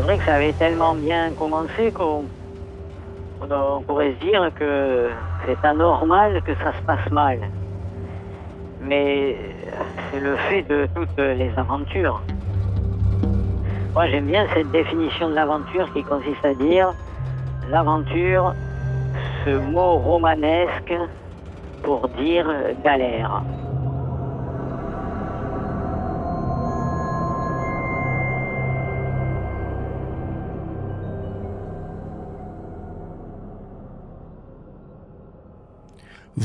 c'est vrai que ça avait tellement bien commencé qu'on on pourrait se dire que c'est anormal que ça se passe mal. Mais c'est le fait de toutes les aventures. Moi j'aime bien cette définition de l'aventure qui consiste à dire l'aventure, ce mot romanesque pour dire galère.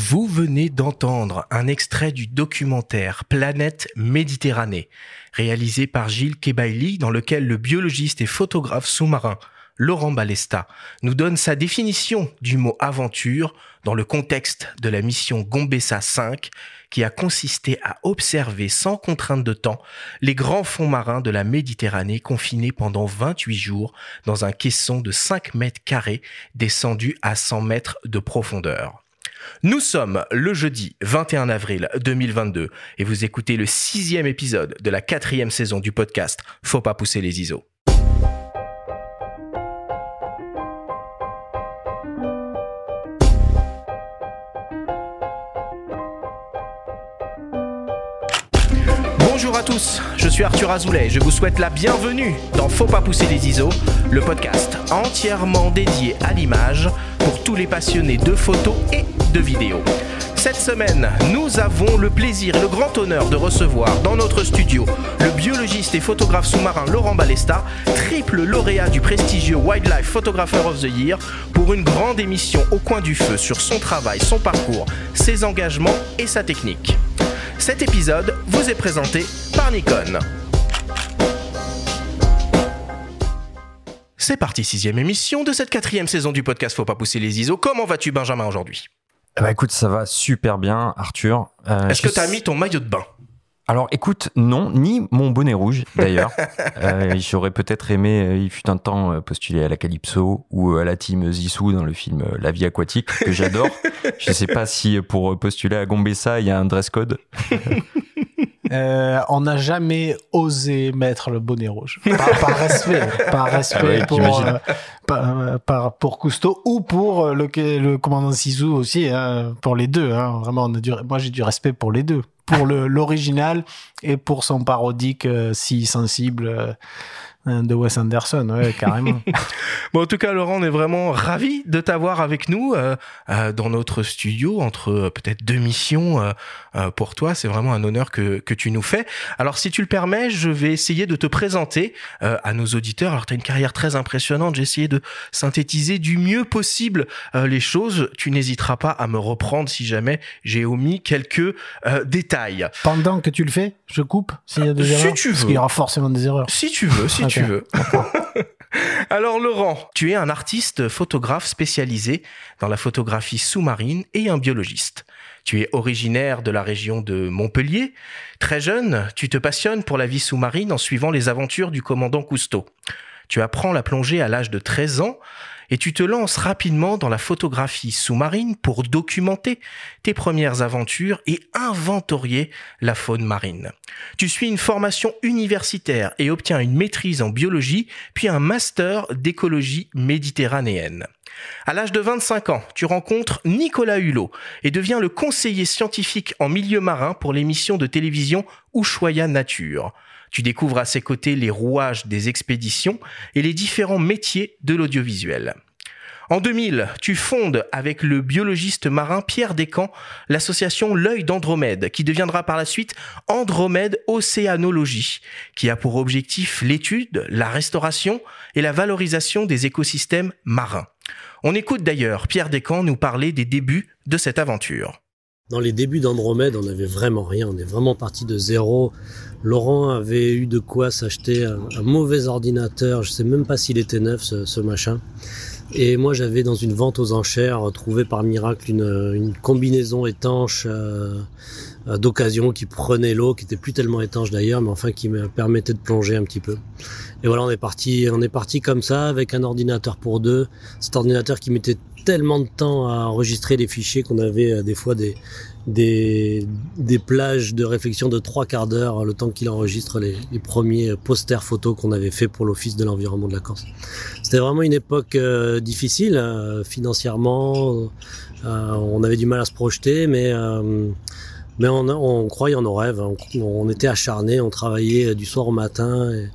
Vous venez d'entendre un extrait du documentaire Planète Méditerranée, réalisé par Gilles Kebaili, dans lequel le biologiste et photographe sous-marin Laurent Balesta nous donne sa définition du mot aventure dans le contexte de la mission Gombessa 5 qui a consisté à observer sans contrainte de temps les grands fonds marins de la Méditerranée confinés pendant 28 jours dans un caisson de 5 mètres carrés descendu à 100 mètres de profondeur. Nous sommes le jeudi 21 avril 2022 et vous écoutez le sixième épisode de la quatrième saison du podcast Faut pas pousser les ISO. Bonjour à tous, je suis Arthur Azoulay et je vous souhaite la bienvenue dans Faut pas pousser les ISO, le podcast entièrement dédié à l'image pour tous les passionnés de photos et de vidéos. Cette semaine, nous avons le plaisir et le grand honneur de recevoir dans notre studio le biologiste et photographe sous-marin Laurent Balesta, triple lauréat du prestigieux Wildlife Photographer of the Year, pour une grande émission au coin du feu sur son travail, son parcours, ses engagements et sa technique. Cet épisode vous est présenté par Nikon. C'est parti, sixième émission de cette quatrième saison du podcast Faut pas pousser les ISO. Comment vas-tu, Benjamin, aujourd'hui? Bah écoute, ça va super bien, Arthur. Euh, Est-ce que tu as mis ton maillot de bain? Alors écoute, non, ni mon bonnet rouge d'ailleurs. euh, J'aurais peut-être aimé, euh, il fut un temps, postuler à la Calypso ou à la team Zissou dans le film La vie aquatique, que j'adore. Je sais pas si pour postuler à Gombessa, il y a un dress code. Euh, on n'a jamais osé mettre le bonnet rouge. Par, par respect, par respect Ah ouais, pour, euh, par, par- pour Cousteau ou pour le, le commandant Sisou aussi, hein, pour les deux. Hein. Vraiment, on a du, moi j'ai du respect pour les deux. Pour l'original et pour son parodique euh, si sensible euh, de Wes Anderson, ouais, carrément. Bon, en tout cas, Laurent, on est vraiment ravis de t'avoir avec nous euh, euh, dans notre studio entre euh, peut-être deux missions pour toi. C'est vraiment un honneur que, que tu nous fais. Alors, si tu le permets, je vais essayer de te présenter à nos auditeurs. Alors, tu as une carrière très impressionnante. J'ai essayé de synthétiser du mieux possible les choses. Tu n'hésiteras pas à me reprendre si jamais j'ai omis quelques détails. Pendant que tu le fais, je coupe s'il y a des Si erreurs. tu Parce veux. qu'il y aura forcément des erreurs. Si tu veux, si Ok. Tu veux. Alors Laurent, tu es un artiste photographe spécialisé dans la photographie sous-marine et un biologiste. Tu es originaire de la région de Montpellier. Très jeune, tu te passionnes pour la vie sous-marine en suivant les aventures du commandant Cousteau. Tu apprends la plongée à l'âge de 13 ans et tu te lances rapidement dans la photographie sous-marine pour documenter tes premières aventures et inventorier la faune marine. Tu suis une formation universitaire et obtiens une maîtrise en biologie, puis un master d'écologie méditerranéenne. À l'âge de 25 ans, tu rencontres Nicolas Hulot et deviens le conseiller scientifique en milieu marin pour l'émission de télévision Ushuaia Nature. Tu découvres à ses côtés les rouages des expéditions et les différents métiers de l'audiovisuel. En 2000, tu fondes avec le biologiste marin Pierre Descamps l'association L'œil d'Andromède, qui deviendra par la suite Andromède Océanologie, qui a pour objectif l'étude, la restauration et la valorisation des écosystèmes marins. On écoute d'ailleurs Pierre Descamps nous parler des débuts de cette aventure. Dans les débuts d'Andromède, on n'avait vraiment rien. On est vraiment parti de zéro. Laurent avait eu de quoi s'acheter un, mauvais ordinateur. Je sais même pas s'il était neuf, ce, ce machin. Et moi, j'avais dans une vente aux enchères trouvé par miracle une, une combinaison étanche euh, euh, d'occasion qui prenait l'eau, qui était plus tellement étanche d'ailleurs, mais enfin qui me permettait de plonger un petit peu. Et voilà, on est parti, on est parti comme ça avec un ordinateur pour deux. Cet ordinateur qui mettait tellement de temps à enregistrer les fichiers qu'on avait euh, des fois des des, des plages de réflexion de trois quarts d'heure, le temps qu'il enregistre les, les, premiers posters photos qu'on avait fait pour l'Office de l'environnement de la Corse. C'était vraiment une époque euh, difficile, euh, financièrement, euh, on avait du mal à se projeter, mais, euh, mais on, on, croyait en nos rêves, on, on, était acharnés, on travaillait du soir au matin et,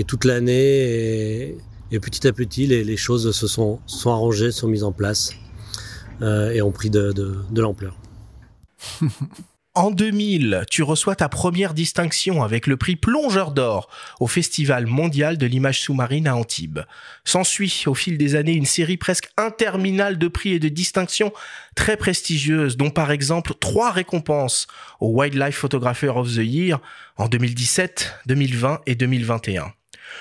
et toute l'année, et, et, petit à petit, les, choses se sont, sont arrangées, sont mises en place et ont pris de, de, de l'ampleur. En 2000, tu reçois ta première distinction avec le prix Plongeur d'or au Festival mondial de l'image sous-marine à Antibes. S'ensuit au fil des années une série presque interminable de prix et de distinctions très prestigieuses, dont par exemple trois récompenses au Wildlife Photographer of the Year en 2017, 2020 et 2021.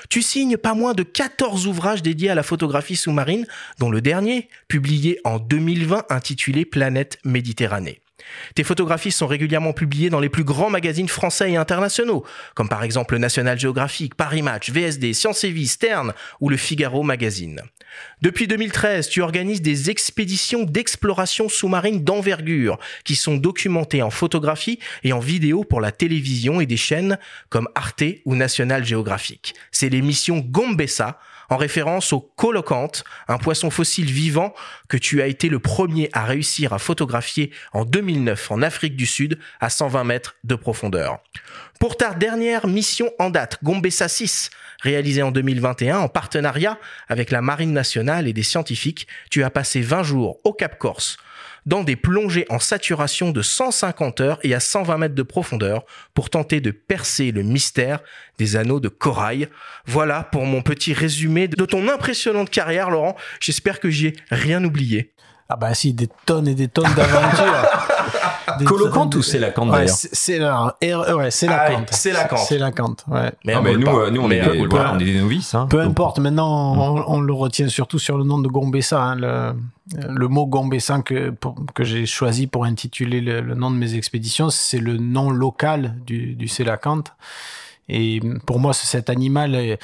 Tu signes pas moins de 14 ouvrages dédiés à la photographie sous-marine, dont le dernier, publié en 2020 intitulé Planète Méditerranée. Tes photographies sont régulièrement publiées dans les plus grands magazines français et internationaux, comme par exemple National Geographic, Paris Match, VSD, Science et Vie, Stern ou le Figaro Magazine. Depuis 2013, tu organises des expéditions d'exploration sous-marine d'envergure qui sont documentées en photographie et en vidéo pour la télévision et des chaînes comme Arte ou National Geographic. C'est l'émission Gombessa, en référence au colocante, un poisson fossile vivant que tu as été le premier à réussir à photographier en 2009 en Afrique du Sud à 120 mètres de profondeur. Pour ta dernière mission en date, Gombessa 6, réalisée en 2021 en partenariat avec la Marine nationale et des scientifiques, tu as passé 20 jours au Cap Corse dans des plongées en saturation de 150 heures et à 120 mètres de profondeur pour tenter de percer le mystère des anneaux de corail. Voilà pour mon petit résumé de ton impressionnante carrière, Laurent. J'espère que j'ai rien oublié. Ah bah si, des tonnes et des tonnes d'aventures. Colocante ou c'est la cante ouais, d'ailleurs C'est la, ouais, c'est la Ah, cante. c'est la cante. C'est la cante, ouais. Mais, nous, euh, nous on, Mais est des, on vole voilà, pas. on est des novices. Hein. Peu Donc, importe, maintenant on, on le retient surtout sur le nom de Gombessa, hein, le, le mot Gombessa que, pour- que j'ai choisi pour intituler le, le nom de mes expéditions, c'est le nom local du, du. Et pour moi, cet animal,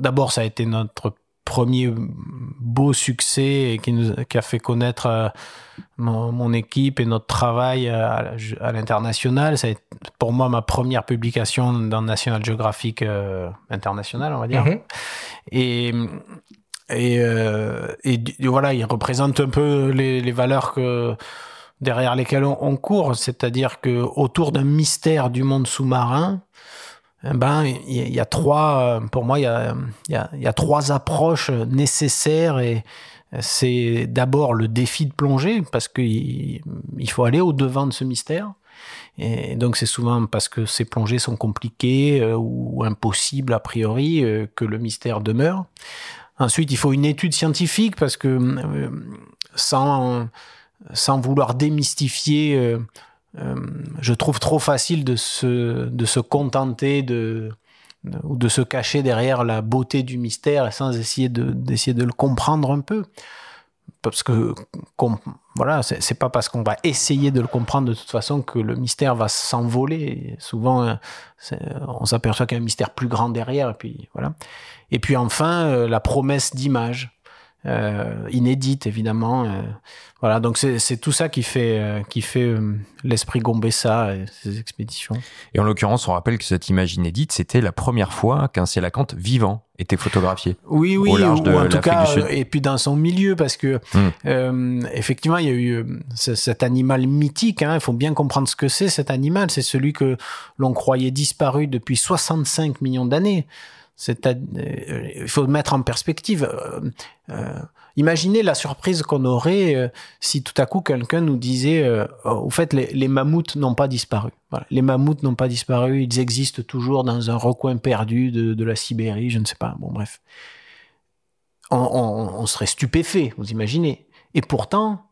d'abord, ça a été notre premier beau succès et qui nous qui a fait connaître euh, mon, mon équipe et notre travail euh, à, à l'international. Ça a été pour moi ma première publication dans National Geographic euh, international, on va dire. Mhm. Et et, euh, et du- voilà, il représente un peu les, les valeurs que derrière lesquelles on, on court, c'est-à-dire que autour d'un mystère du monde sous-marin, ben il y, a- trois, euh, pour moi il y a, trois approches nécessaires et c'est d'abord le défi de plonger parce qu'il il faut aller au devant de ce mystère. Et donc c'est souvent parce que ces plongées sont compliquées euh, ou impossibles a priori euh, que le mystère demeure. Ensuite, il faut une étude scientifique parce que sans vouloir démystifier, euh, je trouve trop facile de se, de se contenter de, ou de se cacher derrière la beauté du mystère sans essayer de, d'essayer de le comprendre un peu. Parce que, voilà, c'est c'est pas parce qu'on va essayer de le comprendre de toute façon que le mystère va s'envoler. Souvent, euh, on s'aperçoit qu'il y a un mystère plus grand derrière, et puis voilà. Et puis enfin, euh, la promesse d'image, euh, inédite évidemment. euh, voilà, donc c'est tout ça qui fait, euh, qui fait euh, l'esprit Gombessa et ses expéditions. Et en l'occurrence, on rappelle que cette image inédite, c'était la première fois qu'un sélacanthe vivant était photographié. Oui, oui, Au large ou de en tout cas, du Sud. euh, et puis dans son milieu, parce que Hmm. euh, effectivement, il y a eu ce- cet animal mythique. hein, il faut bien comprendre ce que c'est cet animal. C'est celui que l'on croyait disparu depuis 65 millions d'années. Euh, il faut mettre en perspective. euh, euh, imaginez la surprise qu'on aurait si tout à coup quelqu'un nous disait, Oh, au fait, les, mammouths n'ont pas disparu. Les mammouths n'ont pas disparu. Ils existent toujours dans un recoin perdu de, la Sibérie. Je ne sais pas. Bon, bref on, on- on serait stupéfait, vous imaginez. Et pourtant,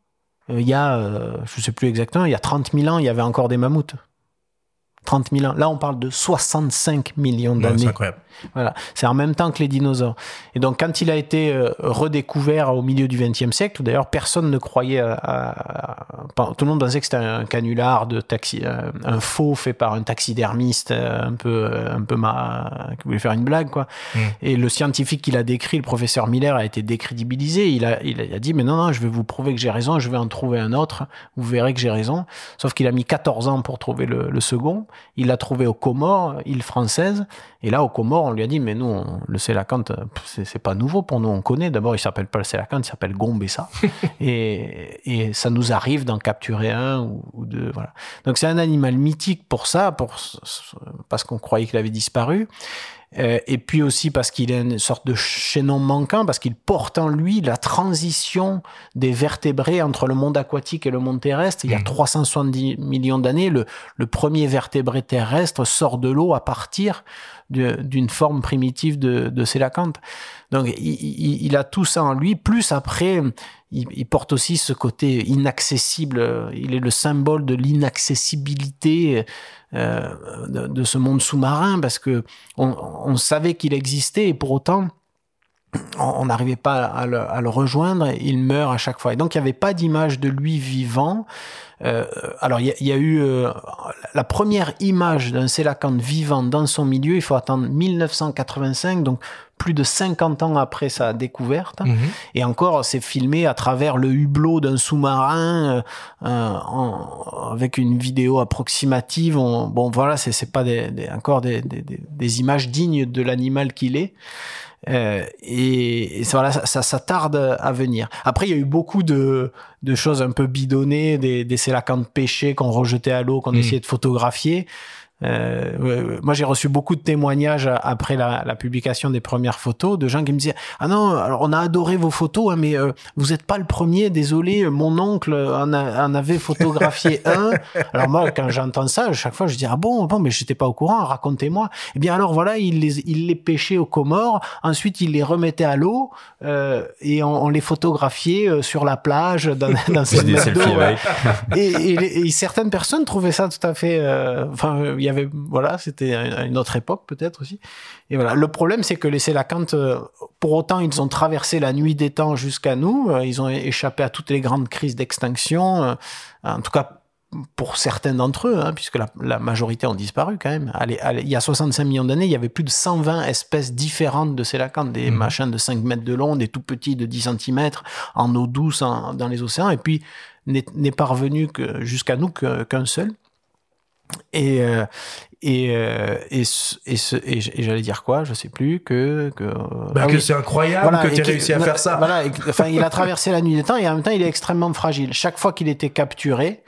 il y a, je ne sais plus exactement, il y a 30 000 ans, il y avait encore des mammouths. 30 000 ans. Là, on parle de 65 millions Ouais, d'années. c'est incroyable. Voilà, c'est en même temps que les dinosaures. Et donc, quand il a été euh, redécouvert au milieu du XXe siècle, d'ailleurs, personne ne croyait à, à- à- tout le monde pensait que c'était un canular de taxi, euh, un faux fait par un taxidermiste, euh, un peu, un peu ma, qui voulait faire une blague, quoi. Mm. Et le scientifique qu'il a décrit, le professeur Miller, a été décrédibilisé. Il a, il a, il a dit, mais non, non, je vais vous prouver que j'ai raison, je vais en trouver un autre. Vous verrez que j'ai raison. Sauf qu'il a mis 14 ans pour trouver le, le second. Il l'a trouvé aux Comores, île française. Et là, aux Comores, on lui a dit, mais nous, on- le sélacanthe, c'est pas nouveau pour nous, on connaît. D'abord, il s'appelle pas le sélacanthe, il s'appelle Gombessa. et, et ça nous arrive d'en capturer un ou, ou deux, voilà. Donc, c'est un animal mythique pour ça, pour, parce qu'on croyait qu'il avait disparu. Euh, et puis aussi parce qu'il est une sorte de chaînon manquant, parce qu'il porte en lui la transition des vertébrés entre le monde aquatique et le monde terrestre. Il y a Mhm. 370 millions d'années, le, le premier vertébré terrestre sort de l'eau à partir d'une forme primitive de, de célacanthe. Donc il, il- il a tout ça en lui, plus après, il, porte aussi ce côté inaccessible. Il est le symbole de l'inaccessibilité euh, de, ce monde sous-marin, parce que on, savait qu'il existait et pour autant on on n'arrivait pas à le, à le rejoindre, il meurt à chaque fois. Et donc il n'y avait pas d'image de lui vivant. Euh, alors il y, y a eu euh, la première image d'un sélacanthe vivant dans son milieu, il faut attendre 1985, donc plus de 50 ans après sa découverte. Mhm. Et encore, c'est filmé à travers le hublot d'un sous-marin, euh, euh, avec une vidéo approximative. On- bon, voilà, c'est pas des, des- encore des- des images dignes de l'animal qu'il est. Euh, et, et ça, voilà, ça, ça, tarde à venir. Après, il y a eu beaucoup de, de choses un peu bidonnées, des, des sélacanthes pêchés qu'on rejetait à l'eau, qu'on Mm. essayait de photographier. Euh, moi, j'ai reçu beaucoup de témoignages après la, la publication des premières photos de gens qui me disaient Ah non, alors on a adoré vos photos, hein, mais euh, vous n'êtes pas le premier, désolé, mon oncle en, a- en avait photographié un. Alors moi, quand j'entends ça, à chaque fois, je dis Ah bon, bon, mais j'étais pas au courant, racontez-moi. Eh bien, alors voilà, il les, il les pêchait aux Comores, ensuite il les remettait à l'eau euh, et on, on les photographiait euh, sur la plage dans, dans cette des selfies ouais. et, et et certaines personnes trouvaient ça tout à fait. euh, Enfin, euh, il avait, voilà, c'était une autre époque peut-être aussi. Et voilà, le problème c'est que les sélacantes, euh, pour autant, ils ont traversé la nuit des temps jusqu'à nous. euh, Ils ont échappé à toutes les grandes crises d'extinction. euh, En tout cas. Pour certains d'entre eux, hein, puisque la, la majorité ont disparu quand même. Allez, allez, il y a 65 millions d'années, il y avait plus de 120 espèces différentes de sélacantes, des Mhm. machins de 5 mètres de long, des tout petits de 10 cm, en eau douce, en- dans les océans. Et puis, n'est parvenu jusqu'à nous qu'un seul. Et euh, et euh, et, et, j'allais dire quoi? Je sais plus que que, Bah, ah que oui. c'est incroyable que et tu aies réussi à faire ça. Voilà, que- enfin, il a traversé la nuit des temps et en même temps, il est extrêmement fragile. Chaque fois qu'il était capturé,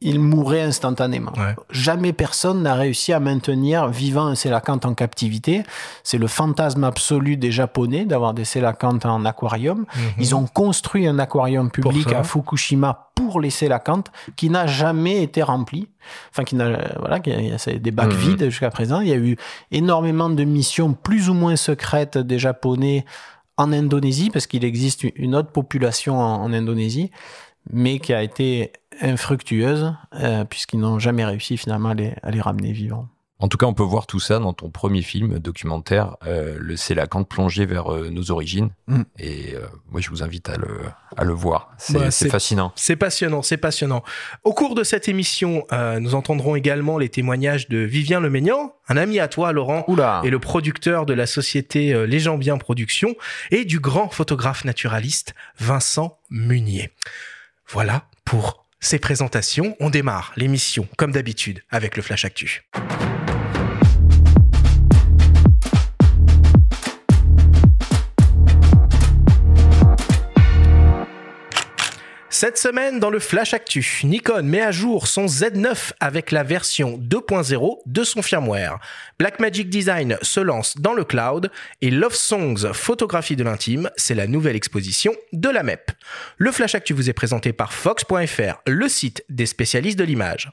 il mourait instantanément. Ouais. Jamais personne n'a réussi à maintenir vivant un sélacanth en captivité. C'est le fantasme absolu des Japonais d'avoir des sélacanths en aquarium. Mhm. Ils ont construit un aquarium public à Fukushima pour les sélacanthes qui n'a jamais été rempli. Enfin, qui n'a, voilà, qui a- des bacs Mhm. vides jusqu'à présent. Il y a eu énormément de missions plus ou moins secrètes des Japonais en Indonésie, parce qu'il existe une autre population en, en Indonésie, mais qui a été infructueuse, euh, puisqu'ils n'ont jamais réussi finalement à les, à les ramener vivants. En tout cas, on peut voir tout ça dans ton premier film documentaire, euh, le Sélacanthe plongé vers euh, nos origines. Mm. Et euh, moi, je vous invite à le, à le voir. C'est Bah, c'est c'est- fascinant. C'est passionnant, c'est passionnant. Au cours de cette émission, euh, nous entendrons également les témoignages de Vivien Leménian, un ami à toi, Laurent, Oula et le producteur de la société euh, Les gens bien Productions, et du grand photographe naturaliste Vincent Munier. Voilà pour ces présentations. On démarre l'émission, comme d'habitude, avec le Flash Actu. Cette semaine, dans le Flash Actu, Nikon met à jour son Z9 avec la version 2.0 de son firmware. Blackmagic Design se lance dans le cloud et Love Songs Photographie de l'intime, c'est la nouvelle exposition de la MEP. Le Flash Actu vous est présenté par Fox.fr, le site des spécialistes de l'image.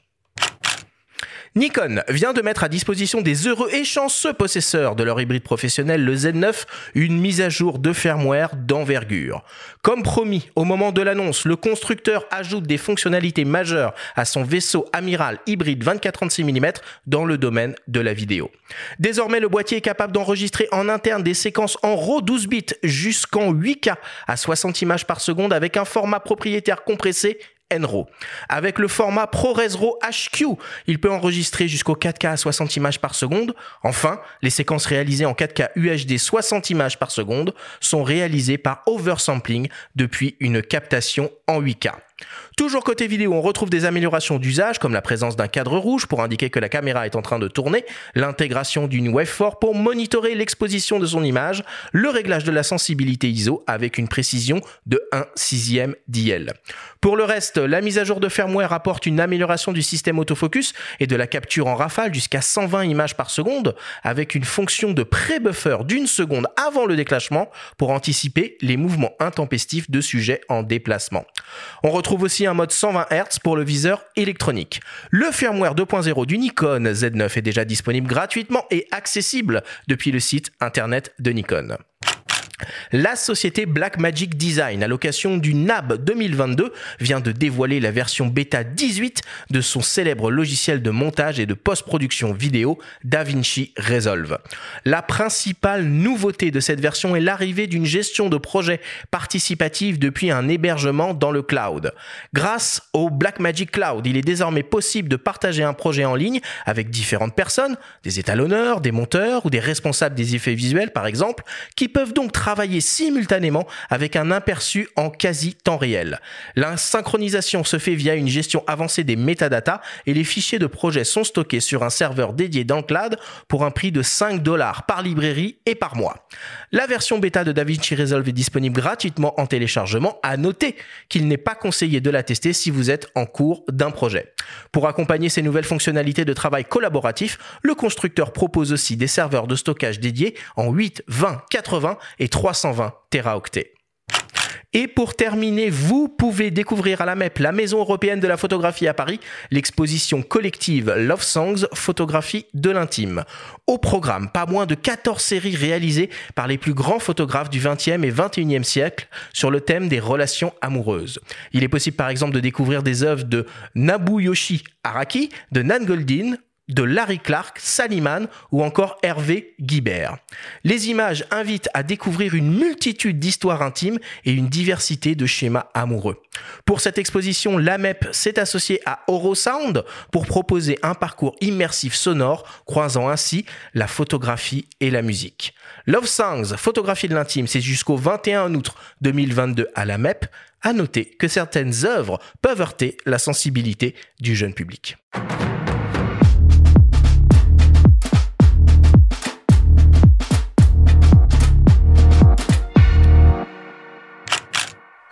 Nikon vient de mettre à disposition des heureux et chanceux possesseurs de leur hybride professionnel, le Z9, une mise à jour de firmware d'envergure. Comme promis, au moment de l'annonce, le constructeur ajoute des fonctionnalités majeures à son vaisseau amiral hybride 24-36 mm dans le domaine de la vidéo. Désormais, le boîtier est capable d'enregistrer en interne des séquences en RAW 12 bits jusqu'en 8K à 60 images par seconde avec un format propriétaire compressé NRAW. Avec le format ProRes RAW HQ, il peut enregistrer jusqu'au 4K à 60 images par seconde. Enfin, les séquences réalisées en 4K UHD 60 images par seconde sont réalisées par oversampling depuis une captation en 8K. Toujours côté vidéo, on retrouve des améliorations d'usage comme la présence d'un cadre rouge pour indiquer que la caméra est en train de tourner, l'intégration d'une wave pour monitorer l'exposition de son image, le réglage de la sensibilité ISO avec une précision de 1 sixième d'IL. Pour le reste, la mise à jour de firmware apporte une amélioration du système autofocus et de la capture en rafale jusqu'à 120 images par seconde avec une fonction de pré-buffer d'une seconde avant le déclenchement pour anticiper les mouvements intempestifs de sujets en déplacement. On retrouve aussi un mode 120 Hz pour le viseur électronique. Le firmware 2.0 du Nikon Z9 est déjà disponible gratuitement et accessible depuis le site internet de Nikon. La société Blackmagic Design, à l'occasion du NAB 2022, vient de dévoiler la version bêta 18 de son célèbre logiciel de montage et de post-production vidéo DaVinci Resolve. La principale nouveauté de cette version est l'arrivée d'une gestion de projet participative depuis un hébergement dans le cloud. Grâce au Blackmagic Cloud, il est désormais possible de partager un projet en ligne avec différentes personnes, des étalonneurs, des monteurs ou des responsables des effets visuels par exemple, qui peuvent donc travailler simultanément avec un aperçu en quasi temps réel. La synchronisation se fait via une gestion avancée des métadatas et les fichiers de projet sont stockés sur un serveur dédié dans cloud pour un prix de 5 dollars par librairie et par mois. La version bêta de DaVinci Resolve est disponible gratuitement en téléchargement. À noter qu'il n'est pas conseillé de la tester si vous êtes en cours d'un projet. Pour accompagner ces nouvelles fonctionnalités de travail collaboratif, le constructeur propose aussi des serveurs de stockage dédiés en 8, 20, 80 et 320 teraoctets. Et pour terminer, vous pouvez découvrir à la MEP, la Maison européenne de la photographie à Paris, l'exposition collective Love Songs, photographie de l'intime. Au programme, pas moins de 14 séries réalisées par les plus grands photographes du 20e et 21e siècle sur le thème des relations amoureuses. Il est possible par exemple de découvrir des œuvres de Nabuyoshi Araki, de Nan Goldin de Larry Clark, Saliman ou encore Hervé Guibert. Les images invitent à découvrir une multitude d'histoires intimes et une diversité de schémas amoureux. Pour cette exposition, l'AMEP s'est associé à Orosound pour proposer un parcours immersif sonore croisant ainsi la photographie et la musique. Love Songs, photographie de l'intime, c'est jusqu'au 21 août 2022 à l'AMEP. À noter que certaines œuvres peuvent heurter la sensibilité du jeune public.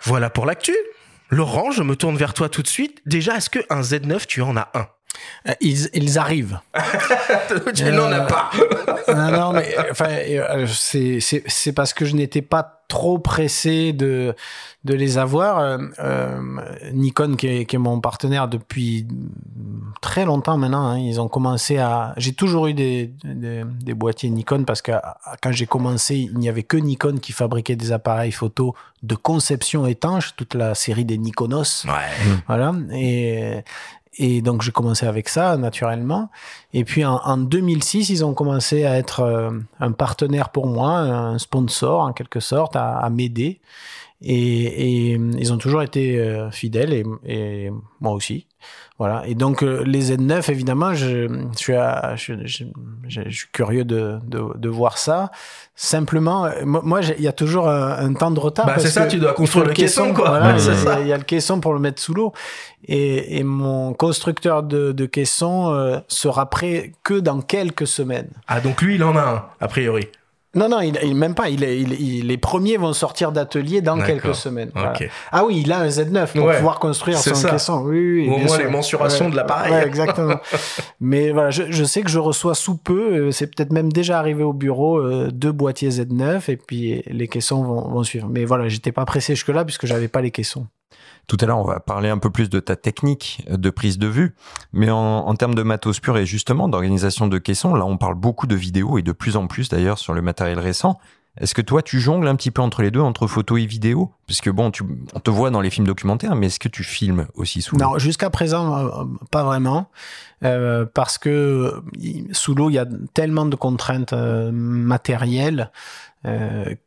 Voilà pour l'actu. Laurent, je me tourne vers toi tout de suite. Déjà, est-ce qu'un Z9, tu en as un? Ils, ils arrivent. Tu n'en as Euh, pas. non, non, mais enfin, euh, c'est parce que je n'étais pas trop pressé de de les avoir. Euh, euh, Nikon, qui est, qui est mon partenaire depuis très longtemps maintenant, hein, ils ont commencé à. J'ai toujours eu des, des des boîtiers Nikon parce que quand j'ai commencé, il n'y avait que Nikon qui fabriquait des appareils photo de conception étanche, toute la série des Nikonos. Ouais. Voilà. Et, et donc, j'ai commencé avec ça, naturellement. Et puis, en, en 2006, ils ont commencé à être euh, un partenaire pour moi, un sponsor, en quelque sorte, à m'aider. Et, et ils ont toujours été euh, fidèles, et, et moi aussi. Voilà. Et donc, euh, les Z9, évidemment, je, je, suis, à- je, je- je- je suis curieux de, de, de voir ça. Simplement, euh, moi, il y a toujours un, un temps de retard. Bah, c'est ça, tu dois construire le caisson, quoi. Voilà, Ouais, il y a- y le caisson pour le mettre sous l'eau. Et, et mon constructeur de, de caisson euh, sera prêt que dans quelques semaines. Ah, donc lui, il en a un, a priori. Non, non, il, il même pas. Il, est- il, il- les premiers vont sortir d'atelier dans quelques semaines. Voilà. Ah oui, il a un Z9 pour Ouais, pouvoir construire son ça. caisson. Oui, oui, Ou au moins sûr. les mensurations Ouais. de l'appareil. Ouais, exactement. Mais voilà, je, je sais que je reçois sous peu, euh, c'est peut-être même déjà arrivé au bureau, euh, deux boîtiers Z9 et puis les caissons vont, vont suivre. Mais voilà, j'étais pas pressé jusque-là puisque j'avais pas les caissons. Tout à l'heure, on va parler un peu plus de ta technique de prise de vue, mais en, en termes de matos pur et justement d'organisation de caissons, là on parle beaucoup de vidéos et de plus en plus d'ailleurs sur le matériel récent. Est-ce que toi, tu jongles un petit peu entre les deux, entre photo et vidéo? Parce que bon, on te voit dans les films documentaires, mais est-ce que tu filmes aussi sous l'eau? Non, jusqu'à présent, euh, pas vraiment. Euh, parce que sous l'eau, il y a tellement de contraintes euh, matérielles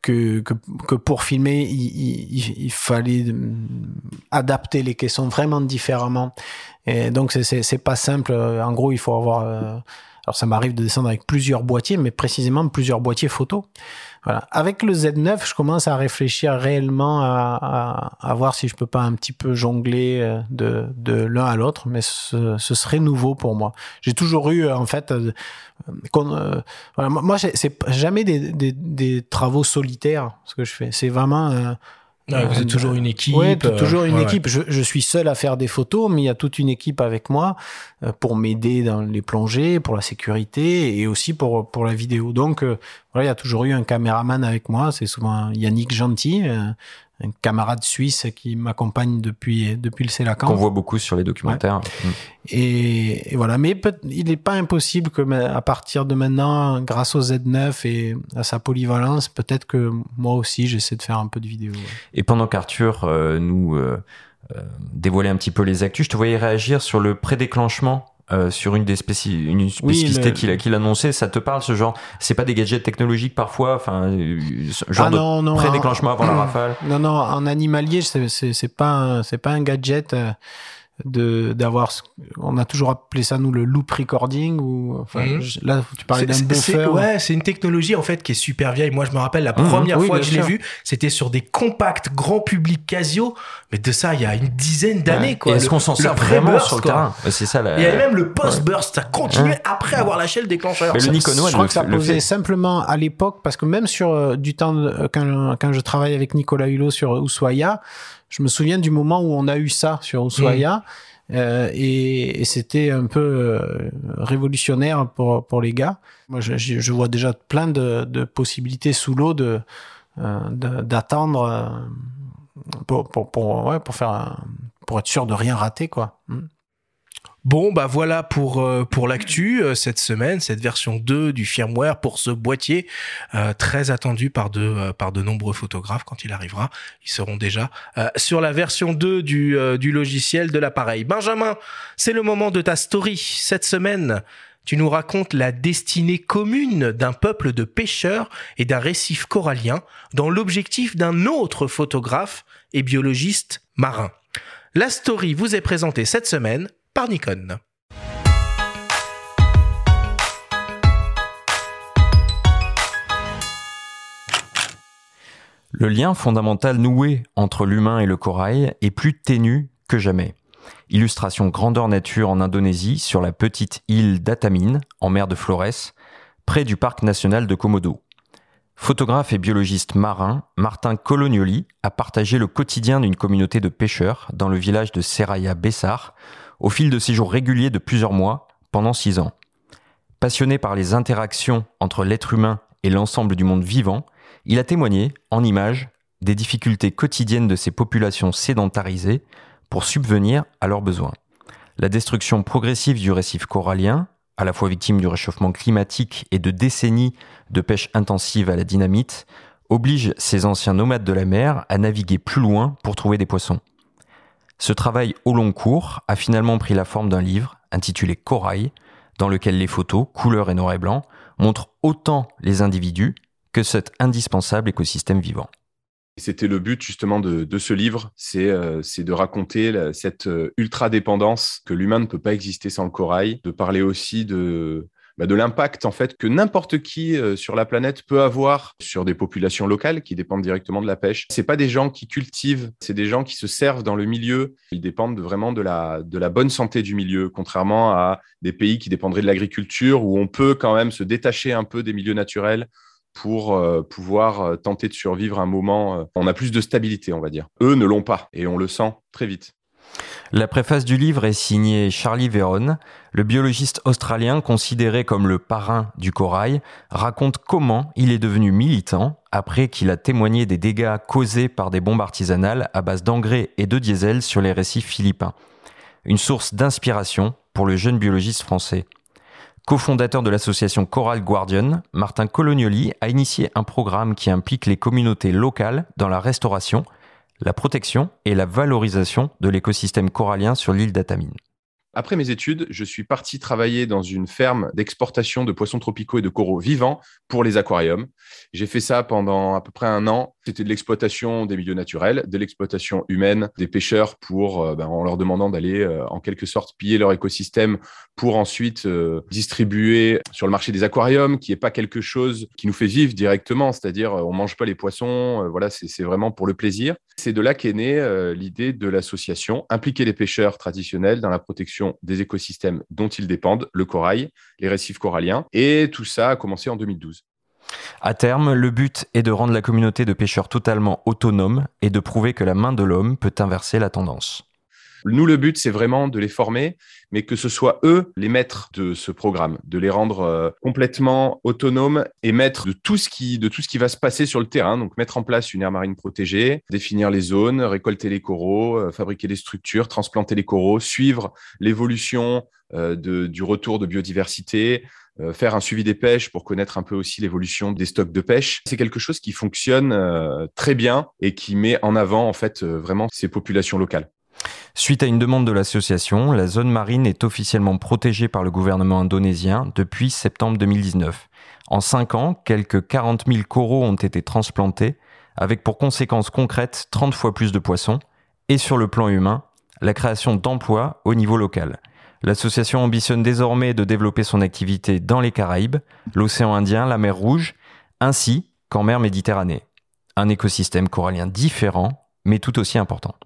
que, que, pour filmer, il, il, il, fallait adapter les caissons vraiment différemment. Et donc, c'est pas simple. En gros, il faut avoir... alors, ça m'arrive de descendre avec plusieurs boîtiers, mais précisément plusieurs boîtiers photo. Voilà. Avec le Z9, je commence à réfléchir réellement à, voir si je peux pas un petit peu jongler euh, de, l'un à l'autre, mais ce, serait nouveau pour moi. J'ai toujours eu, en fait, euh, euh, voilà, moi, c'est jamais des, travaux solitaires ce que je fais. C'est vraiment euh, Ouais, vous êtes toujours une équipe. Oui, toujours une ouais, équipe. Je, je, suis seul à faire des photos, mais il y a toute une équipe avec moi euh, pour m'aider dans les plongées, pour la sécurité et aussi pour pour la vidéo. Donc euh, voilà, il y a toujours eu un caméraman avec moi. C'est souvent Yannick Gentil, euh, un camarade suisse qui m'accompagne depuis depuis le Célacan. Qu'on voit beaucoup sur les documentaires. Ouais. Et, et, voilà, mais peut, il n'est pas impossible que à partir de maintenant, grâce au Z9 et à sa polyvalence, peut-être que moi aussi j'essaie de faire un peu de vidéo. Ouais. Et pendant qu'Arthur euh, nous euh, euh, dévoilait un petit peu les actus, je te voyais réagir sur le prédéclenchement euh, sur une des spéci une spécificité oui, qu'il a qu'il annonçait, ça te parle ce genre C'est pas des gadgets technologiques parfois, enfin genre ah non, de pré-déclenchement avant la rafale? Non non, en animalier c'est c'est pas c'est pas un gadget. Euh de d'avoir on a toujours appelé ça nous le loop recording ou enfin mmh. je, là tu parlais d'un buffer. ouais c'est une technologie en fait qui est super vieille. Moi je me rappelle la première mmh, fois oui, que je l'ai vu c'était sur des compacts grand public Casio. Mais de ça il y a une dizaine d'années ouais. quoi. Est-ce qu'on s'en sert vraiment sur le terrain c'est ça la... il y avait même le post burst ça continuait après avoir lâché le déclencheur. Mais le Nikon je crois que ça posait simplement à l'époque parce que même sur euh, du temps de, quand, quand je travaille avec Nicolas Hulot sur Ushuaia je me souviens du moment où on a eu ça sur Ushuaia. Mmh. Euh, et, et c'était un peu euh, révolutionnaire pour, pour les gars. Moi, je, je vois déjà plein de, de possibilités sous l'eau de, euh, d'attendre pour, pour, pour, ouais, pour, faire un, pour être sûr de rien rater. quoi. Mmh. Bon, bah voilà pour euh, pour l'actu euh, cette semaine, cette version 2 du firmware pour ce boîtier euh, très attendu par de euh, par de nombreux photographes quand il arrivera, ils seront déjà euh, sur la version 2 du du logiciel de l'appareil. Benjamin, c'est le moment de ta story cette semaine. Tu nous racontes la destinée commune d'un peuple de pêcheurs et d'un récif corallien dans l'objectif d'un autre photographe et biologiste marin. La story vous est présentée cette semaine Le lien fondamental noué entre l'humain et le corail est plus ténu que jamais. Illustration grandeur nature en Indonésie sur la petite île d'Atamin, en mer de Flores, près du parc national de Komodo. Photographe et biologiste marin, Martin Colonioli a partagé le quotidien d'une communauté de pêcheurs dans le village de Seraya Bessar, au fil de séjours réguliers de plusieurs mois pendant six ans. Passionné par les interactions entre l'être humain et l'ensemble du monde vivant, il a témoigné, en images, des difficultés quotidiennes de ces populations sédentarisées pour subvenir à leurs besoins. La destruction progressive du récif corallien, à la fois victime du réchauffement climatique et de décennies de pêche intensive à la dynamite, oblige ces anciens nomades de la mer à naviguer plus loin pour trouver des poissons. Ce travail au long cours a finalement pris la forme d'un livre intitulé Corail, dans lequel les photos, couleur et noir et blanc, montrent autant les individus que cet indispensable écosystème vivant. C'était le but justement de, ce livre, c'est euh, de raconter cette euh, ultra-dépendance que l'humain ne peut pas exister sans le corail, de parler aussi de, bah, de l'impact en fait que n'importe qui euh, sur la planète peut avoir sur des populations locales qui dépendent directement de la pêche. C'est pas des gens qui cultivent, c'est des gens qui se servent dans le milieu. Ils dépendent vraiment de la bonne santé du milieu, contrairement à des pays qui dépendraient de l'agriculture où on peut quand même se détacher un peu des milieux naturels pour euh, pouvoir euh, tenter de survivre un moment. On a plus de stabilité, on va dire. Eux ne l'ont pas et on le sent très vite. La préface du livre est signée Charlie Veron. Le biologiste australien, considéré comme le parrain du corail, raconte comment il est devenu militant après qu'il a témoigné des dégâts causés par des bombes artisanales à base d'engrais et de diesel sur les récifs philippins. Une source d'inspiration pour le jeune biologiste français. Co-fondateur de l'association Coral Guardian, Martin Colognoli a initié un programme qui implique les communautés locales dans la restauration, la protection et la valorisation de l'écosystème corallien sur l'île d'Atamine. Après mes études, je suis parti travailler dans une ferme d'exportation de poissons tropicaux et de coraux vivants pour les aquariums. J'ai fait ça pendant à peu près un an. C'était de l'exploitation des milieux naturels, de l'exploitation humaine des pêcheurs pour, euh, ben, en leur demandant d'aller euh, en quelque sorte piller leur écosystème pour ensuite euh, distribuer sur le marché des aquariums, qui n'est pas quelque chose qui nous fait vivre directement, c'est-à-dire on mange pas les poissons, voilà, c'est vraiment pour le plaisir. C'est de là qu'est née l'idée de l'association, impliquer les pêcheurs traditionnels dans la protection des écosystèmes dont ils dépendent, le corail, les récifs coralliens, et tout ça a commencé en 2012. À terme, le but est de rendre la communauté de pêcheurs totalement autonome et de prouver que la main de l'homme peut inverser la tendance. Nous, le but, c'est vraiment de les former, mais que ce soit eux les maîtres de ce programme, de les rendre euh, complètement autonomes et maîtres de tout ce qui, va se passer sur le terrain. Donc, mettre en place une aire marine protégée, définir les zones, récolter les coraux, euh, fabriquer les structures, transplanter les coraux, suivre l'évolution euh, du retour de biodiversité, faire un suivi des pêches pour connaître un peu aussi l'évolution des stocks de pêche. C'est quelque chose qui fonctionne très bien et qui met en avant en fait vraiment ces populations locales. Suite à une demande de l'association, la zone marine est officiellement protégée par le gouvernement indonésien depuis septembre 2019. En cinq ans, quelques 40 000 coraux ont été transplantés, avec pour conséquence concrète 30 fois plus de poissons, et sur le plan humain, la création d'emplois au niveau local. L'association ambitionne désormais de développer son activité dans les Caraïbes, l'océan Indien, la mer Rouge, ainsi qu'en mer Méditerranée. Un écosystème corallien différent, mais tout aussi important.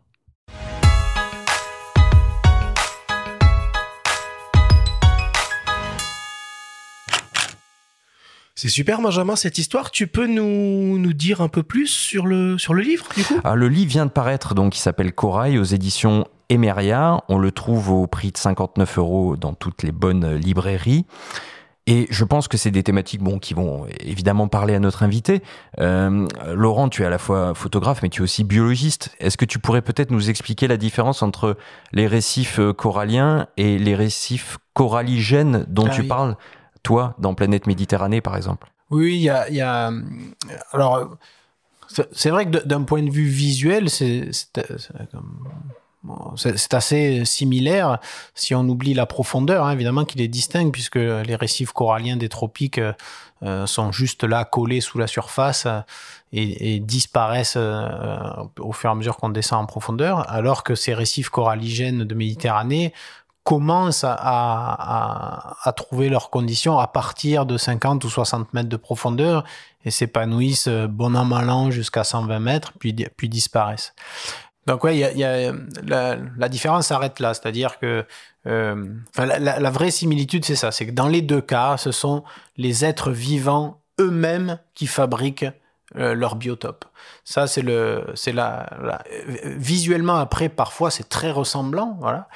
C'est super, Benjamin, cette histoire. Tu peux nous, nous dire un peu plus sur le, sur le livre, du coup? Ah, Le livre vient de paraître, donc, il s'appelle Corail aux éditions Emeria. On le trouve au prix de 59 euros dans toutes les bonnes librairies. Et je pense que c'est des thématiques bon, qui vont évidemment parler à notre invité. Euh, Laurent, tu es à la fois photographe, mais tu es aussi biologiste. Est-ce que tu pourrais peut-être nous expliquer la différence entre les récifs euh, coralliens et les récifs coralligènes dont Ah tu oui. parles, toi, dans Planète Méditerranée, par exemple. Oui, il y a, Alors, c'est vrai que d'un point de vue visuel, c'est assez similaire si on oublie la profondeur, hein, évidemment qu'il est distinct puisque les récifs coralliens des tropiques euh, sont juste là, collés sous la surface euh, et, et disparaissent euh, au fur et à mesure qu'on descend en profondeur, alors que ces récifs coralligènes de Méditerranée commencent à, à, à trouver leurs conditions à partir de 50 ou 60 mètres de profondeur et s'épanouissent euh, bon an mal an jusqu'à 120 mètres, puis, puis disparaissent. Donc ouais, y a, y a- la, la différence s'arrête là, c'est-à-dire que euh, la, la- vraie similitude c'est ça, c'est que dans les deux cas, ce sont les êtres vivants eux-mêmes qui fabriquent euh, leur biotope. Ça c'est le, c'est la, la- visuellement après parfois c'est très ressemblant, voilà.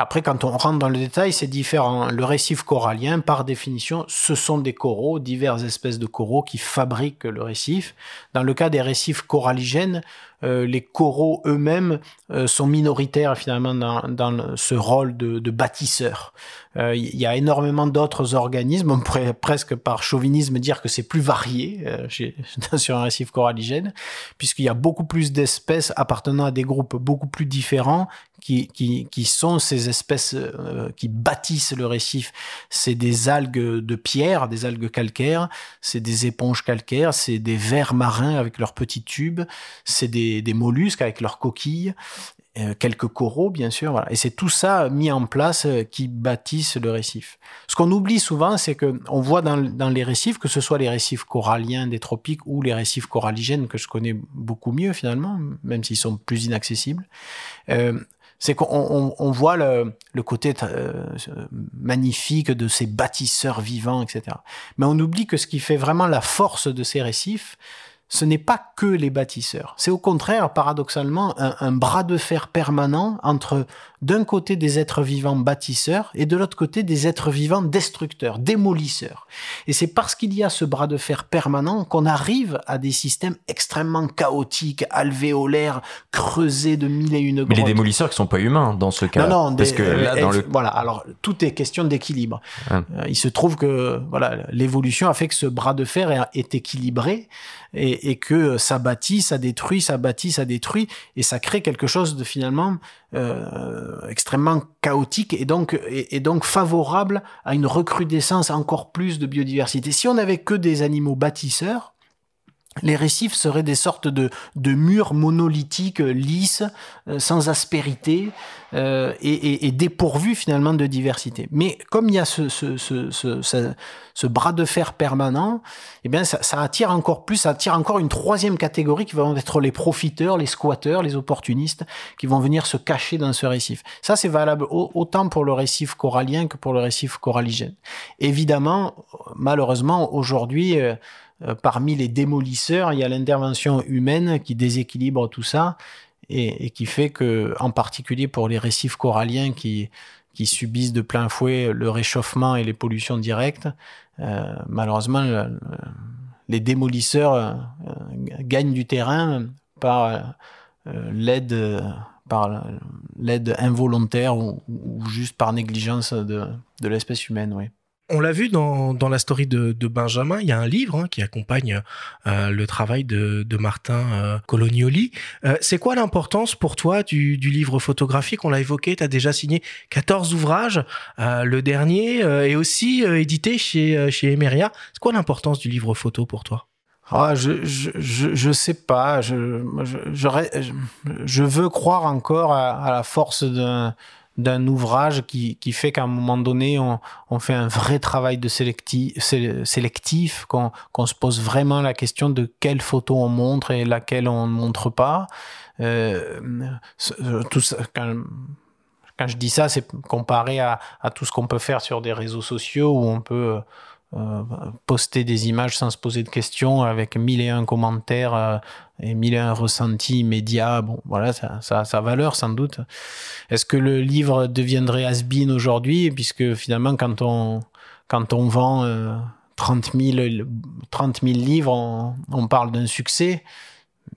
Après, quand on rentre dans le détail, c'est différent. Le récif corallien, par définition, ce sont des coraux, diverses espèces de coraux qui fabriquent le récif. Dans le cas des récifs coralligènes, euh, les coraux eux-mêmes euh, sont minoritaires finalement dans, ce rôle de, de bâtisseur. Euh, Il y a énormément d'autres organismes. On pourrait presque par chauvinisme dire que c'est plus varié euh, sur un récif coralligène, puisqu'il y a beaucoup plus d'espèces appartenant à des groupes beaucoup plus différents qui, qui, sont ces espèces euh, qui bâtissent le récif. C'est des algues de pierre, des algues calcaires, c'est des éponges calcaires, c'est des vers marins avec leurs petits tubes, c'est des, des mollusques avec leurs coquilles, euh, quelques coraux bien sûr. Voilà. Et c'est tout ça mis en place euh, qui bâtissent le récif. Ce qu'on oublie souvent, c'est que on voit dans, les récifs, que ce soit les récifs coralliens des tropiques ou les récifs coralligènes que je connais beaucoup mieux finalement, même s'ils sont plus inaccessibles. Euh, c'est qu'on on, voit le, côté magnifique de ces bâtisseurs vivants, etc. Mais on oublie que ce qui fait vraiment la force de ces récifs, ce n'est pas que les bâtisseurs. C'est au contraire, paradoxalement, un, bras de fer permanent entre d'un côté des êtres vivants bâtisseurs et de l'autre côté des êtres vivants destructeurs, démolisseurs. Et c'est parce qu'il y a ce bras de fer permanent qu'on arrive à des systèmes extrêmement chaotiques, alvéolaires, creusés de mille et une grottes. Mais les démolisseurs qui sont pas humains dans ce cas. Non, non, parce des- que là, euh, dans le voilà. Alors tout est question d'équilibre. Ah. Euh, il se trouve que voilà, l'évolution a fait que ce bras de fer est, est équilibré et, et que ça bâtit, ça détruit, ça bâtit, ça détruit et ça crée quelque chose de finalement euh, extrêmement chaotique et donc et, donc favorable à une recrudescence encore plus de biodiversité. Si on n'avait que des animaux bâtisseurs, les récifs seraient des sortes de, de murs monolithiques euh, lisses, euh, sans aspérité euh, et, et, et dépourvus finalement de diversité. Mais comme il y a ce, ce, ce, ce, bras de fer permanent, eh bien ça, ça attire encore plus, ça attire encore une troisième catégorie qui vont être les profiteurs, les squatteurs, les opportunistes, qui vont venir se cacher dans ce récif. Ça c'est valable au- autant pour le récif corallien que pour le récif coralligène. Évidemment, malheureusement aujourd'hui. euh, parmi les démolisseurs, il y a l'intervention humaine qui déséquilibre tout ça et, qui fait que, en particulier pour les récifs coralliens qui, subissent de plein fouet le réchauffement et les pollutions directes, euh, malheureusement, le- le- les démolisseurs euh, euh, gagnent du terrain par euh, euh, l'aide euh, par l'aide involontaire ou, ou juste par négligence de, de l'espèce humaine, oui. On l'a vu dans, dans la story de, de Benjamin, il y a un livre hein, qui accompagne euh, le travail de, de Martin euh, Colognoli. Euh, c'est quoi l'importance pour toi du, du livre photographique? On l'a évoqué, tu as déjà signé 14 ouvrages. Euh, le dernier euh, est aussi euh, édité chez, euh, chez Emeria. C'est quoi l'importance du livre photo pour toi? Ah, je, je, je, je sais pas. Je, je veux croire encore à, à la force d'un d'un ouvrage qui, qui fait qu'à un moment donné, on, on fait un vrai travail de sélecti, sé- sélectif, qu'on qu'on se pose vraiment la question de quelle photo on montre et laquelle on ne montre pas. Euh, ce- tout ça, quand, quand je dis ça, c'est comparé à, à tout ce qu'on peut faire sur des réseaux sociaux où on peut euh, poster des images sans se poser de questions avec mille et un commentaires euh, et mille et un ressentis immédiats. Bon, voilà, ça, ça a sa valeur sans doute. Est-ce que le livre deviendrait has-been aujourd'hui? Puisque finalement quand on quand on vend euh, 30 000 30 000 livres, on parle d'un succès.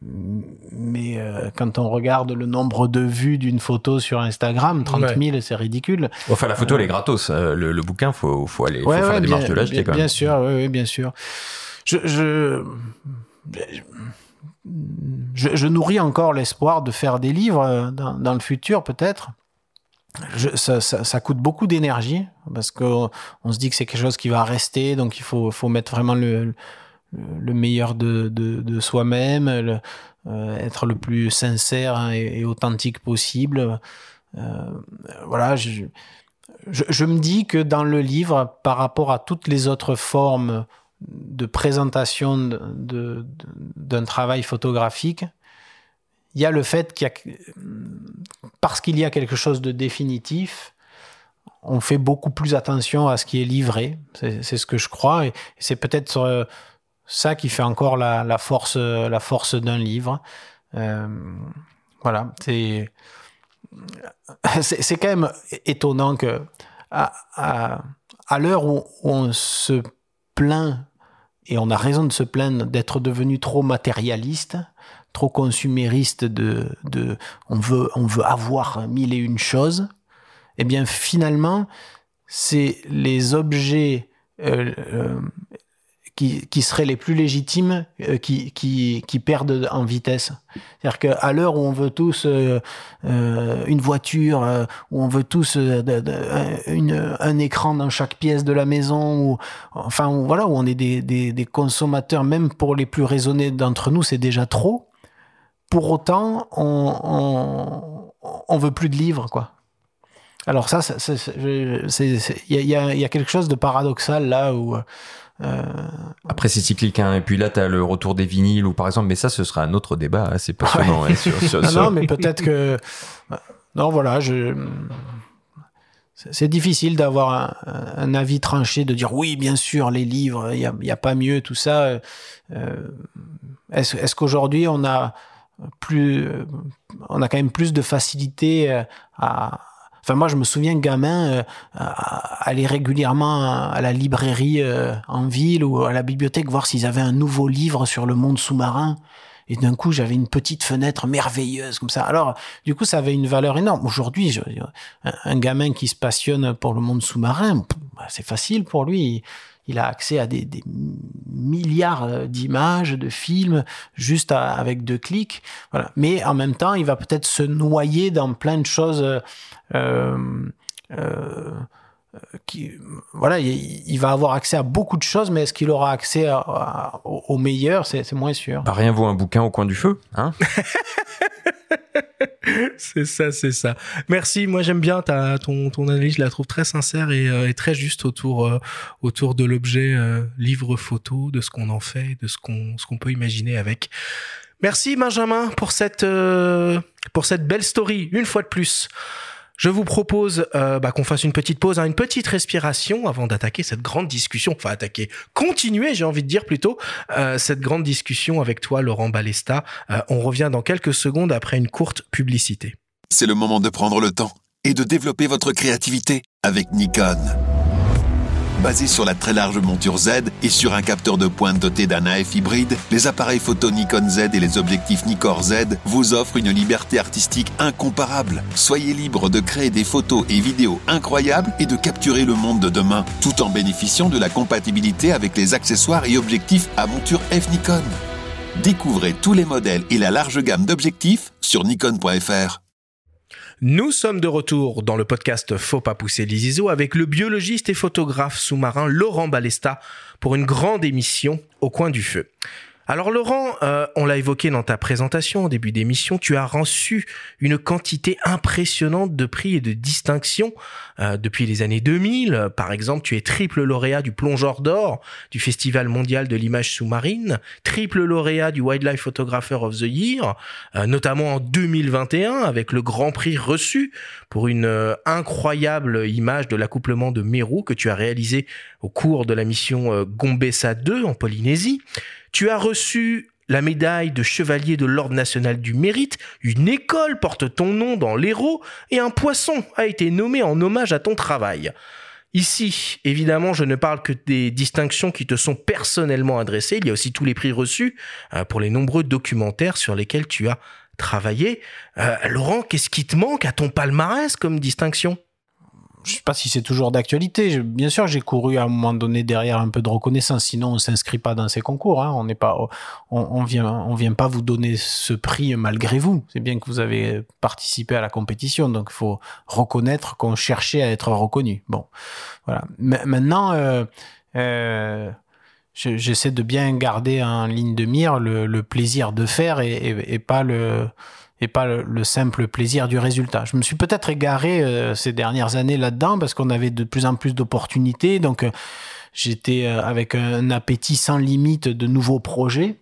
Mais euh, quand on regarde le nombre de vues d'une photo sur Instagram, 30 000, c'est ridicule. Enfin, la photo, elle est gratos. Euh, Le, le bouquin, faut, faut aller, faut Ouais, faire ouais, la démarche bien, de l'acheter bien- quand même. Bien sûr, oui, bien sûr. Je, je, je, je nourris encore l'espoir de faire des livres euh, dans, dans le futur, peut-être. Je- ça, ça, ça coûte beaucoup d'énergie parce qu'on on se dit que c'est quelque chose qui va rester, donc il faut, faut mettre vraiment le, le- le meilleur de, de, de soi-même, euh, être le plus sincère hein, et, authentique possible. Euh, voilà, je, je, me dis que dans le livre, par rapport à toutes les autres formes de présentation d'un travail photographique, il y a le fait qu'il parce qu'il y a quelque chose de définitif, on fait beaucoup plus attention à ce qui est livré. C'est c'est ce que je crois. Et c'est peut-être euh, ça qui fait encore la, force, la force d'un livre. Euh, voilà, c'est c'est quand même étonnant que à, à, à l'heure où on se plaint et on a raison de se plaindre d'être devenu trop matérialiste, trop consumériste de, de on veut on veut avoir mille et une choses, eh bien finalement c'est les objets euh, euh, qui, seraient les plus légitimes euh, qui, qui, perdent en vitesse. C'est-à-dire qu'à l'heure où on veut tous euh, euh, une voiture, où on veut tous un écran dans chaque pièce de la maison, enfin où, voilà où on est des, consommateurs, même pour les plus raisonnés d'entre nous, c'est déjà trop. Pour autant, on, on, on veut plus de livres, quoi. Alors ça, il y y a- quelque chose de paradoxal là où Après, c'est cyclique. Hein. Et puis là, tu as le retour des vinyles, ou par exemple, mais ça, ce sera un autre débat. hein. C'est passionnant. hein, sur- sur- non, sur- non, mais peut-être que. Non, voilà, je. C'est difficile d'avoir un, un avis tranché, de dire oui, bien sûr, les livres, il n'y a pas mieux, tout ça. Euh, Est-ce est qu'aujourd'hui, on a plus. On a quand même plus de facilité à, Enfin, moi, je me souviens, gamin, euh, aller régulièrement à la librairie euh, en ville ou à la bibliothèque voir s'ils avaient un nouveau livre sur le monde sous-marin. Et d'un coup, j'avais une petite fenêtre merveilleuse comme ça. Alors, du coup, ça avait une valeur énorme. Aujourd'hui, un, gamin qui se passionne pour le monde sous-marin, bah, c'est facile pour lui. Il a accès à des, milliards euh, d'images, de films, juste avec deux clics. Voilà. Mais en même temps, il va peut-être se noyer dans plein de choses. Euh, euh, qui, voilà, il, va avoir accès à beaucoup de choses, mais est-ce qu'il aura accès au, meilleur? C'est moins sûr. Bah, rien vaut un bouquin au coin du feu, hein? c'est ça, c'est ça. Merci. Moi, j'aime bien ta, ton, ton analyse. Je la trouve très sincère et, euh, très juste autour, euh, autour de l'objet euh, livre photo, de ce qu'on en fait, de ce qu'on, ce qu'on peut imaginer avec. Merci Benjamin pour cette, pour cette belle story. Une fois de plus. Je vous propose euh, bah, qu'on fasse une petite pause, hein, une petite respiration avant d'attaquer cette grande discussion. Enfin, attaquer, continuer, j'ai envie de dire plutôt, euh, cette grande discussion avec toi, Laurent Balesta. Euh, on revient dans quelques secondes après une courte publicité. C'est le moment de prendre le temps et de développer votre créativité avec Nikon. Basé sur la très large monture Z et sur un capteur de pointe doté d'un AF hybride, les appareils photo Nikon Z et les objectifs Nikkor Z vous offrent une liberté artistique incomparable. Soyez libre de créer des photos et vidéos incroyables et de capturer le monde de demain, tout en bénéficiant de la compatibilité avec les accessoires et objectifs à monture F Nikon. Découvrez tous les modèles et la large gamme d'objectifs sur nikon.fr. Nous sommes de retour dans le podcast Faut pas pousser les ISO avec le biologiste et photographe sous-marin Laurent Balesta pour une grande émission au coin du feu. Alors Laurent, euh, on l'a évoqué dans ta présentation au début d'émission, tu as reçu une quantité impressionnante de prix et de distinctions euh, depuis les années 2000. Par exemple, tu es triple lauréat du plongeur d'or du Festival mondial de l'image sous-marine, triple lauréat du Wildlife Photographer of the Year, euh, notamment en 2021 avec le grand prix reçu pour une incroyable image de l'accouplement de Meru que tu as réalisé au cours de la mission Gombessa 2 en Polynésie. Tu as reçu la médaille de chevalier de l'Ordre national du mérite, une école porte ton nom dans l'Hérault et un poisson a été nommé en hommage à ton travail. Ici, évidemment, je ne parle que des distinctions qui te sont personnellement adressées. Il y a aussi tous les prix reçus euh, pour les nombreux documentaires sur lesquels tu as travaillé. Euh, Laurent, qu'est-ce qui te manque à ton palmarès comme distinction? Je sais pas si c'est toujours d'actualité. Bien sûr, j'ai couru à un moment donné derrière un peu de reconnaissance. Sinon, on s'inscrit pas dans ces concours. Hein. On n'est pas, on, vient, on vient pas vous donner ce prix malgré vous. C'est bien que vous avez participé à la compétition, donc il faut reconnaître qu'on cherchait à être reconnu. Bon, voilà. maintenant, euh, euh, j'essaie de bien garder en ligne de mire le, plaisir de faire et pas le et pas le, simple plaisir du résultat. Je me suis peut-être égaré euh, ces dernières années là-dedans parce qu'on avait de plus en plus d'opportunités, donc euh, j'étais euh, avec un appétit sans limite de nouveaux projets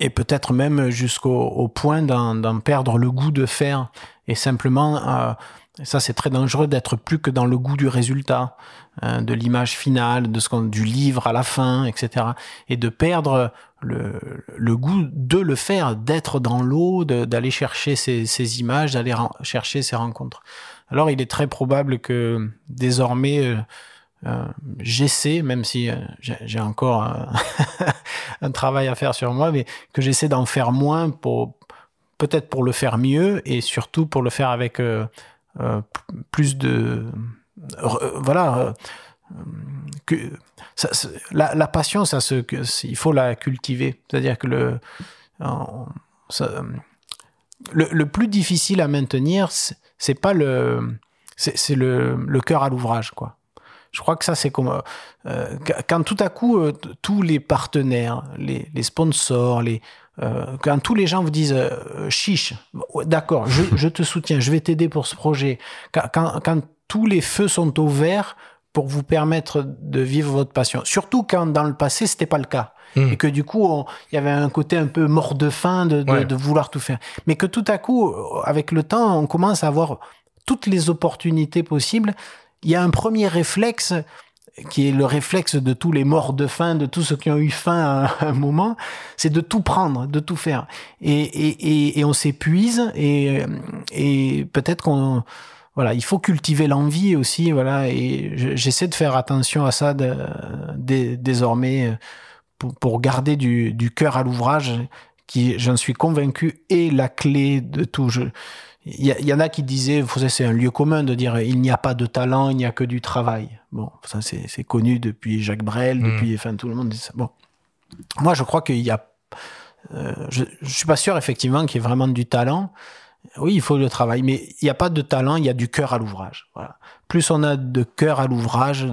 et peut-être même jusqu'au point d'en perdre le goût de faire. Et simplement ça c'est très dangereux d'être plus que dans le goût du résultat de l'image finale de ce qu'on du livre à la fin etc et de perdre le, goût de le faire, d'être dans l'eau, d'aller chercher ces, images, d'aller chercher ces rencontres. Alors il est très probable que désormais euh, euh j'essaie, même si euh, j'ai encore un, travail à faire sur moi, mais que j'essaie d'en faire moins pour peut-être pour le faire mieux et surtout pour le faire avec plus de voilà la, passion, ça se, il faut la cultiver. C'est-à-dire que le, le, plus difficile à maintenir, c'est pas le, c'est le, cœur à l'ouvrage, quoi. Je crois que ça, c'est comme euh, quand tout à coup euh, tous les partenaires, les, sponsors, les euh, quand tous les gens vous disent chiche, d'accord, je, te soutiens, je vais t'aider pour ce projet. Quand, quand tous les feux sont au vert pour vous permettre de vivre votre passion. Surtout quand dans le passé, c'était pas le cas. Hmm. Et que du coup, il y avait un côté un peu mort de faim de, de, vouloir tout faire. Mais que tout à coup, avec le temps, on commence à avoir toutes les opportunités possibles. Il y a un premier réflexe qui est le réflexe de tous les morts de faim, de tous ceux qui ont eu faim à un moment, c'est de tout prendre, de tout faire. Et, et, et, et on s'épuise et, et peut-être qu'on voilà, il faut cultiver l'envie aussi, voilà, et j'essaie de faire attention à ça désormais pour, pour, garder du, du cœur à l'ouvrage, qui, j'en suis convaincu, est la clé de tout. il y, y, en a qui disaient, c'est un lieu commun de dire il n'y a pas de talent, il n'y a que du travail. Bon, ça c'est connu depuis Jacques Brel, mmh. depuis, enfin tout le monde dit ça. Bon, moi je crois qu'il y a, euh, je, je suis pas sûr effectivement qu'il y ait vraiment du talent. Oui, il faut le travail, mais il n'y a pas de talent, il y a du cœur à l'ouvrage. Voilà. Plus on a de cœur à l'ouvrage,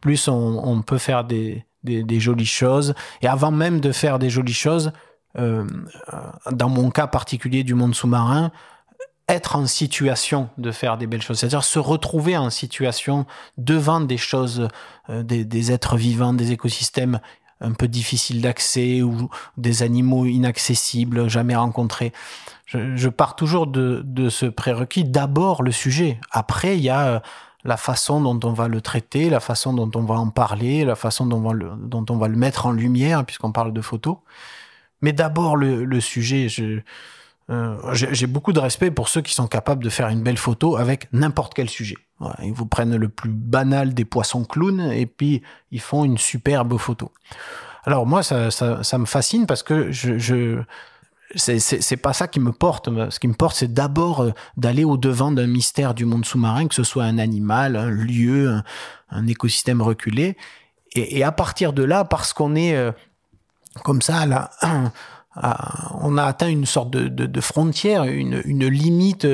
plus on, peut faire des, jolies choses. Et avant même de faire des jolies choses, euh, dans mon cas particulier du monde sous-marin, être en situation de faire des belles choses, c'est-à-dire se retrouver en situation devant des choses, euh, des, êtres vivants, des écosystèmes un peu difficiles d'accès ou des animaux inaccessibles, jamais rencontrés je, pars toujours de, de ce prérequis. D'abord le sujet. Après, il y a euh, la façon dont on va le traiter, la façon dont on va en parler, la façon dont on va le, dont on va le mettre en lumière, puisqu'on parle de photos. Mais d'abord le, le, sujet. Je, euh, j'ai beaucoup de respect pour ceux qui sont capables de faire une belle photo avec n'importe quel sujet. Ils vous prennent le plus banal des poissons clowns et puis ils font une superbe photo. Alors moi, ça, ça, me fascine parce que je, je c'est pas ça qui me porte. Ce qui me porte, c'est d'abord euh, d'aller au devant d'un mystère du monde sous-marin, que ce soit un animal, un lieu, un, écosystème reculé. Et, à partir de là, parce qu'on est euh, comme ça, là, on a atteint une sorte de, de, frontière, une, une, limite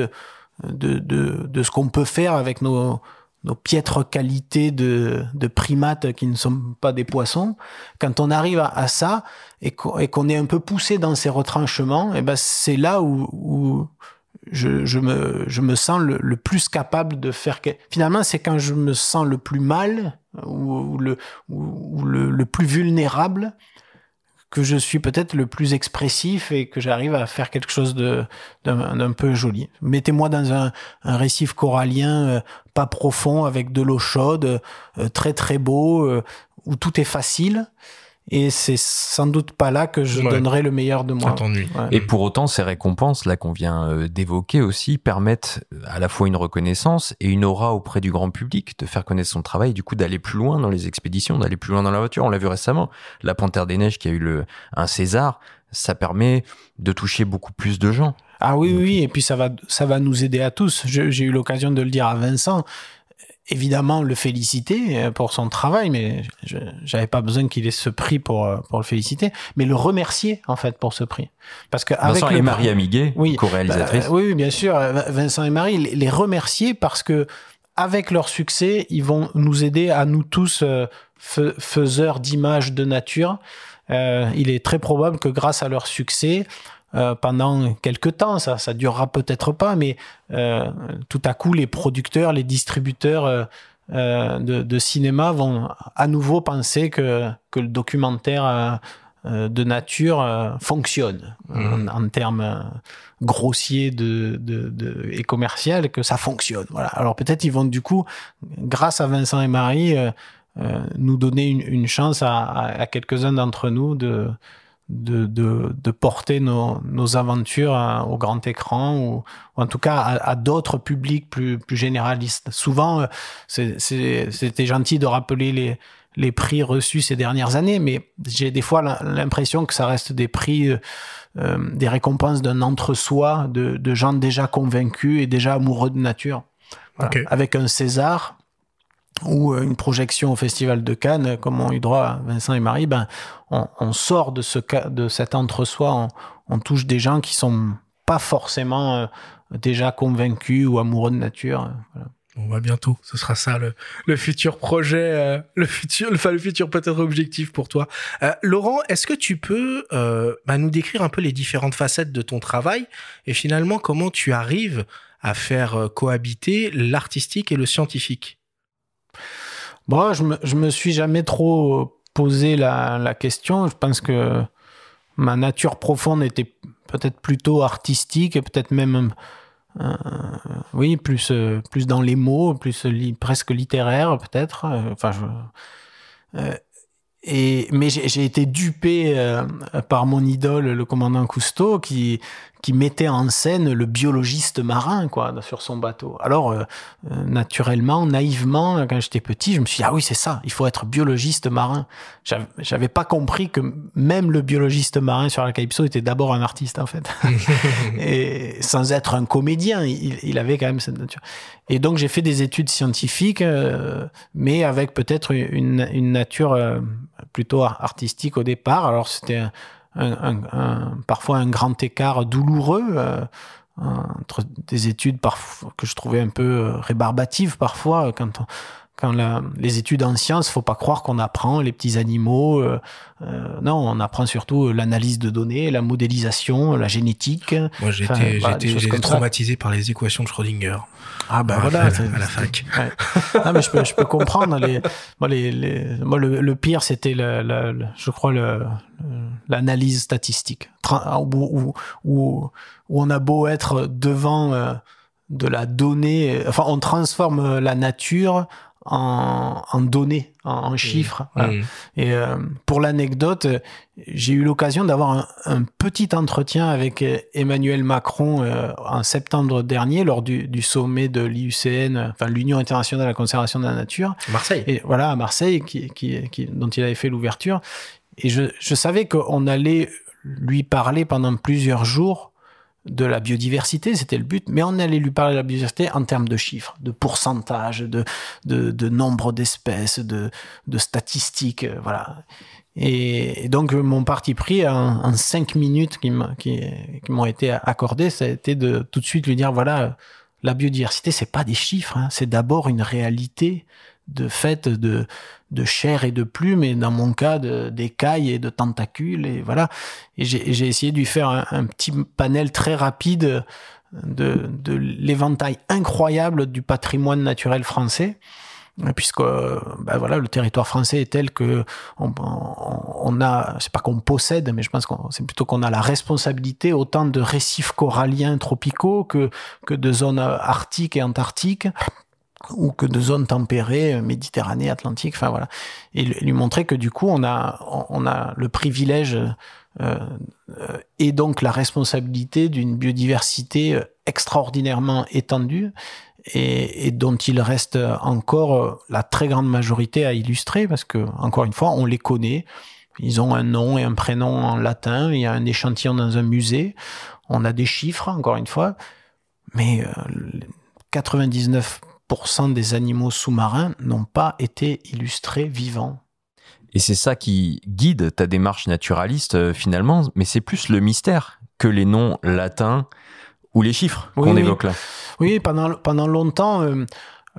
de, de, de ce qu'on peut faire avec nos, nos piètres qualités de, de, primates qui ne sont pas des poissons, quand on arrive à, ça et qu'on est un peu poussé dans ces retranchements, et eh ben c'est là où, où je, je, me, je me sens le, plus capable de faire. Finalement, c'est quand je me sens le plus mal ou, le, ou, le, le plus vulnérable que je suis peut-être le plus expressif et que j'arrive à faire quelque chose de d'un peu joli. Mettez-moi dans un, récif corallien euh, pas profond avec de l'eau chaude, euh, très très beau, euh, où tout est facile et c'est sans doute pas là que je donnerai le meilleur de moi. Et pour autant, ces récompenses là qu'on vient euh, d'évoquer aussi permettent euh, à la fois une reconnaissance et une aura auprès du grand public, de faire connaître son travail, du coup d'aller plus loin dans les expéditions, d'aller plus loin dans la voiture. On l'a vu récemment, la Panthère des Neiges qui a eu le un César, ça permet de toucher beaucoup plus de gens. Ah oui, oui, et puis ça va, ça va nous aider à tous. J'ai eu l'occasion de le dire à Vincent évidemment le féliciter euh, pour son travail, mais j'avais pas besoin qu'il ait ce prix pour euh, pour le féliciter, mais le remercier en fait pour ce prix. Parce que avec Vincent et Marie Amiguet, oui, co-réalisatrice. Bah, oui, bien sûr, Vincent et Marie, les remercier parce que avec leur succès, ils vont nous aider à nous tous euh, faiseurs d'images de nature. Euh, il est très probable que grâce à leur succès, euh, pendant quelques temps. Ça, ça durera peut-être pas, mais euh, tout à coup, les producteurs, les distributeurs euh, de, de, cinéma vont à nouveau penser que, que le documentaire de nature fonctionne mmh. en, en, termes grossiers de, de, de, et commercial, que ça fonctionne. Voilà. Alors peut-être ils vont du coup, grâce à Vincent et Marie, nous donner une, une chance à, à, à quelques-uns d'entre nous de de, de, de, porter nos, nos aventures au grand écran ou, en tout cas à, à d'autres publics plus, plus généralistes. Souvent, euh, c'était gentil de rappeler les, les prix reçus ces dernières années, mais j'ai des fois l'impression que ça reste des prix, euh, euh, des récompenses d'un entre-soi, de, de, gens déjà convaincus et déjà amoureux de nature. Avec un César, ou une projection au Festival de Cannes, comme ont eu droit Vincent et Marie, ben, on, on sort de, ce, de cet entre-soi, on, on, touche des gens qui sont pas forcément euh, déjà convaincus ou amoureux de nature. Voilà. On va bientôt, ce sera ça le, le futur projet, euh, le futur, le futur peut-être objectif pour toi. Euh, Laurent, est-ce que tu peux euh, bah, nous décrire un peu les différentes facettes de ton travail et finalement comment tu arrives à faire euh, cohabiter l'artistique et le scientifique? Bon, je me, je me suis jamais trop posé la, la question. Je pense que ma nature profonde était peut-être plutôt artistique peut-être même euh, oui plus euh, plus dans les mots plus presque littéraire peut-être enfin euh, et mais j'ai été dupé par mon idole le commandant Cousteau qui qui mettait en scène le biologiste marin quoi sur son bateau. Alors euh, euh, naturellement, naïvement, quand j'étais petit, je me suis dit ah oui c'est ça, il faut être biologiste marin. J'avais- J'avais pas compris que même le biologiste marin sur la Calypso était d'abord un artiste en fait, et sans être un comédien, il, il avait quand même cette nature. Et donc j'ai fait des études scientifiques, euh, mais avec peut-être une, une nature euh, plutôt artistique au départ. Alors c'était un, un- parfois un grand écart douloureux euh, entre des études que je trouvais un peu euh, rébarbatives parfois quand on- quand la- les études en sciences, faut pas croire qu'on apprend les petits animaux. euh, euh, non, on apprend surtout l'analyse de données, la modélisation, la génétique. Moi, comme ça. traumatisé par les équations de Schrödinger. Ah ben à, voilà, la- c'est- à la fac. Ouais. Non, mais je peux, je peux comprendre. Les, moi, les, les- moi, le, le pire, c'était, je crois, l'analyse statistique. Où, où, où, on a beau être devant euh, de la donnée, enfin, on transforme la nature en, en données, en, en chiffres. Voilà. Mm. Et euh, pour l'anecdote, j'ai eu l'occasion d'avoir un, un petit entretien avec euh, Emmanuel Macron euh, en septembre dernier lors du, du sommet de l'IUCN, enfin l'Union internationale de la conservation de la nature, Marseille. et voilà à Marseille, qui, qui, qui- dont il avait fait l'ouverture. Et je, je savais qu'on allait lui parler pendant plusieurs jours de la biodiversité, c'était le but, mais on allait lui parler de la biodiversité en termes de chiffres, de pourcentage, de, de, nombre d'espèces, de, de statistiques, euh, voilà. Et, donc euh, mon parti pris en, cinq minutes qui m'ont été accordées, ça a été de tout de suite lui dire voilà, la biodiversité c'est pas des chiffres, hein, c'est d'abord une réalité de fait de de chair et de plumes et dans mon cas d'écailles et de tentacules et voilà. Et j'ai essayé de lui faire un, petit panel très rapide de, de l'éventail incroyable du patrimoine naturel français puisque ben voilà le territoire français est tel que on, on- a c'est pas qu'on possède mais je pense qu'on c'est plutôt qu'on a la responsabilité autant de récifs coralliens tropicaux que que de zones arctiques et antarctiques ou que de zones tempérées, euh, Méditerranée, Atlantique, enfin voilà, et lui montrer que du coup on a on- a le privilège euh, euh, et donc la responsabilité d'une biodiversité extraordinairement étendue et, dont il reste encore la très grande majorité à illustrer parce que encore une fois on les connaît. Ils ont un nom et un prénom en latin. Il y a un échantillon dans un musée. On a des chiffres encore une fois. Mais euh, 99% des animaux sous-marins n'ont pas été illustrés vivants Et c'est ça qui guide ta démarche naturaliste euh, finalement, mais c'est plus le mystère que les noms latins ou les chiffres Oui, qu'on oui. évoque là. Oui, pendant, pendant longtemps, euh,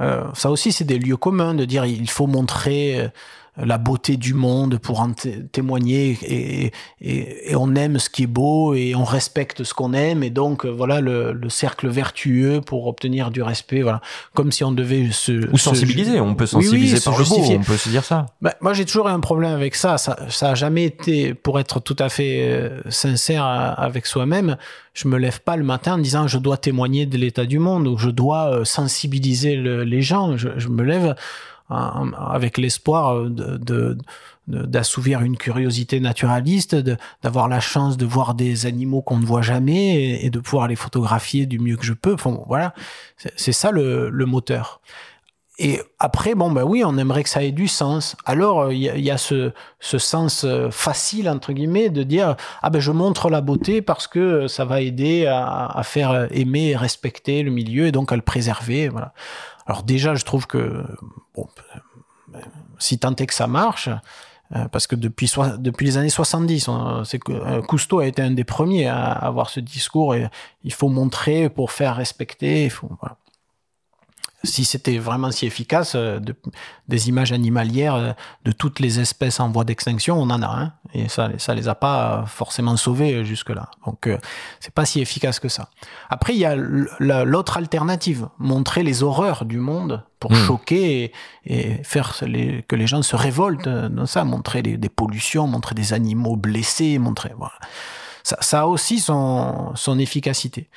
euh, ça aussi c'est des lieux communs de dire il faut montrer la beauté du monde pour en té- témoigner et, et, et on aime ce qui est beau et on respecte ce qu'on aime et donc euh, voilà le, le cercle vertueux pour obtenir du respect voilà comme si on devait se Ou se- sensibiliser, on peut Oui, oui, sensibiliser se par le beau, justifier. on peut se dire ça. Ben, moi, j'ai toujours eu un problème avec ça. Ça, ça a jamais été, pour être tout à fait euh, sincère à- avec soi-même, je me lève pas le matin en disant je dois témoigner de l'état du monde ou je dois euh, sensibiliser le- les gens. Je, je me lève avec l'espoir euh, de, d'assouvir une curiosité naturaliste, d'avoir la chance de voir des animaux qu'on ne voit jamais et, et de pouvoir les photographier du mieux que je peux. Enfin, voilà, c'est ça le, le moteur. Et après, bon, ben oui, on aimerait que ça ait du sens. Alors, euh, il il y a ce, ce sens euh, facile, entre guillemets, de dire Ah ben, je montre la beauté parce que euh, ça va aider à, à faire euh, aimer et respecter le milieu et donc à le préserver. Voilà. Alors, déjà, je trouve que, bon, euh, si tant est que ça marche, euh, parce que depuis, depuis les années 70, on- euh, Cousteau a été un des premiers à avoir ce discours et il faut montrer pour faire respecter. Il faut, voilà si c'était vraiment si efficace, euh, de- des images animalières euh, de toutes les espèces en voie d'extinction, on en a un. Et ça, ça les a pas euh, forcément sauvés euh, jusque-là. Donc, euh, c'est pas si efficace que ça. Après, il y a l'autre alternative, montrer les horreurs du monde pour Hmm. choquer et, et faire les- que les gens se révoltent dans ça, montrer les- des pollutions, montrer des animaux blessés, montrer. Voilà. Ça, ça a aussi son, son efficacité.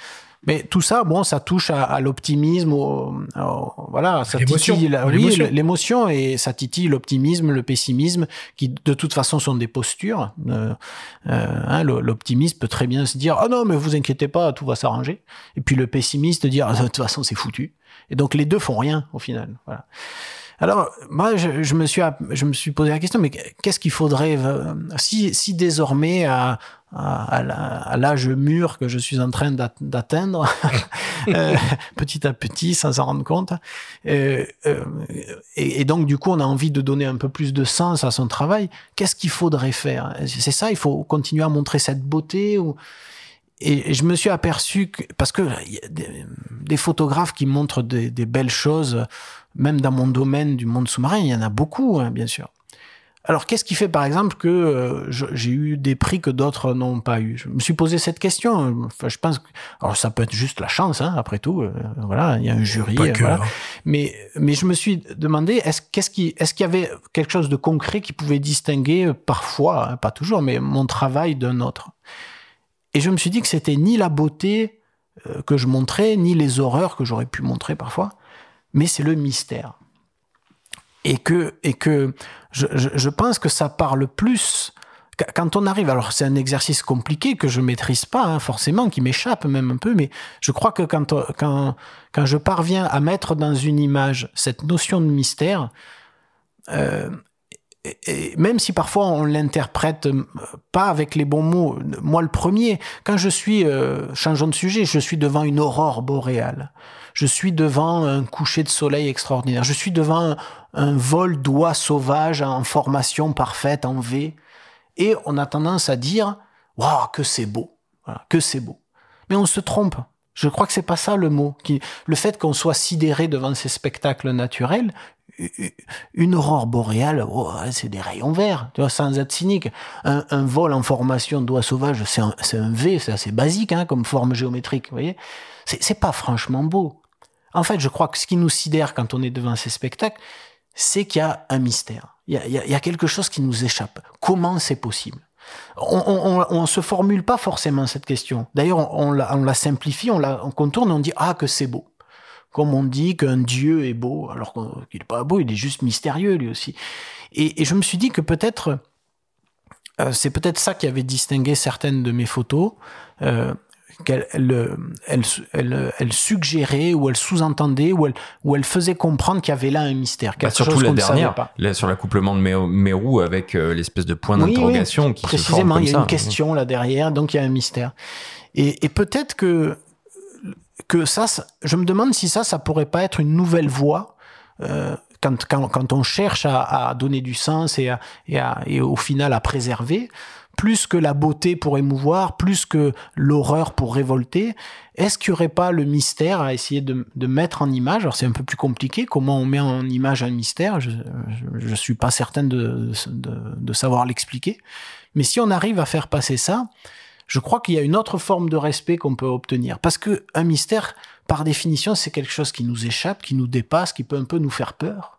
Mais tout ça, bon, ça touche à, à l'optimisme, voilà, ça titille oui, l'émotion et ça titille l'optimisme, le pessimisme, qui de toute façon sont des postures. Euh, euh, hein, L'optimiste peut très bien se dire ah non mais vous inquiétez pas, tout va s'arranger. Et puis le pessimiste dire ah, de toute façon c'est foutu. Et donc les deux font rien au final. Voilà. Alors, moi, je, je, me suis, je me suis posé la question, mais qu'est-ce qu'il faudrait euh, si, si désormais à, à, l'âge mûr que je suis en train d'atteindre, euh, petit à petit, sans s'en rendre compte, euh, euh, et, donc du coup, on a envie de donner un peu plus de sens à son travail. Qu'est-ce qu'il faudrait faire? C'est ça, il faut continuer à montrer cette beauté ou et je me suis aperçu que, parce que y a des, photographes qui montrent des, des, belles choses, même dans mon domaine du monde sous-marin, il y en a beaucoup, hein, bien sûr. Alors, qu'est-ce qui fait, par exemple, que euh, j'ai eu des prix que d'autres n'ont pas eu? Je me suis posé cette question. Enfin, je pense que, alors ça peut être juste la chance, hein, après tout. Euh, voilà, il y a un jury. voilà. Hein. Mais, mais je me suis demandé, est-ce qu'est-ce qui, est-ce qu'il y avait quelque chose de concret qui pouvait distinguer parfois, hein, pas toujours, mais mon travail d'un autre? Et je me suis dit que c'était ni la beauté euh, que je montrais, ni les horreurs que j'aurais pu montrer parfois, mais c'est le mystère. Et que, et que je, je, pense que ça parle plus quand on arrive, alors c'est un exercice compliqué que je maîtrise pas hein, forcément, qui m'échappe même un peu, mais je crois que quand, quand, quand je parviens à mettre dans une image cette notion de mystère, euh, même si parfois on l'interprète euh, pas avec les bons mots, moi le premier, quand je suis, euh, changeons de sujet, je suis devant une aurore boréale, je suis devant un coucher de soleil extraordinaire, je suis devant un, vol d'oies sauvages en formation parfaite, en V, et on a tendance à dire, waouh, que c'est beau, que c'est beau. Mais on se trompe. Je crois que c'est pas ça le mot. Le fait qu'on soit sidéré devant ces spectacles naturels, une aurore boréale, oh, c'est des rayons verts, tu vois, sans être cynique. Un, vol en formation d'oie sauvage, c'est un, un, V, c'est assez basique hein, comme forme géométrique, vous voyez. C'est pas franchement beau. En fait, je crois que ce qui nous sidère quand on est devant ces spectacles, c'est qu'il y a un mystère. Il y a, quelque chose qui nous échappe. Comment c'est possible? On, ne se formule pas forcément cette question. D'ailleurs, on, la, simplifie, on la on contourne, on dit ah que c'est beau comme on dit qu'un dieu est beau, alors qu'il n'est pas beau, il est juste mystérieux lui aussi. Et, je me suis dit que peut-être, euh, c'est peut-être ça qui avait distingué certaines de mes photos, euh, qu'elle elle, elle, suggérait ou elle sous-entendait ou elle, ou elle faisait comprendre qu'il y avait là un mystère. Bah, surtout la dernière, là, sur l'accouplement de Mérou avec euh, l'espèce de point d'interrogation qui précisément, se forme comme il y a une question là derrière, donc il y a un mystère. Et, et peut-être que que ça, je me demande si ça, ça pourrait pas être une nouvelle voie. Euh, quand, quand, quand, on cherche à, à, donner du sens et, à, et, à, et au final à préserver, plus que la beauté pour émouvoir, plus que l'horreur pour révolter, est-ce qu'il n'y aurait pas le mystère à essayer de, mettre en image? Alors c'est un peu plus compliqué, comment on met en image un mystère, je ne suis pas certain de, de, de savoir l'expliquer, mais si on arrive à faire passer ça, je crois qu'il y a une autre forme de respect qu'on peut obtenir. Parce que un mystère, par définition, c'est quelque chose qui nous échappe, qui nous dépasse, qui peut un peu nous faire peur.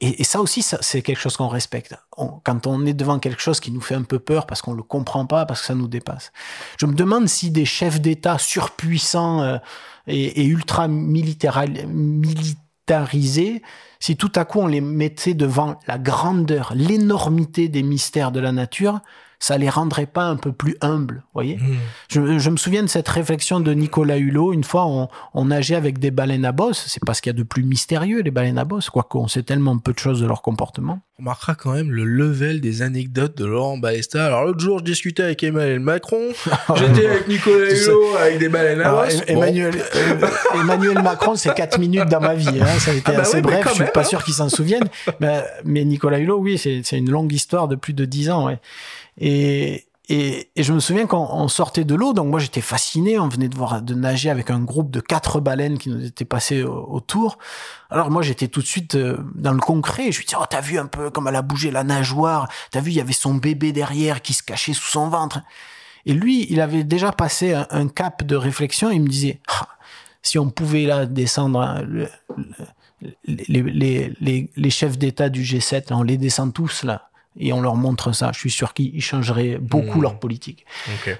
Et, ça aussi, c'est quelque chose qu'on respecte. quand on est devant quelque chose qui nous fait un peu peur parce qu'on le comprend pas, parce que ça nous dépasse. Je me demande si des chefs d'État surpuissants euh, et, ultra militarisés, si tout à coup on les mettait devant la grandeur, l'énormité des mystères de la nature, ça les rendrait pas un peu plus humbles, voyez? Hmm. je, me souviens de cette réflexion de Nicolas Hulot. Une fois, on, nageait avec des baleines à bosse. C'est parce qu'il y a de plus mystérieux les baleines à bosse, quoique on sait tellement peu de choses de leur comportement. On remarquera quand même le level des anecdotes de Laurent Balesta. Alors l'autre jour, je discutais avec Emmanuel Macron. J'étais avec Nicolas Hulot avec des baleines à bosse. Emmanuel, euh, Emmanuel Macron, c'est 4 minutes dans ma vie. Hein. Ça a été ah bah assez bref. Je suis pas sûr qu'il s'en souvienne. Mais, mais Nicolas Hulot, oui, c'est une longue histoire de plus de 10 ans. Ouais. Et, je me souviens quand on sortait de l'eau, donc moi j'étais fasciné, on venait de voir de nager avec un groupe de quatre baleines qui nous étaient passées autour. Alors moi j'étais tout de suite euh, dans le concret, je lui dis oh t'as vu un peu comme elle a bougé la nageoire, t'as vu il y avait son bébé derrière qui se cachait sous son ventre. Et lui il avait déjà passé un, cap de réflexion, il me disait ah, si on pouvait là descendre hein, les, chefs d'État du G7, on les descend tous là et on leur montre ça, je suis sûr qu'ils changeraient beaucoup Mmh. leur politique.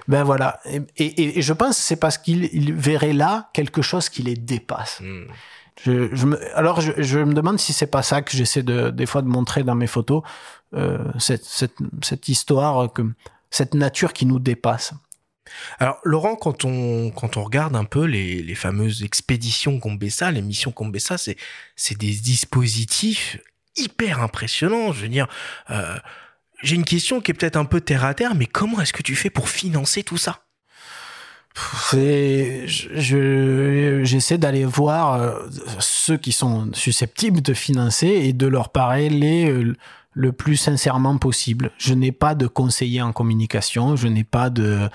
Ben voilà. Et, et- et je pense que c'est parce qu'ils ils verraient là quelque chose qui les dépasse. Hmm. Je, je me, alors je, je me demande si c'est pas ça que j'essaie de, des fois de montrer dans mes photos, euh, cette, cette, cette histoire, que, cette nature qui nous dépasse. Alors, Laurent, quand on, quand on regarde un peu les, les fameuses expéditions Combessa, les missions Combessa, c'est des dispositifs hyper impressionnants. Je veux dire, euh, j'ai une question qui est peut-être un peu terre à terre, mais comment est-ce que tu fais pour financer tout ça? C'est, je- je, j'essaie d'aller voir euh, ceux qui sont susceptibles de financer et de leur parler euh, le plus sincèrement possible. Je n'ai pas de conseiller en communication, je n'ai pas de,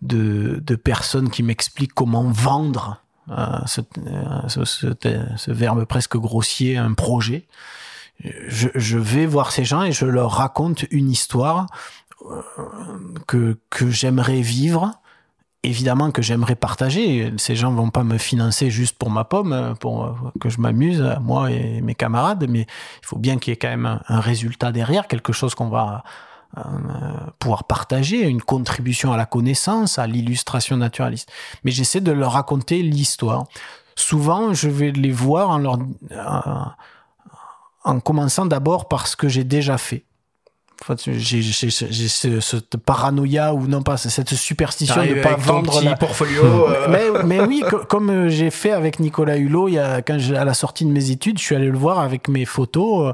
de, personne qui m'explique comment vendre ce- ce verbe presque grossier, un projet. Je, vais voir ces gens et je leur raconte une histoire euh, que, que j'aimerais vivre évidemment que j'aimerais partager. Ces gens vont pas me financer juste pour ma pomme, euh, pour euh, que je m'amuse, moi et mes camarades, mais il faut bien qu'il y ait quand même un, résultat derrière, quelque chose qu'on va pouvoir partager, une contribution à la connaissance, à l'illustration naturaliste. Mais j'essaie de leur raconter l'histoire. Souvent, je vais les voir en leur en commençant d'abord par ce que j'ai déjà fait. J'ai j'ai- j'ai ce- cette paranoïa ou non pas cette superstition de pas avec ton vendre petit la, portfolio. euh, mais, mais oui, co- comme euh, j'ai fait avec Nicolas Hulot, il y a, quand j'ai- à la sortie de mes études, je suis allé le voir avec mes photos euh,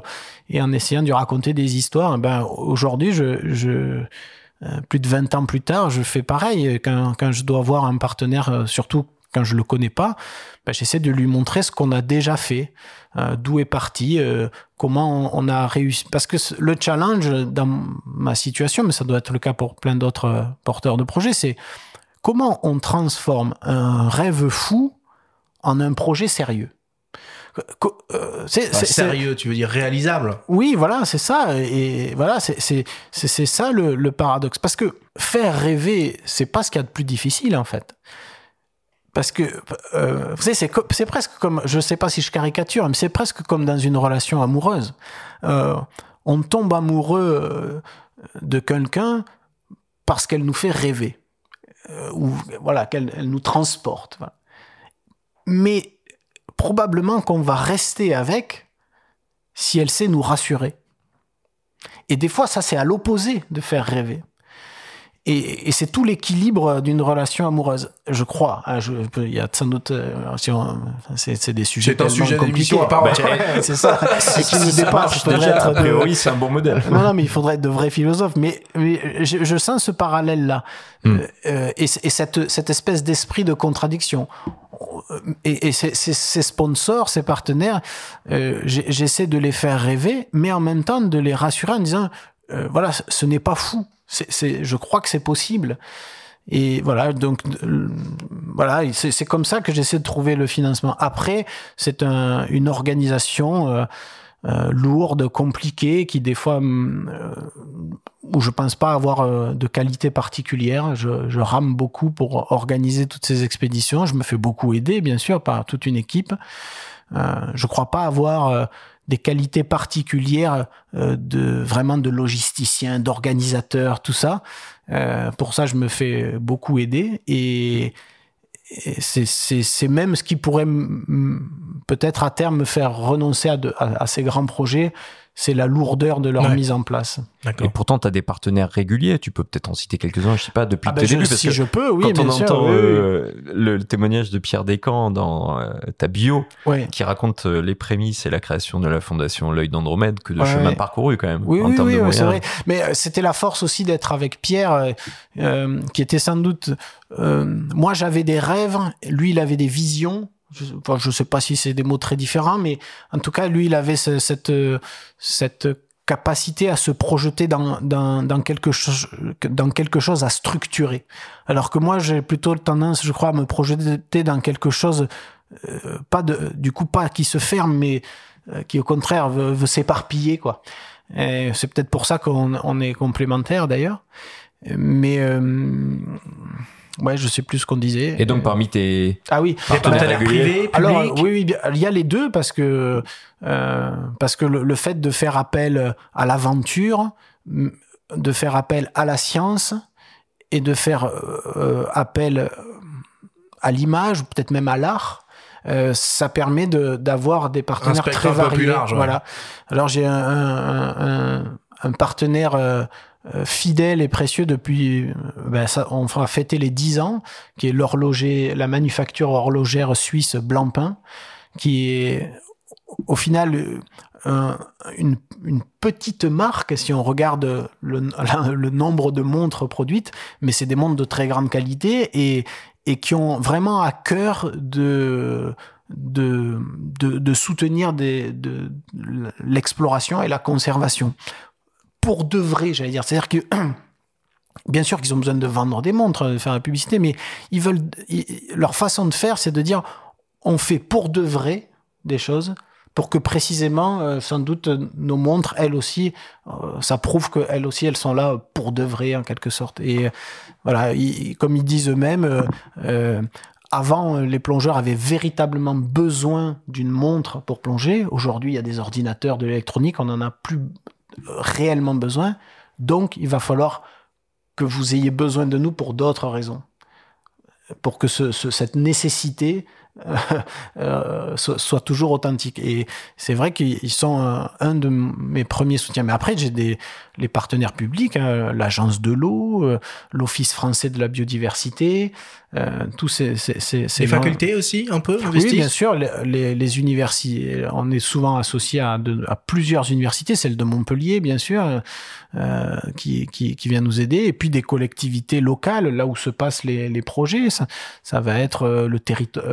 et en essayant de lui raconter des histoires. Ben, aujourd'hui, je, je, euh, plus de 20 ans plus tard, je fais pareil. Quand, quand je dois voir un partenaire, surtout quand je le connais pas, ben, j'essaie de lui montrer ce qu'on a déjà fait, euh, d'où est parti, euh, comment on, on a réussi. Parce que le challenge dans ma situation, mais ça doit être le cas pour plein d'autres euh, porteurs de projets, c'est comment on transforme un rêve fou en un projet sérieux. Euh, c'est- enfin, sérieux, tu veux dire réalisable oui, voilà, c'est ça. Et voilà, c'est c'est c'est c'est ça le, le paradoxe. Parce que faire rêver, c'est pas ce qu'il y a de plus difficile en fait. Parce que euh, vous savez, c'est presque comme, je sais pas si je caricature, mais c'est presque comme dans une relation amoureuse. Euh, on tombe amoureux euh, de quelqu'un parce qu'elle nous fait rêver, ou voilà, qu'elle elle nous transporte. Mais probablement qu'on va rester avec si elle sait nous rassurer. Et des fois, ça, c'est à l'opposé de faire rêver. Et, et c'est tout l'équilibre d'une relation amoureuse, je crois. hein, je- il y a sans doute, euh, si on- c'est des sujets C'est un sujet d'émission à part Bah, c'est ça. Et qui nous dépasse. a priori, c'est un bon modèle. non, non, mais il faudrait être de vrais philosophes. Mais, mais je, je sens ce parallèle-là. Mm. Euh, euh, et et cette, cette espèce d'esprit de contradiction. Et, et ces, ces- ces sponsors, ces partenaires, euh, j'essaie de les faire rêver, mais en même temps de les rassurer en disant, euh, voilà, ce n'est pas fou. C'est, je crois que c'est possible. Et voilà, donc euh, voilà, c'est comme ça que j'essaie de trouver le financement. Après, c'est un, une organisation euh, euh, lourde, compliquée, qui des fois euh, où je pense pas avoir de qualité particulière. Je, je rame beaucoup pour organiser toutes ces expéditions. Je me fais beaucoup aider, bien sûr, par toute une équipe. Je crois pas avoir des qualités particulières euh, de vraiment de logisticien, d'organisateur, tout ça. Euh, pour ça, je me fais beaucoup aider et, et c'est- même ce qui pourrait peut-être à terme me faire renoncer à, de- à ces grands projets, c'est la lourdeur de leur Ouais. mise en place. Et pourtant, tu as des partenaires réguliers. Tu peux peut-être en citer quelques-uns, je sais pas, depuis Ah tes ben, je- débuts. Parce si que je peux, oui, quand bien on sûr. entend oui, oui. euh, le, le témoignage de Pierre Descamps dans euh, ta bio, Ouais. qui raconte euh, les prémices et la création de la fondation L'œil d'Andromède, que de Ouais, chemin parcouru quand même. Oui, en oui, c'est vrai. Mais euh, c'était la force aussi d'être avec Pierre, euh, euh, qui était sans doute. euh, moi, j'avais des rêves, lui, il avait des visions. Je, je sais pas si c'est des mots très différents, mais en tout cas, lui, il avait ce- cette cette capacité à se projeter dans, dans, dans quelque chose dans quelque chose à structurer. Alors que moi j'ai plutôt tendance je crois à me projeter dans quelque chose euh, pas de du coup pas qui se ferme mais euh, qui au contraire veut, veut s'éparpiller quoi. Et c'est peut-être pour ça qu'on on est complémentaires d'ailleurs. Mais euh, Ouais, je sais plus ce qu'on disait. Et donc, parmi tes. Ah oui, partenaires privés, Alors, publics. oui, oui, il y a les deux parce que, euh, parce que le, le fait de faire appel à l'aventure, de faire appel à la science et de faire euh, appel à l'image, ou peut-être même à l'art, euh, ça permet de- d'avoir des partenaires très un peu variés. plus large, ouais. Voilà. Alors j'ai un, un, un- un partenaire euh, euh, fidèle et précieux depuis, euh, ben on va fêter les 10 ans, qui est l'horloger, la manufacture horlogère suisse Blancpain, qui est au final euh, un- une, petite marque si on regarde le, nombre de montres produites, mais c'est des montres de très grande qualité et, qui ont vraiment à cœur de, soutenir l'exploration et la conservation. Pour de vrai, j'allais dire. C'est-à-dire que bien sûr qu'ils ont besoin de vendre des montres, de faire la publicité, mais ils veulent, leur façon de faire, c'est de dire on fait pour de vrai des choses pour que précisément, euh, sans doute, nos montres, elles aussi, euh, ça prouve qu'elles aussi, elles sont là pour de vrai, en quelque sorte. Et euh, voilà, comme ils disent eux-mêmes, avant, les plongeurs avaient véritablement besoin d'une montre pour plonger. Aujourd'hui, il y a des ordinateurs, de l'électronique, on n'en a plus réellement besoin. Donc, il va falloir que vous ayez besoin de nous pour d'autres raisons. Pour que ce- ce- cette nécessité euh, euh, soit, toujours authentique. Et c'est vrai qu'ils sont euh, un de mes premiers soutiens. Mais après, j'ai des les partenaires publics, hein, l'agence de l'eau, l'Office français de la biodiversité, tous ces, ces, ces, ces Les facultés aussi, un peu oui, investissent bien sûr, les, les, les universités, on est souvent associé à, de- à plusieurs universités, celle de Montpellier, bien sûr, euh, qui, qui, qui vient nous aider, et puis des collectivités locales, là où se passent les, les projets. Ça, ça va être euh, le territoire.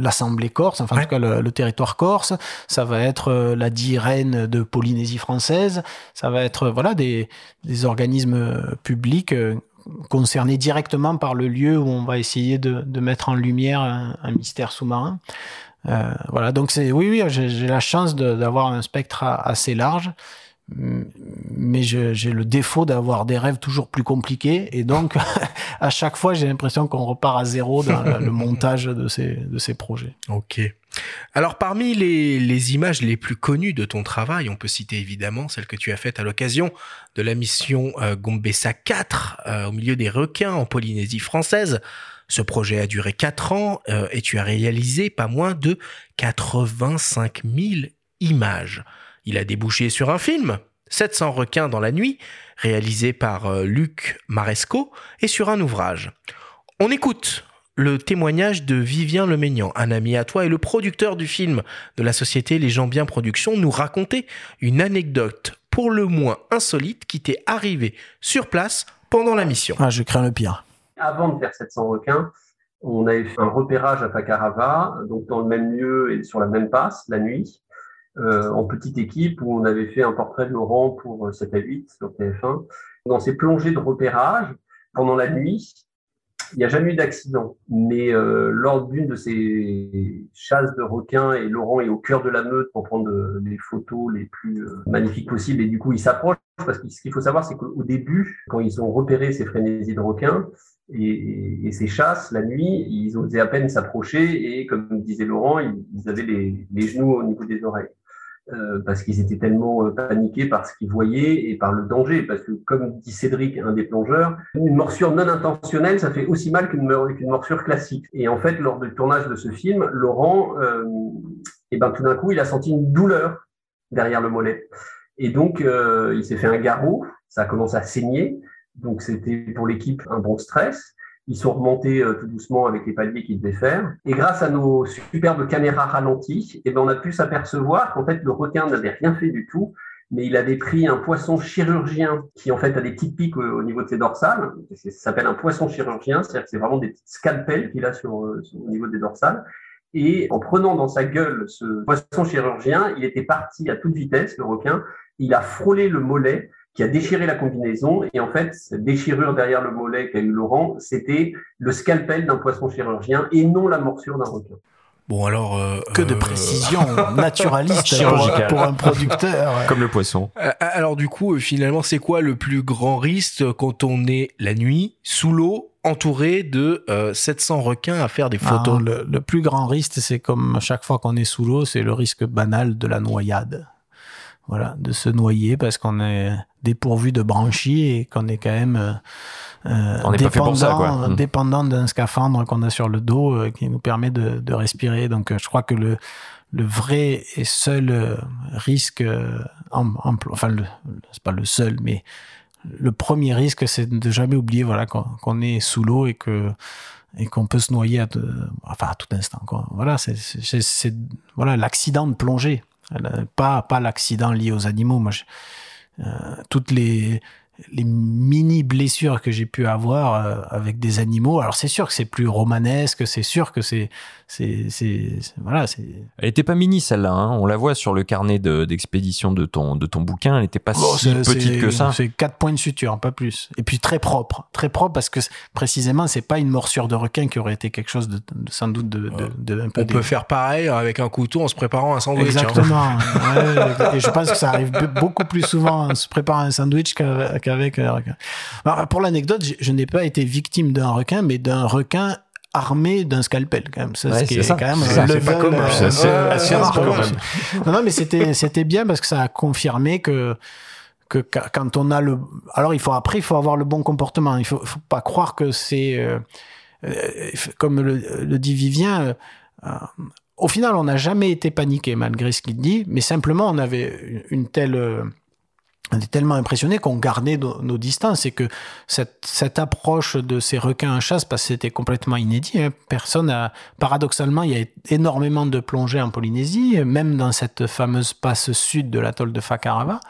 l'Assemblée corse, enfin en tout cas le, le territoire corse, ça va être euh, la DIREN de Polynésie française, ça va être euh, voilà des, des organismes euh, publics concernés directement par le lieu où on va essayer de, mettre en lumière un, mystère sous-marin. Euh, voilà, donc c'est oui, oui, j'ai la chance d'avoir un spectre assez large, mais j'ai le défaut d'avoir des rêves toujours plus compliqués, et donc à chaque fois j'ai l'impression qu'on repart à zéro dans le, le montage de ces, de ces projets. Ok. Alors parmi les, images les plus connues de ton travail, on peut citer évidemment celle que tu as faite à l'occasion de la mission euh, Gombessa 4 euh, au milieu des requins en Polynésie française. Ce projet a duré 4 ans euh, et tu as réalisé pas moins de 85 000 images. Il a débouché sur un film, 700 requins dans la nuit, réalisé par Luc Maresco, et sur un ouvrage. On écoute le témoignage de Vivien Lemaignan, un ami à toi et le producteur du film de la société Les gens bien Productions, nous raconter une anecdote pour le moins insolite qui t'est arrivée sur place pendant la mission. Ah, je crains le pire. Avant de faire 700 requins, on avait fait un repérage à Pacarava, donc dans le même lieu et sur la même passe, la nuit, euh, en petite équipe, où on avait fait un portrait de Laurent pour euh, 7 à 8 sur TF1. Dans ces plongées de repérage, pendant la nuit, il n'y a jamais eu d'accident. Mais euh, lors d'une de ces chasses de requins, et Laurent est au cœur de la meute pour prendre euh, les photos les plus euh, magnifiques possibles, et du coup il s'approche, parce que ce qu'il faut savoir, c'est qu'au début, quand ils ont repéré ces frénésies de requins, et, ces chasses, la nuit, ils osaient à peine s'approcher et comme disait Laurent, ils, avaient les genoux au niveau des oreilles. Euh, parce qu'ils étaient tellement euh, paniqués par ce qu'ils voyaient et par le danger. Parce que, comme dit Cédric, un des plongeurs, une morsure non intentionnelle, ça fait aussi mal qu'une mor- qu'une morsure classique. Et en fait, lors du tournage de ce film, Laurent, euh, et ben, tout d'un coup, il a senti une douleur derrière le mollet. Et donc, il s'est fait un garrot, ça a commencé à saigner. Donc, c'était pour l'équipe un bon stress. Ils sont remontés euh, tout doucement avec les paliers qu'ils devaient faire. Et grâce à nos superbes caméras ralenties, eh ben, on a pu s'apercevoir qu'en fait, le requin n'avait rien fait du tout, mais il avait pris un poisson chirurgien qui, en fait, a des petites piques au, au niveau de ses dorsales. Ça s'appelle un poisson chirurgien, c'est-à-dire que c'est vraiment des petites scalpels qu'il a sur, euh, sur- au niveau des dorsales. Et en prenant dans sa gueule ce poisson chirurgien, il était parti à toute vitesse, le requin. Il a frôlé le mollet qui a déchiré la combinaison. Et en fait, cette déchirure derrière le mollet qu'a eu Laurent, c'était le scalpel d'un poisson chirurgien et non la morsure d'un requin. Bon alors euh, Que de euh, précision naturaliste pour, Chirurgicale. pour un producteur. Comme le poisson. euh, alors du coup, euh, finalement, c'est quoi le plus grand risque quand on est la nuit sous l'eau, entouré de euh, 700 requins à faire des photos? Ah, le, le plus grand risque, c'est comme à chaque fois qu'on est sous l'eau, c'est le risque banal de la noyade. Voilà, de se noyer parce qu'on est dépourvu de branchies et qu'on est quand même euh, euh, On n'est pas fait pour ça, quoi. Mm. dépendant d'un scaphandre qu'on a sur le dos euh, qui nous permet de, de respirer. Donc, euh, je crois que le, le vrai et seul risque, en, en- enfin, le- c'est pas le seul, mais le premier risque, c'est de jamais oublier voilà, qu'on qu'on est sous l'eau et que et qu'on peut se noyer à, de- enfin, à tout instant. Quoi. Voilà, c'est c'est- c'est- voilà l'accident de plongée, pas pas l'accident lié aux animaux. Moi, je- toutes les les mini blessures que j'ai pu avoir euh, avec des animaux. Alors c'est sûr que c'est plus romanesque, c'est sûr que c'est c'est voilà, c'est Elle était pas mini celle-là, hein. on la voit sur le carnet de- d'expédition de, ton, de ton bouquin, elle était pas si petite que ça. C'est quatre points de suture, pas plus. Et puis très propre, très propre parce que précisément c'est pas une morsure de requin qui aurait été quelque chose de, de- sans doute de, de, de un peu On peut faire pareil avec un couteau en se préparant un sandwich. hein. Exactement. Ouais, et je pense que ça arrive be- beaucoup plus souvent en se préparant un sandwich qu'avec un requin. Alors, pour l'anecdote, je, je n'ai pas été victime d'un requin, mais d'un requin armé d'un scalpel quand même. Ça, Ouais, c'est quand même C'est pas commun. euh, C'est assez- rare, quand même. Non, non, mais c'était c'était bien parce que ça a confirmé que que qu- quand on a le alors il faut après il faut avoir le bon comportement il faut, faut pas croire que c'est euh, euh, comme le, le dit Vivien au final on n'a jamais été paniqué malgré ce qu'il dit mais simplement on avait une telle on était tellement impressionné qu'on gardait nos, distances et que cette, cette approche de ces requins en chasse, parce que c'était complètement inédit, hein, personne paradoxalement, il y a énormément de plongées en Polynésie, même dans cette fameuse passe sud de l'atoll de Fakarava,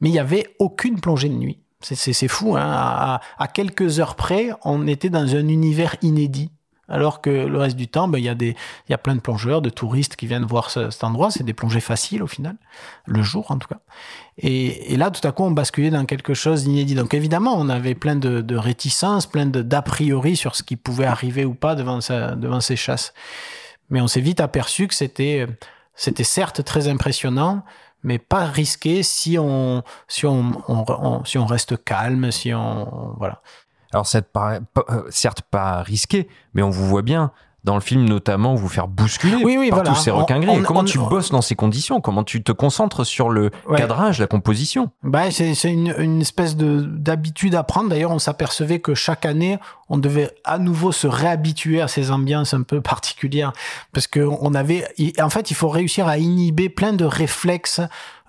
mais il n'y avait aucune plongée de nuit. C'est- fou, hein, à, à quelques heures près, on était dans un univers inédit. Alors que le reste du temps, ben, il y a des, y a plein de plongeurs, de touristes qui viennent voir ce- cet endroit. C'est des plongées faciles au final, le jour en tout cas. Et, et là, tout à coup, on basculait dans quelque chose d'inédit. Donc évidemment, on avait plein de, réticences, plein d'a priori sur ce qui pouvait arriver ou pas devant, devant ces chasses. Mais on s'est vite aperçu que c'était, c'était certes très impressionnant, mais pas risqué si on, si on- si on reste calme, si on, voilà. Alors, c'est pas- pas- euh, certes pas risqué, mais on vous voit bien dans le film notamment vous faire bousculer Oui, oui, par voilà. tous ces requins gris. on- Comment on- tu bosses dans ces conditions? Comment tu te concentres sur le Ouais. cadrage, la composition? Bah, c'est c'est une, une espèce de d'habitude à prendre. D'ailleurs, on s'apercevait que chaque année, on devait à nouveau se réhabituer à ces ambiances un peu particulières, parce que on avait, en fait, il faut réussir à inhiber plein de réflexes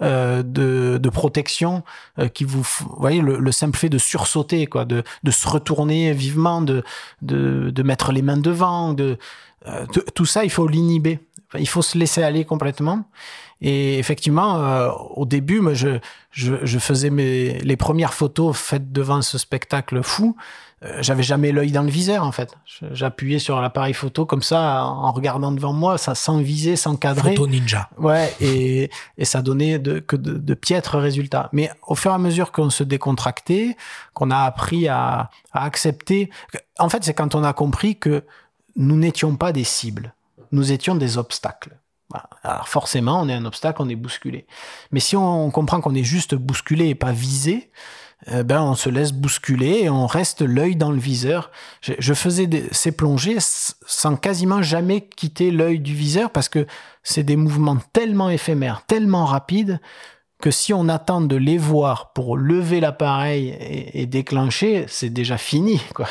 euh, de, de protection euh, qui vous, vous voyez, le, le simple fait de sursauter, quoi, de, de se retourner vivement, de, de, de mettre les mains devant, de euh, tout ça, il faut l'inhiber. Il faut se laisser aller complètement. Et effectivement, euh, au début, moi, je, je, je faisais mes, les premières photos faites devant ce spectacle fou. Euh, J'avais jamais l'œil dans le viseur, en fait. J'appuyais sur l'appareil photo comme ça, en regardant devant moi, ça sans viser, sans cadrer. Photo ninja. Ouais, et, et ça donnait de, que de, de piètres résultats. Mais au fur et à mesure qu'on se décontractait, qu'on a appris à, à accepter, en fait, c'est quand on a compris que nous n'étions pas des cibles, nous étions des obstacles. Alors forcément, on est un obstacle, on est bousculé. Mais si on comprend qu'on est juste bousculé et pas visé, euh, ben on se laisse bousculer et on reste l'œil dans le viseur. Je, faisais des- ces plongées sans quasiment jamais quitter l'œil du viseur parce que c'est des mouvements tellement éphémères, tellement rapides que si on attend de les voir pour lever l'appareil et, déclencher, c'est déjà fini. Quoi.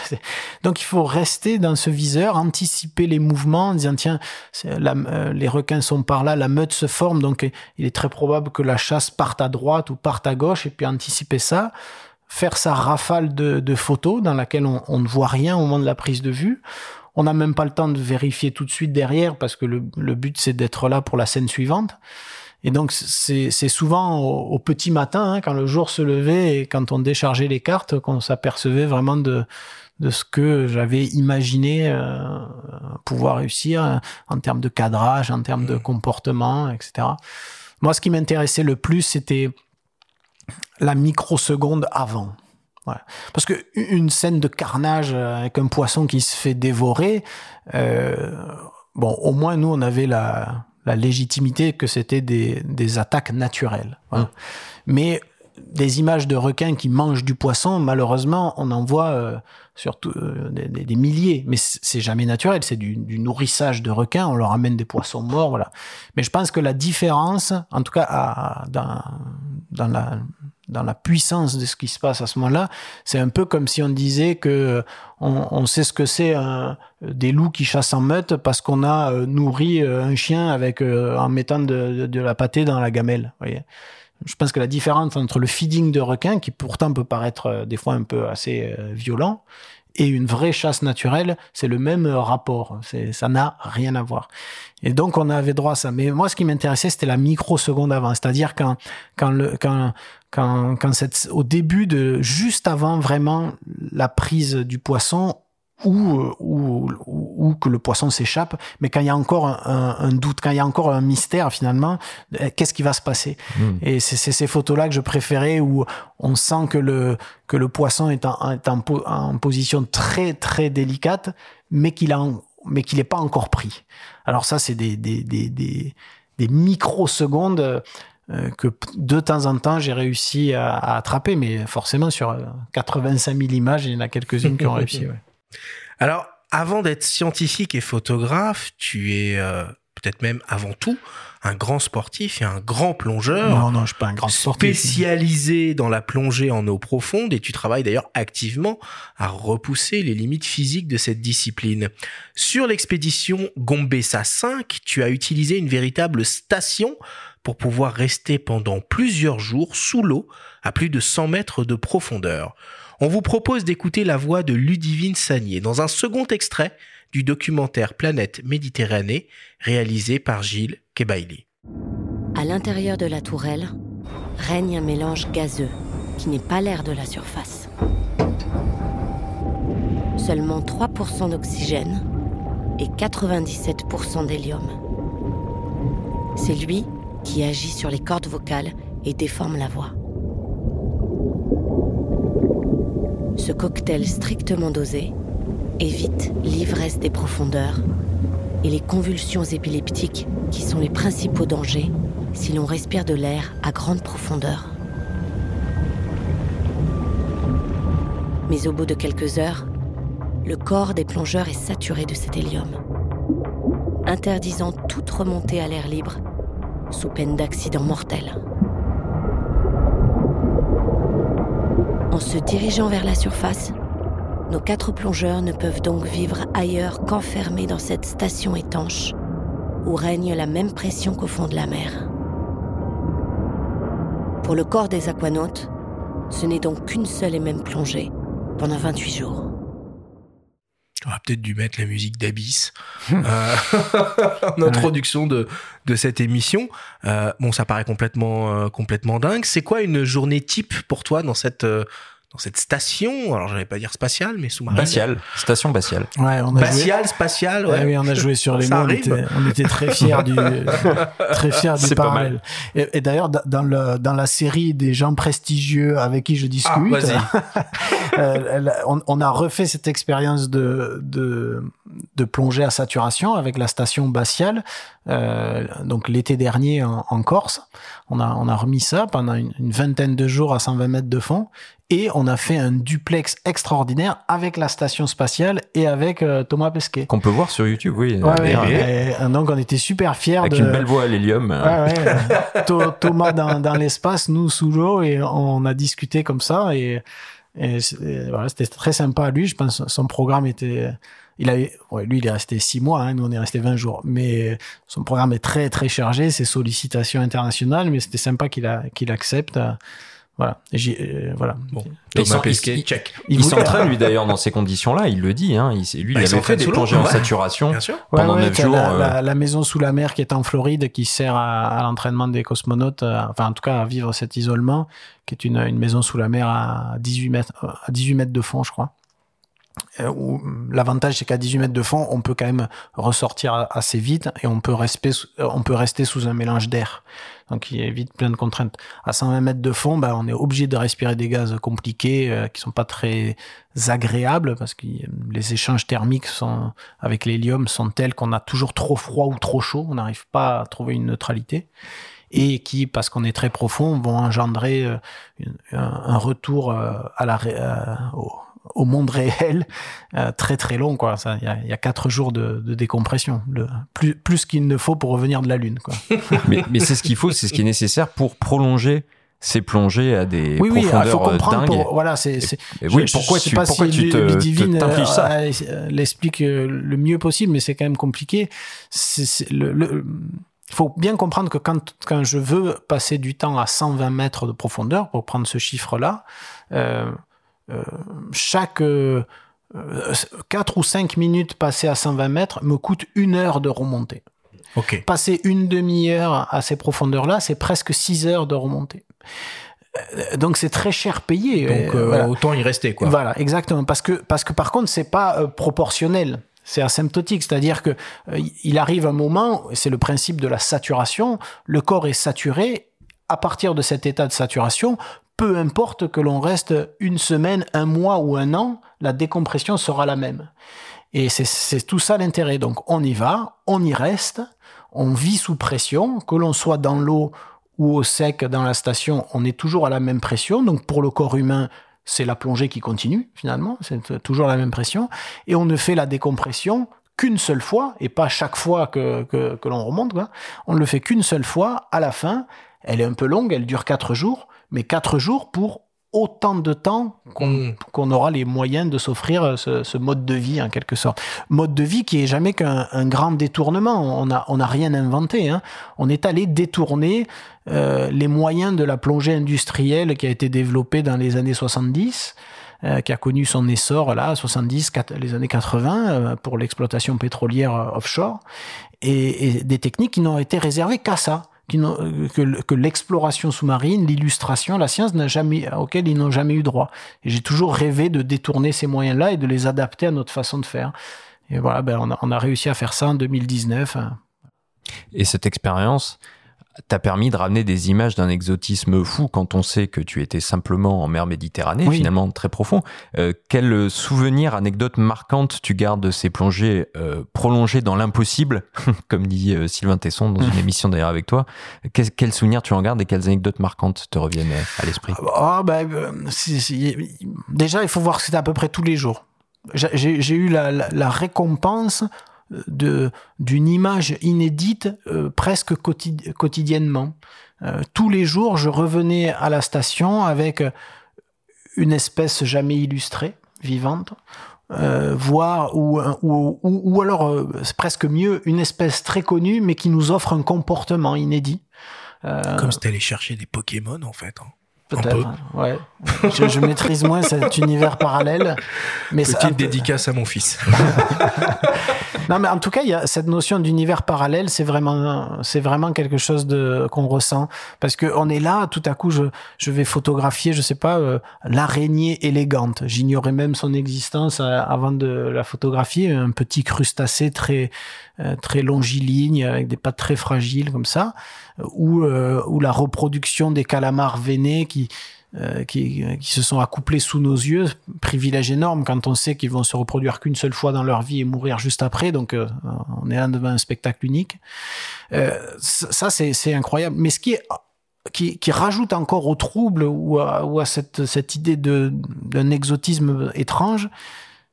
Donc il faut rester dans ce viseur, anticiper les mouvements en disant tiens, euh, les requins sont par là, la meute se forme, donc il est très probable que la chasse parte à droite ou parte à gauche, et puis anticiper ça, faire sa rafale de, de photos dans laquelle on, on ne voit rien au moment de la prise de vue. On n'a même pas le temps de vérifier tout de suite derrière parce que le, le but c'est d'être là pour la scène suivante. Et donc c'est souvent au, au petit matin, hein, quand le jour se levait et quand on déchargeait les cartes, qu'on s'apercevait vraiment de de ce que j'avais imaginé euh, pouvoir réussir euh, en termes de cadrage, en termes de comportement, etc. Moi, ce qui m'intéressait le plus, c'était la microseconde avant. Voilà. Parce que une scène de carnage euh, avec un poisson qui se fait dévorer, euh, bon, au moins nous, on avait la, la légitimité que c'était des, des attaques naturelles. Voilà. Mais des images de requins qui mangent du poisson, malheureusement, on en voit euh, surtout euh, des, milliers. Mais c'est jamais naturel, c'est du, nourrissage de requins. On leur amène des poissons morts, voilà. Mais je pense que la différence, en tout cas dans, dans la dans la puissance de ce qui se passe à ce moment-là, c'est un peu comme si on disait que on, on sait ce que c'est un- des loups qui chassent en meute parce qu'on a euh, nourri euh, un chien avec euh, en mettant de, la pâtée dans la gamelle. voyez. Je pense que la différence entre le feeding de requin, qui pourtant peut paraître euh, des fois un peu assez euh, violent, et une vraie chasse naturelle, c'est le même euh, rapport. Ça n'a rien à voir. Et donc, on avait droit à ça. Mais moi, ce qui m'intéressait, c'était la microseconde avant. C'est-à-dire quand, quand le, quand, quand, quand cette, au début de, juste avant vraiment la prise du poisson, ou, euh, ou, ou, ou que le poisson s'échappe, mais quand il y a encore un, doute, quand il y a encore un mystère finalement, euh, qu'est-ce qui va se passer? Mm. Et c'est ces photos-là que je préférais où on sent que le, que le poisson est en, est en, po- en position très très délicate, mais qu'il a mais qu'il n'est pas encore pris. Alors ça, c'est des, des, des, des, des microsecondes euh, que de temps en temps j'ai réussi à, à attraper, mais forcément sur euh, 85 000 images, il y en a quelques-unes qui ont réussi. ouais. Alors, avant d'être scientifique et photographe, tu es euh, peut-être même avant tout un grand sportif et un grand plongeur. Non, non, je suis pas un grand sportif. spécialisé dans la plongée en eau profonde et tu travailles d'ailleurs activement à repousser les limites physiques de cette discipline. Sur l'expédition Gombessa 5, tu as utilisé une véritable station pour pouvoir rester pendant plusieurs jours sous l'eau à plus de 100 mètres de profondeur. On vous propose d'écouter la voix de Ludivine Sagnier dans un second extrait du documentaire Planète Méditerranée réalisé par Gilles Kebaili. À l'intérieur de la tourelle règne un mélange gazeux qui n'est pas l'air de la surface. Seulement 3% d'oxygène et 97% d'hélium. C'est lui qui agit sur les cordes vocales et déforme la voix. Ce cocktail strictement dosé évite l'ivresse des profondeurs et les convulsions épileptiques qui sont les principaux dangers si l'on respire de l'air à grande profondeur. Mais au bout de quelques heures, le corps des plongeurs est saturé de cet hélium, interdisant toute remontée à l'air libre sous peine d'accident mortel. Se dirigeant vers la surface, nos quatre plongeurs ne peuvent donc vivre ailleurs qu'enfermés dans cette station étanche où règne la même pression qu'au fond de la mer. Pour le corps des aquanautes, ce n'est donc qu'une seule et même plongée pendant 28 jours. On aurait peut-être dû mettre la musique d'Abyss euh, en introduction de, de cette émission. Euh, bon, ça paraît complètement, euh, complètement dingue. C'est quoi une journée type pour toi dans cette, euh, dans cette station Alors, j'allais pas dire spatiale, mais sous-marine. Batial, station Batial. Ouais, on a joué. Spatiale, spatiale, ouais. Ouais, oui, on a joué sur les mots. On était, on était très fiers du, très fiers du parallèle. Et, et d'ailleurs, da- dans le, dans la série des gens prestigieux avec qui je Ah, discute, vas-y. euh, elle- on, on a refait cette expérience de, de, de plongée à saturation avec la station Batial, euh, donc l'été dernier en, en Corse. On a, on a remis ça pendant une, une vingtaine de jours à 120 mètres de fond. Et on a fait un duplex extraordinaire avec la station spatiale et avec euh, Thomas Pesquet. Qu'on peut voir sur YouTube, oui. Ouais, ouais, d'ailleurs, et, euh, donc on était super fiers Avec de une belle voix à l'hélium. Ouais, ouais. Tho- Thomas dans, dans l'espace, nous sous l'eau et on a discuté comme ça et, et voilà, c'était très sympa à lui. Je pense que son programme était, il avait, ouais, lui il est resté six mois, hein, nous on est resté 20 jours, mais son programme est très très chargé, ses sollicitations internationales, mais c'était sympa qu'il a qu'il accepte. euh, Voilà, euh, voilà. Bon, Ils Thomas sont- Pesquet, ils- check. Il, s'entraîne lui d'ailleurs dans ces conditions-là, il le dit. Hein. Il, lui, Bah, il avait fait des plongées en ouais. saturation Bien sûr. Ouais, pendant ouais, 9 t'as jours. La, euh, la- la maison sous la mer qui est en Floride, qui sert à, à l'entraînement des cosmonautes, euh, enfin en tout cas à vivre cet isolement, qui est une, une maison sous la mer à 18 mètres, à 18 mètres de fond, je crois. Euh, où l'avantage c'est qu'à 18 mètres de fond, on peut quand même ressortir assez vite et on peut rester, on peut rester sous un mélange d'air. Donc il évite plein de contraintes. À 120 mètres de fond, bah, on est obligé de respirer des gaz compliqués euh, qui sont pas très agréables parce que les échanges thermiques sont, avec l'hélium sont tels qu'on a toujours trop froid ou trop chaud. On n'arrive pas à trouver une neutralité et qui, parce qu'on est très profond, vont engendrer euh, un, retour à la, au, au monde réel euh, très très long quoi il y a, quatre jours de, décompression le, plus plus qu'il ne faut pour revenir de la lune quoi mais, mais c'est ce qu'il faut c'est ce qui est nécessaire pour prolonger ces plongées à des oui, profondeurs oui, faut euh, comprendre dingues. voilà, c'est, oui, pourquoi tu, pourquoi tu te, Ludivine, ça euh, l'explique le mieux possible, mais c'est quand même compliqué. C'est, le, il faut bien comprendre que quand, quand je veux passer du temps à 120 mètres de profondeur, pour prendre ce chiffre-là, euh, euh, chaque 4 euh, ou 5 minutes passées à 120 mètres me coûte une heure de remontée. Passer une demi-heure à ces profondeurs-là, c'est presque 6 heures de remontée. Euh, donc c'est très cher payé. Donc autant y rester quoi. Voilà, exactement. Parce que parce que par contre c'est pas proportionnel. C'est asymptotique, c'est-à-dire que il arrive un moment, c'est le principe de la saturation, le corps est saturé. À partir de cet état de saturation, peu importe que l'on reste une semaine, un mois ou un an, la décompression sera la même. Et c'est tout ça l'intérêt. Donc on y va, on y reste, on vit sous pression, que l'on soit dans l'eau ou au sec dans la station, on est toujours à la même pression. Donc pour le corps humain, c'est la plongée qui continue finalement, c'est toujours la même pression. Et on ne fait la décompression qu'une seule fois, et pas chaque fois que, l'on remonte. On ne le fait qu'une seule fois à la fin. Elle est un peu longue, elle dure quatre jours mais quatre jours pour autant de temps qu'on mm. aura les moyens de s'offrir ce, mode de vie en quelque sorte. Mode de vie qui est jamais qu'un grand détournement. On n'a on a rien inventé. Hein. On est allé détourner euh, les moyens de la plongée industrielle qui a été développée dans les années 70 euh, qui a connu son essor là, 70, les années 80 euh, pour l'exploitation pétrolière offshore, et, et des techniques qui n'ont été réservées qu'à ça que, que l'exploration sous-marine, l'illustration, la science n'a jamais, auquel ils n'ont jamais eu droit. Et j'ai toujours rêvé de détourner ces moyens-là et de les adapter à notre façon de faire. Et voilà, ben on, a, on a réussi à faire ça en 2019. Et cette expérience, t'a permis de ramener des images d'un exotisme fou quand on sait que tu étais simplement en mer Méditerranée, finalement très profond. Euh, quel souvenir, anecdote marquante tu gardes de ces plongées euh, prolongées dans l'impossible, comme dit euh, Sylvain Tesson dans une émission d'ailleurs avec toi Quel, quel souvenir tu en gardes et quelles anecdotes marquantes te reviennent à l'esprit? Oh, ben, Déjà, il faut voir que c'était à peu près tous les jours. J'ai eu la, la, la récompense d'une image inédite euh, presque quotidiennement. Euh, tous les jours, je revenais à la station avec une espèce jamais illustrée, vivante, euh, voire ou, ou, ou, alors presque mieux une espèce très connue mais qui nous offre un comportement inédit. Comme si allé chercher des Pokémon en fait. Hein. Peut-être, ouais. Je, je, maîtrise moins cet univers parallèle. Mais Petite ça, dédicace à mon fils. non, mais en tout cas, il y a cette notion d'univers parallèle, c'est vraiment, c'est vraiment quelque chose de qu'on ressent parce que on est là, tout à coup, je, je vais photographier, je sais pas, euh, l'araignée élégante. J'ignorais même son existence euh, avant de la photographier, un petit crustacé très euh, très longiligne avec des pattes très fragiles comme ça, ou ou la reproduction des calamars veinés qui euh, qui, se sont accouplés sous nos yeux, privilège énorme quand on sait qu'ils vont se reproduire qu'une seule fois dans leur vie et mourir juste après. Donc, euh, on est là devant un spectacle unique. Euh, ça, c'est incroyable. Mais ce qui rajoute encore au trouble ou à, ou à cette, cette idée d'un exotisme étrange,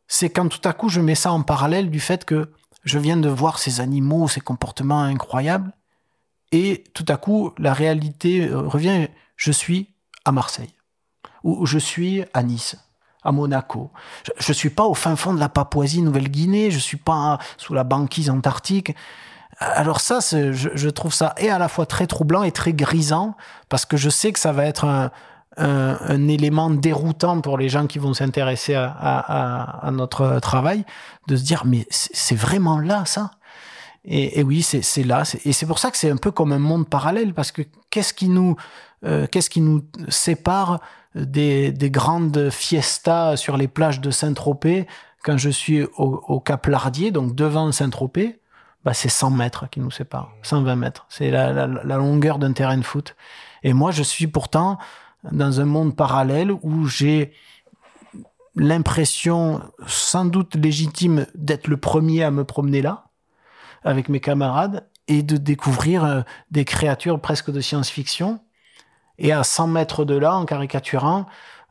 c'est quand tout à coup je mets ça en parallèle du fait que je viens de voir ces animaux, ces comportements incroyables, et tout à coup la réalité revient. Je suis à Marseille, ou je suis à Nice, à Monaco. Je ne suis pas au fin fond de la Papouasie-Nouvelle-Guinée, je suis pas sous la banquise antarctique. Alors ça, je, trouve ça et à la fois très troublant et très grisant, parce que je sais que ça va être un, élément déroutant pour les gens qui vont s'intéresser à, notre travail, de se dire, mais c'est vraiment là, ça? Et, et oui, c'est là. Et c'est pour ça que c'est un peu comme un monde parallèle, parce que qu'est-ce qui nous euh, qu'est-ce qui nous sépare des, des, grandes fiestas sur les plages de Saint-Tropez quand je suis au, Cap Lardier, donc devant Saint-Tropez, bah, c'est 100 mètres qui nous séparent, 120 mètres. C'est la longueur d'un terrain de foot. Et moi, je suis pourtant dans un monde parallèle où j'ai l'impression, sans doute légitime, d'être le premier à me promener là, avec mes camarades, et de découvrir euh, des créatures presque de science-fiction. Et à 100 mètres de là, en caricaturant,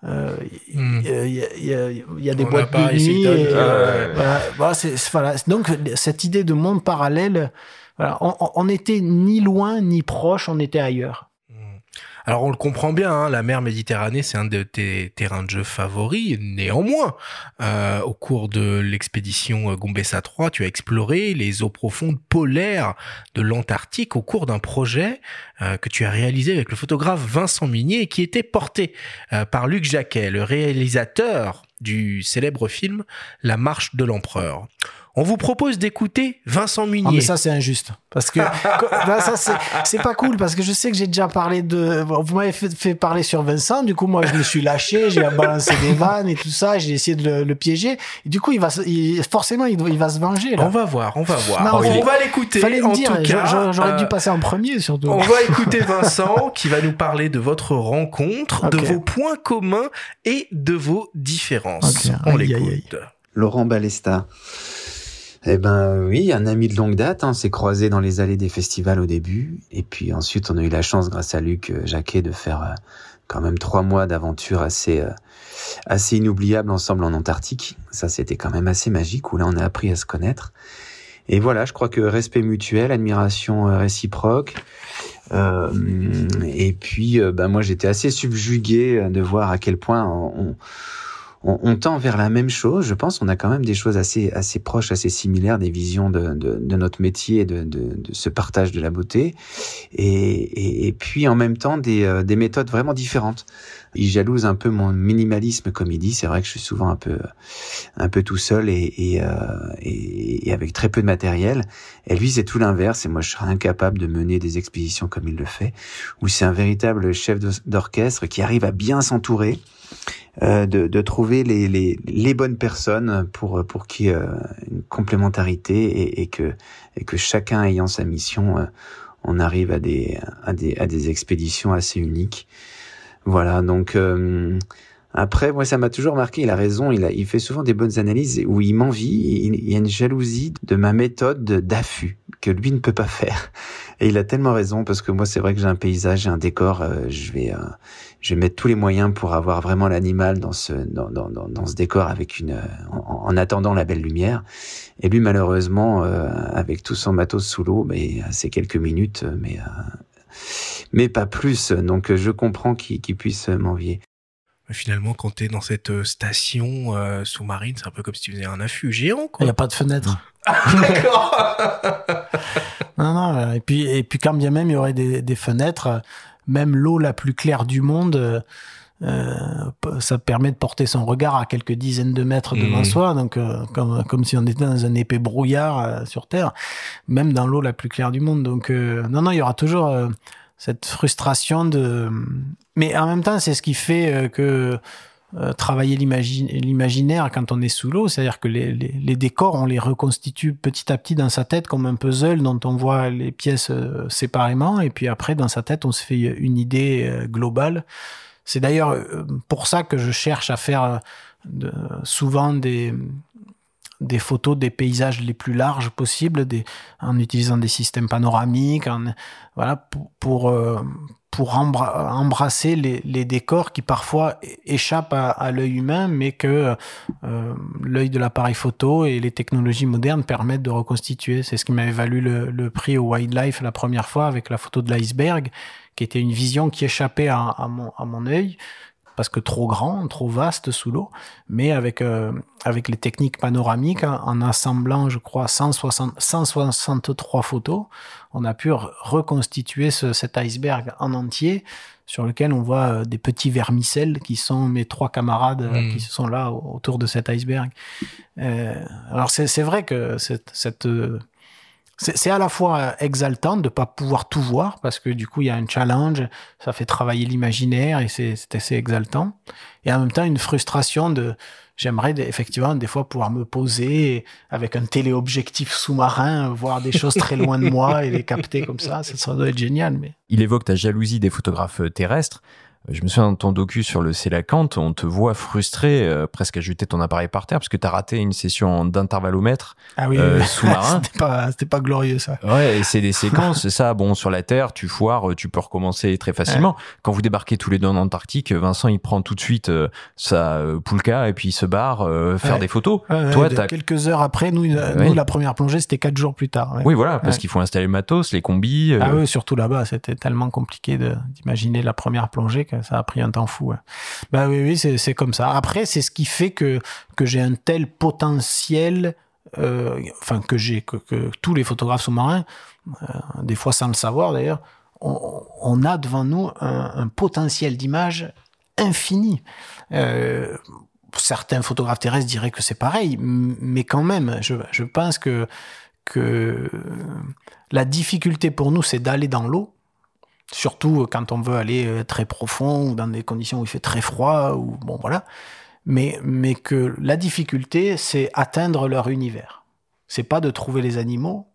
euh, il Hmm. y, a- il y a- il y a des On boîtes de nuit. et, euh, voilà. Voilà, c'est- voilà. Donc, cette idée de monde parallèle, voilà, on, on- on était ni loin ni proche, on était ailleurs. Alors on le comprend bien, hein, la mer Méditerranée, c'est un de tes terrains de jeu favoris. Néanmoins, euh, au cours de l'expédition euh, Gombessa 3, tu as exploré les eaux profondes polaires de l'Antarctique au cours d'un projet euh, que tu as réalisé avec le photographe Vincent Minier et qui était porté euh, par Luc Jacquet, le réalisateur du célèbre film La Marche de l'Empereur. On vous propose d'écouter Vincent Ah, Minier. mais ça, c'est injuste. Parce que là, ça, c'est- pas cool. Parce que je sais que j'ai déjà parlé de. Vous m'avez fait, fait parler sur Vincent. Du coup, moi, je me suis lâché. J'ai balancé des vannes et tout ça. J'ai essayé de le, le piéger. Et du coup, il va, il- forcément, il, va se venger. Là. On va voir, on va voir. Non, on va l'écouter. Fallait en me dire. tout cas, J'aurais dû euh, passer en premier, surtout. On va écouter Vincent qui va nous parler de votre rencontre, de vos points communs et de vos différences. On l'écoute. Laurent Balesta. Eh ben oui, un ami de longue date, hein, on s'est croisé dans les allées des festivals au début, et puis ensuite on a eu la chance, grâce à Luc euh, Jacquet, de faire euh, quand même trois mois d'aventure assez euh, assez inoubliables ensemble en Antarctique. Ça, c'était quand même assez magique, où là on a appris à se connaître. Et voilà, je crois que respect mutuel, admiration réciproque. Euh, et puis, ben moi, j'étais assez subjugué de voir à quel point on, on, on tend vers la même chose. Je pense on a quand même des choses assez assez proches, assez similaires, des visions de, de, de notre métier, de, de, de ce partage de la beauté, et, et, et puis en même temps des, euh, des méthodes vraiment différentes. Il jalouse un peu mon minimalisme, comme il dit. C'est vrai que je suis souvent un peu un peu tout seul et, et, euh, et, et avec très peu de matériel. Et lui, c'est tout l'inverse. Et moi, je serais incapable de mener des expéditions comme il le fait, où c'est un véritable chef d'or- d'orchestre qui arrive à bien s'entourer euh, de, de trouver les, les, les bonnes personnes pour pour ait euh, une complémentarité et, et que et que chacun ayant sa mission, euh, on arrive à des à des à des expéditions assez uniques. Voilà, donc euh, après, moi, ça m'a toujours marqué. Il a raison. Il, a, il fait souvent des bonnes analyses où il m'envie. Il, y a une jalousie de ma méthode de- d'affût que lui ne peut pas faire. Et il a tellement raison parce que moi, c'est vrai que j'ai un paysage, j'ai un décor. euh, je vais, euh, je vais mettre tous les moyens pour avoir vraiment l'animal dans ce, dans, dans, dans, ce décor avec une, euh, en, en attendant la belle lumière. Et lui, malheureusement, euh, avec tout son matos sous l'eau, c'est quelques minutes, mais mais pas plus. Donc, je comprends qu'il qu'il puisse m'envier. Mais Finalement, quand tu es dans cette euh, station euh, sous-marine, c'est un peu comme si tu faisais un affût géant. Il n'y a pas de fenêtre. D'accord. Non, non. Et puis, et puis quand bien même il y aurait des, des fenêtres, euh, même l'eau la plus claire du monde, euh, euh, ça permet de porter son regard à quelques dizaines de mètres devant Mhm. soi, donc euh, comme, comme si on était dans un épais brouillard euh, sur Terre, même dans l'eau la plus claire du monde. Donc euh, non, non, il y aura toujours euh, cette frustration de... Mais en même temps, c'est ce qui fait euh, que euh, travailler l'imagi- l'imaginaire quand on est sous l'eau, c'est-à-dire que les, décors, on les reconstitue petit à petit dans sa tête comme un puzzle dont on voit les pièces euh, séparément, et puis après, dans sa tête, on se fait une idée globale. C'est d'ailleurs pour ça que je cherche à faire souvent des, des photos des paysages les plus larges possibles, des, en utilisant des systèmes panoramiques, en, voilà, pour, pour, euh, pour embra- embrasser les, les décors qui parfois échappent à, l'œil humain, mais que euh, l'œil de l'appareil photo et les technologies modernes permettent de reconstituer. C'est ce qui m'avait valu le, le prix au Wildlife la première fois avec la photo de l'iceberg, qui était une vision qui échappait à, à mon, à mon œil parce que trop grand, trop vaste sous l'eau, mais avec euh, avec les techniques panoramiques, en, en assemblant, je crois, 160, 163 photos, on a pu re- reconstituer ce, cet iceberg en entier, sur lequel on voit euh, des petits vermicelles qui sont mes trois camarades euh, Mm. qui sont là au- autour de cet iceberg. Euh, alors c'est vrai que cette, cette c'est à la fois euh, exaltant de pas pouvoir tout voir parce que du coup il y a un challenge, ça fait travailler l'imaginaire et c'est assez exaltant. Et en même temps une frustration de j'aimerais effectivement des fois pouvoir me poser avec un téléobjectif sous-marin, voir des choses très loin de moi et les capter comme ça, ça, ça doit être génial. Mais Il évoque ta jalousie des photographes euh, terrestres. Euh, Je me souviens de ton docu sur le Célacanthe, on te voit frustré, euh, presque à jeter ton appareil par terre, parce que tu as raté une session d'intervallomètre ah oui, euh, sous-marin. c'était pas c'était pas glorieux ça. Ouais, et c'est des séquences, ça, bon, sur la Terre, tu foires, euh, tu peux recommencer très facilement. Quand vous débarquez tous les deux en Antarctique, Vincent, il prend tout de suite euh, sa euh, poulka et puis il se barre euh, faire Ouais. des photos. Ouais, Toi, quelques heures après, nous, euh, nous la première plongée, c'était quatre jours plus tard. Oui, voilà, parce qu'il faut installer le matos, les combis. euh, Ah oui, surtout là-bas, c'était tellement compliqué de- d'imaginer la première plongée ça a pris un temps fou. ouais. Bah oui, c'est comme ça. Après, c'est ce qui fait que que j'ai un tel potentiel, euh, enfin que j'ai que, tous les photographes sous-marins, euh, des fois sans le savoir d'ailleurs, on, a devant nous un, potentiel d'image infini. Euh, certains photographes terrestres diraient que c'est pareil, mais quand même, je, je pense que que la difficulté pour nous, c'est d'aller dans l'eau, surtout quand on veut aller euh, très profond ou dans des conditions où il fait très froid ou bon voilà. Mais mais que la difficulté, c'est atteindre leur univers. C'est pas de trouver les animaux.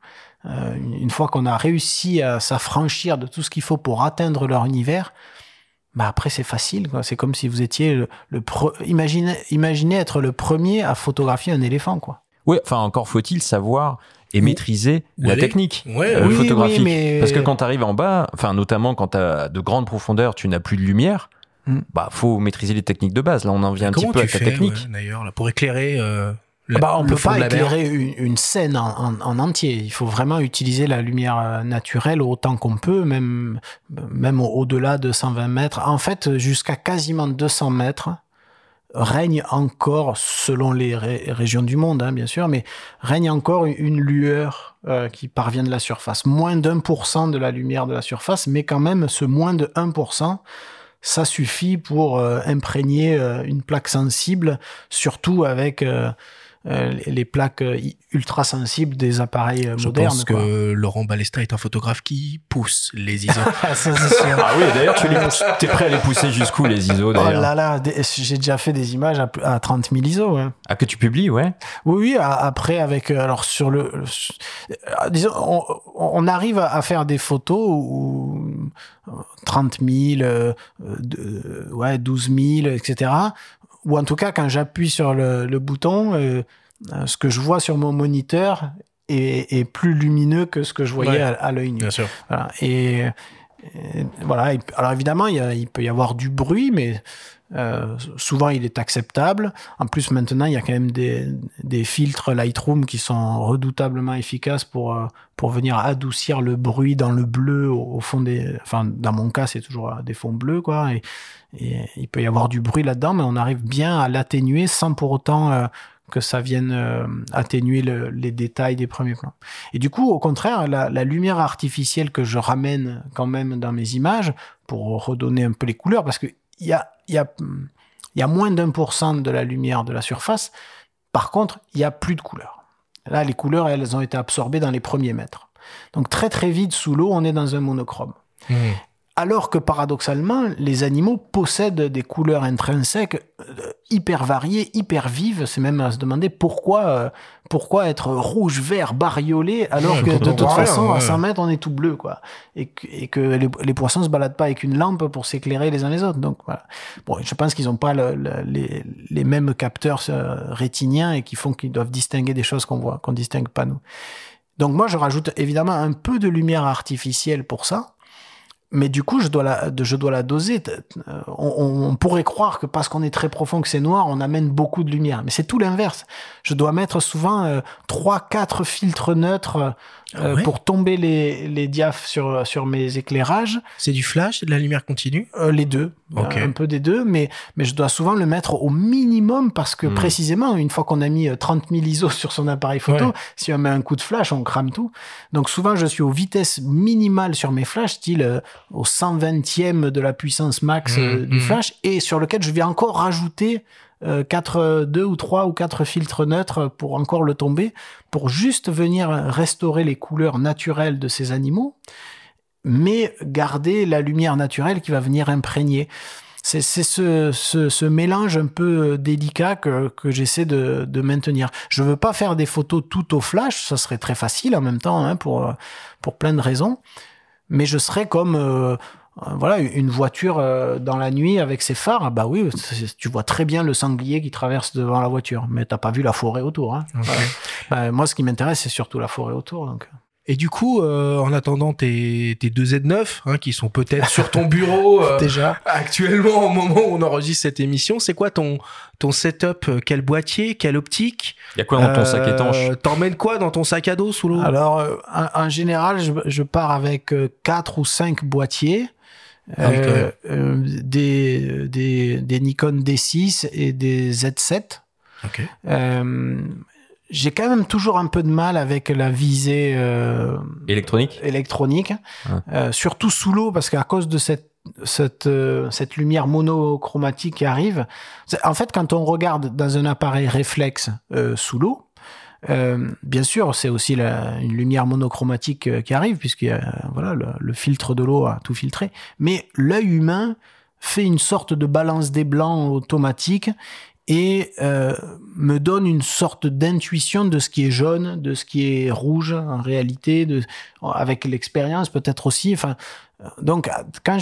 Euh, une fois qu'on a réussi à s'affranchir de tout ce qu'il faut pour atteindre leur univers, bah après c'est facile. C'est comme si vous étiez le, le imaginez imaginez être le premier à photographier un éléphant quoi. Ouais, enfin, encore faut-il savoir et maîtriser la technique Ouais, euh, oui, photographique. oui, mais- Parce que quand tu arrives en bas, enfin, notamment quand tu as de grandes profondeurs, tu n'as plus de lumière, Hmm. bah, faut maîtriser les techniques de base. Là, on en vient un petit peu tu avec la fais technique. ouais, d'ailleurs là, pour éclairer euh, la- Ah bah, on le peut fond pas éclairer une, une scène en, en- en entier. Il faut vraiment utiliser la lumière euh, naturelle autant qu'on peut, même, même au- au-delà de 120 mètres. En fait, jusqu'à quasiment 200 mètres règne encore, selon les ré- régions du monde, hein, bien sûr, mais règne encore une lueur euh, qui parvient de la surface. Moins d'un pour cent de la lumière de la surface, mais quand même, ce moins de 1%, ça suffit pour euh, imprégner euh, une plaque sensible, surtout avec les- les plaques euh, ultra sensibles des appareils euh, Je modernes. pense quoi. que Laurent Balesta est un photographe qui pousse les ISO. Ah, ça, c'est sûr. Ah oui, d'ailleurs, tu es prêt à les pousser jusqu'où, les ISO, Oh là là, j'ai déjà fait des images à, à 30 000 ISO. ouais. Ah, que tu publies, ouais. Oui, oui. a- Après, avec euh, alors sur le, le- euh, disons, on, on arrive à faire des photos où euh, 30 000, euh, de- ouais, 12 000, etc. Ou en tout cas, quand j'appuie sur le, le bouton, euh, euh, ce que je vois sur mon moniteur est, est plus lumineux que ce que je voyais Ouais. à, à l'œil nu. Bien sûr. Voilà. Et, et voilà. Alors évidemment, il, y a- il peut y avoir du bruit, mais euh, souvent il est acceptable. En plus, maintenant, il y a quand même des, des filtres Lightroom qui sont redoutablement efficaces pour euh, pour venir adoucir le bruit dans le bleu au, au fond des. Enfin, dans mon cas, c'est toujours des fonds bleus, quoi. Et, il peut y avoir du bruit là-dedans, mais on arrive bien à l'atténuer sans pour autant euh, que ça vienne euh, atténuer le- les détails des premiers plans. Et du coup, au contraire, la, lumière artificielle que je ramène quand même dans mes images pour redonner un peu les couleurs, parce que il y a, y a, moins d'un pour cent de la lumière de la surface. Par contre, il y a plus de couleurs. Là, les couleurs, elles ont été absorbées dans les premiers mètres. Donc très très vite sous l'eau, on est dans un monochrome. Mmh. Alors que paradoxalement, les animaux possèdent des couleurs intrinsèques euh, hyper variées, hyper vives. C'est même à se demander pourquoi, euh, pourquoi être rouge, vert, bariolé, alors que de toute façon, à ouais. 100 mètres, on est tout bleu, quoi. Et que, et que les, les poissons se baladent pas avec une lampe pour s'éclairer les uns les autres. Donc voilà. Bon, je pense qu'ils n'ont pas le- le- les, les mêmes capteurs euh, rétiniens et qui font qu'ils doivent distinguer des choses qu'on voit, qu'on distingue pas nous. Donc moi, je rajoute évidemment un peu de lumière artificielle pour ça. Mais du coup, je dois la, je dois la doser. Euh, On, on- pourrait croire que parce qu'on est très profond, que c'est noir, on amène beaucoup de lumière. Mais c'est tout l'inverse. Je dois mettre souvent euh, trois, quatre filtres neutres euh, Ah ouais pour tomber les, les diaphes sur, sur mes éclairages. C'est du flash, c'est de la lumière continue? Euh, les deux, Ok. un peu des deux, mais, mais je dois souvent le mettre au minimum parce que Hmm. précisément, une fois qu'on a mis euh, 30 000 ISO sur son appareil photo, Ouais. si on met un coup de flash, on crame tout. Donc souvent, je suis aux vitesses minimales sur mes flashs, style euh, au 120e de la puissance max euh, Mhm, du mhm. flash et sur lequel je vais encore rajouter euh, quatre, euh, deux ou trois ou quatre filtres neutres pour encore le tomber, pour juste venir restaurer les couleurs naturelles de ces animaux, mais garder la lumière naturelle qui va venir imprégner. C'est ce, ce, ce mélange un peu délicat que, que j'essaie de, de maintenir. Je veux pas faire des photos tout au flash, ça serait très facile en même temps hein, pour, pour plein de raisons, mais je serais comme euh, voilà une voiture euh, dans la nuit avec ses phares. Ah Bah oui, tu vois très bien le sanglier qui traverse devant la voiture, mais t'as pas vu la forêt autour. Hein. Bah, moi, ce qui m'intéresse, c'est surtout la forêt autour. Donc. Et du coup, euh, en attendant tes, tes deux Z9, hein, qui sont peut-être sur ton bureau euh, Déjà, actuellement au moment où on enregistre cette émission, c'est quoi ton, ton setup euh, Quel boîtier Quelle optique Il y a quoi dans ton sac Euh, étanche? T'emmènes quoi dans ton sac à dos sous l'eau? Alors, euh, en, en général, je, je pars avec euh, quatre ou cinq boîtiers, Ah euh, euh, des, des, des Nikon D6 et des Z7. Ok. Euh, J'ai quand même toujours un peu de mal avec la visée Électronique? électronique, Ouais. euh, surtout sous l'eau, parce qu'à cause de cette cette, euh, cette lumière monochromatique qui arrive. En fait, quand on regarde dans un appareil réflexe euh, sous l'eau, euh, bien sûr, c'est aussi la- une lumière monochromatique euh, qui arrive, puisque voilà, le, le filtre de l'eau a tout filtré. Mais l'œil humain fait une sorte de balance des blancs automatique et euh, me donne une sorte d'intuition de ce qui est jaune, de ce qui est rouge en réalité, de, avec l'expérience peut-être aussi. Enfin, euh, donc quand,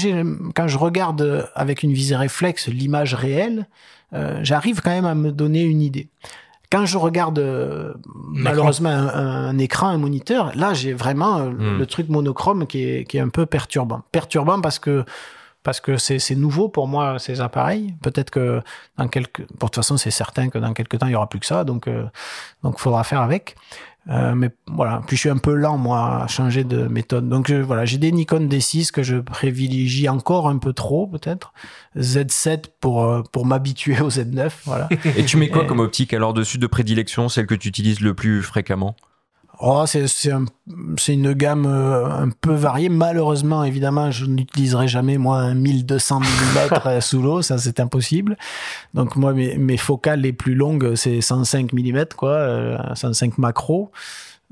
quand je regarde avec une visée réflexe l'image réelle, euh, j'arrive quand même à me donner une idée. Quand je regarde euh, malheureusement un, un écran, un moniteur, là j'ai vraiment euh, Hmm. le truc monochrome qui est, qui est un peu perturbant. Perturbant parce que parce que c'est nouveau pour moi ces appareils. Peut-être que dans quelques, pour de toute façon c'est certain que dans quelques temps il y aura plus que ça, donc euh, donc faudra faire avec. Euh, mais voilà, puis je suis un peu lent moi à changer de méthode. Donc je- voilà, j'ai des Nikon D6 que je privilégie encore un peu trop peut-être. Z7 pour euh, pour m'habituer au Z9, voilà. Et tu mets quoi comme optique alors dessus de prédilection, celle que tu utilises le plus fréquemment? Oh, c'est c'est un- une gamme euh, un peu variée. Malheureusement, évidemment, je n'utiliserai jamais moi un 1200 mm sous l'eau, ça c'est impossible. Donc moi, mes, mes focales les plus longues, c'est 105 mm, quoi, euh, 105 macro.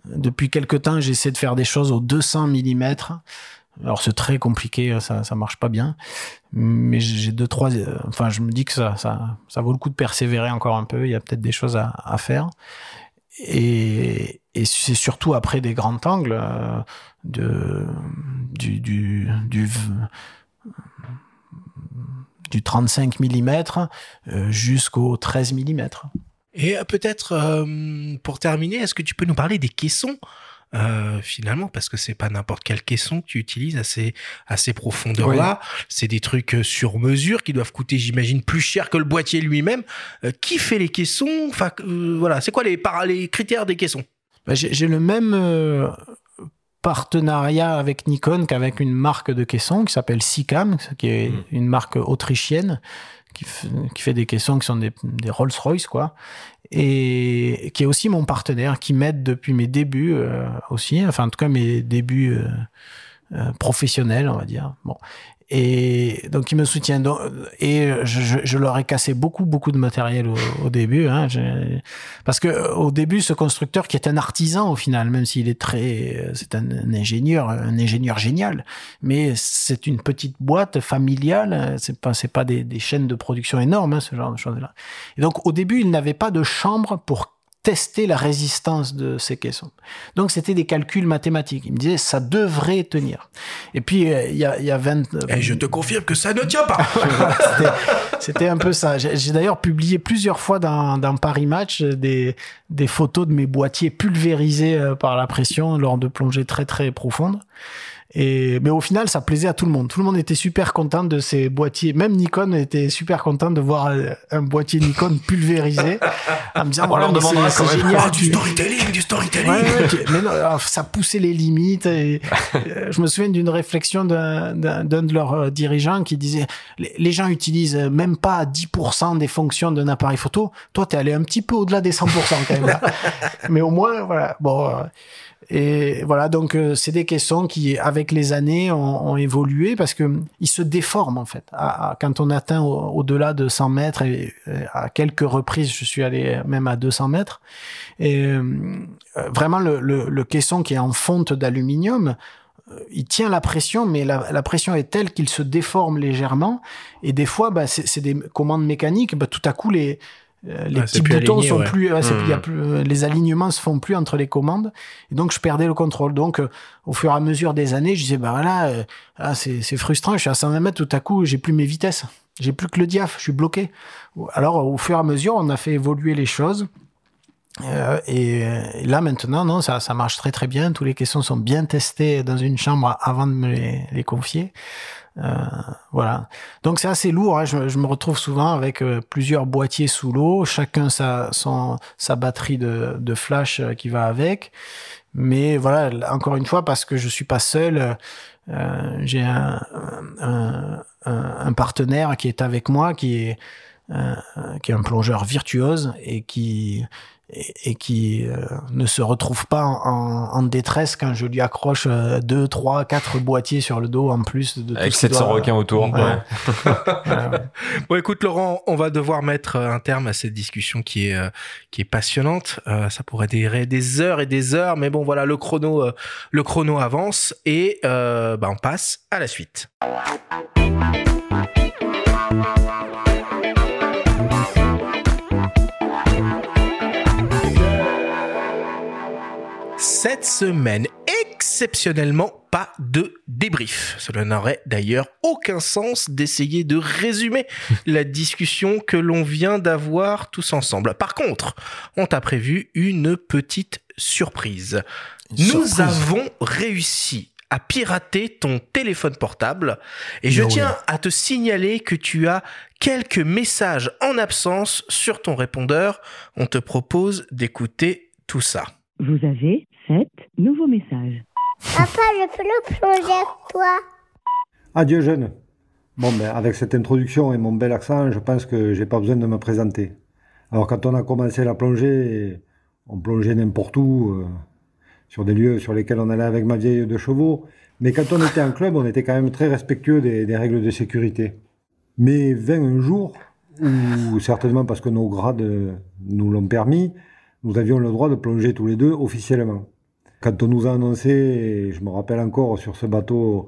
Depuis quelque temps, j'essaie de faire des choses aux 200 mm. Alors c'est très compliqué, ça ça marche pas bien. Mais j'ai deux trois. euh, Enfin, je me dis que ça ça ça vaut le coup de persévérer encore un peu. Il y a peut-être des choses à, à faire. Et, et c'est surtout après des grands angles euh, de, du, du, du, du 35 mm euh, jusqu'au 13 mm. Et euh, peut-être euh, pour terminer, est-ce que tu peux nous parler des caissons euh, finalement? Parce que c'est pas n'importe quel caisson que tu utilises à ces à ces profondeurs là c'est des trucs sur mesure qui doivent coûter j'imagine plus cher que le boîtier lui-même. Euh, qui fait les caissons? Enfin euh, voilà c'est quoi les critères des caissons? Ben, J'ai le même euh, partenariat avec Nikon qu'avec une marque de caissons qui s'appelle Sicam, qui est Mm. une marque autrichienne qui, qui fait des caissons qui sont des, des Rolls-Royce, quoi. Et qui est aussi mon partenaire, qui m'aide depuis mes débuts euh, aussi, enfin en tout cas mes débuts euh, professionnels, on va dire. Bon. Et donc, il me soutient. Donc, et je, leur ai cassé beaucoup, beaucoup de matériel au, début. Hein, parce que au début, ce constructeur qui est un artisan au final, même s'il est très, c'est un, ingénieur, un ingénieur génial, mais c'est une petite boîte familiale. C'est pas, pas des, des chaînes de production énormes, hein, ce genre de choses-là. Et donc, au début, il n'avait pas de chambre pour tester la résistance de ces caissons. Donc, c'était des calculs mathématiques. Il me disait, ça devrait tenir. Et puis, euh, il y, a, y a 20... et Eh, je te confirme que ça ne tient pas c'était- un peu ça. J'ai d'ailleurs publié plusieurs fois dans, dans Paris Match euh, des, des photos de mes boîtiers pulvérisés euh, par la pression lors de plongées très très profondes. Et, mais au final, ça plaisait à tout le monde. Tout le monde était super content de ces boîtiers. Même Nikon était super content de voir euh, un boîtier Nikon pulvérisé en me disant On voilà, c'est génial. Ah, du storytelling du storytelling Ouais, ouais, tu- mais non, alors, ça poussait les limites. Et, euh, je me souviens d'une réflexion d'un de leurs euh, dirigeants qui disait les, les gens utilisent même pas 10% des fonctions d'un appareil photo. Toi, t'es allé un petit peu au-delà des 100% quand même. là. mais au moins, voilà. Bon. Et voilà, donc euh, c'est des caissons qui, avec les années, ont, ont évolué parce que ils se déforment en fait. À, à- quand on atteint au- au-delà de 100 mètres, et, euh, à quelques reprises, je suis allé même à 200 mètres. Et euh, euh, vraiment, le, le, le caisson qui est en fonte d'aluminium, euh, il tient la pression, mais la, la pression est telle qu'il se déforme légèrement. Et des fois, bah, c'est des commandes mécaniques. Bah, tout à coup, les, les Ah, petits boutons aligné, sont ouais. plus, ouais, y a Mhm. plus, euh, les alignements se font plus entre les commandes. Et donc, je perdais le contrôle. Donc, euh, au fur et à mesure des années, je disais, bah voilà, euh, ah, c'est frustrant. Je suis à 120 mètres, tout à coup, j'ai plus mes vitesses. J'ai plus que le diaph, je suis bloqué. Alors, au fur et à mesure, on a fait évoluer les choses. Euh, et, euh, et là maintenant, non, ça, ça marche très très bien. Tous les questions sont bien testés dans une chambre avant de me les, les confier. Euh, voilà. Donc c'est assez lourd. hein. Je, je me retrouve souvent avec euh, plusieurs boîtiers sous l'eau, chacun sa, son, sa batterie de, de flash euh, qui va avec. Mais voilà, là, encore une fois, parce que je suis pas seul, euh, j'ai un, un, un, un partenaire qui est avec moi, qui est, euh, qui est un plongeur virtuose et qui et, et qui euh, ne se retrouve pas en, en détresse quand je lui accroche euh, deux, trois, quatre boîtiers sur le dos en plus de tout Avec ce qu'il 700 doit- requins autour. Ouais. Ouais. Ouais, ouais. Bon, écoute, Laurent, on va devoir mettre euh, un terme à cette discussion qui est euh, qui est passionnante. Euh, ça pourrait durer des heures et des heures, mais bon, voilà, le chrono, euh, le chrono avance et euh, bah, on passe à la suite. Cette semaine, exceptionnellement, pas de débrief. Cela n'aurait d'ailleurs aucun sens d'essayer de résumer la discussion que l'on vient d'avoir tous ensemble. Par contre, on t'a prévu une petite surprise. Une Nous surprise. avons réussi à pirater ton téléphone portable et je way. tiens à te signaler que tu as quelques messages en absence sur ton répondeur. On te propose d'écouter tout ça. Vous avez sept nouveaux messages. Papa, je peux le plonger avec toi? Adieu jeune. Bon, ben, avec cette introduction et mon bel accent, je pense que j'ai pas besoin de me présenter. Alors, quand on a commencé la plongée, on plongeait n'importe où, euh, sur des lieux sur lesquels on allait avec ma vieille de chevaux. Mais quand on était en club, on était quand même très respectueux des, des règles de sécurité. Mais vint un jour où, certainement parce que nos grades nous l'ont permis, nous avions le droit de plonger tous les deux officiellement. Quand on nous a annoncé, je me rappelle encore sur ce bateau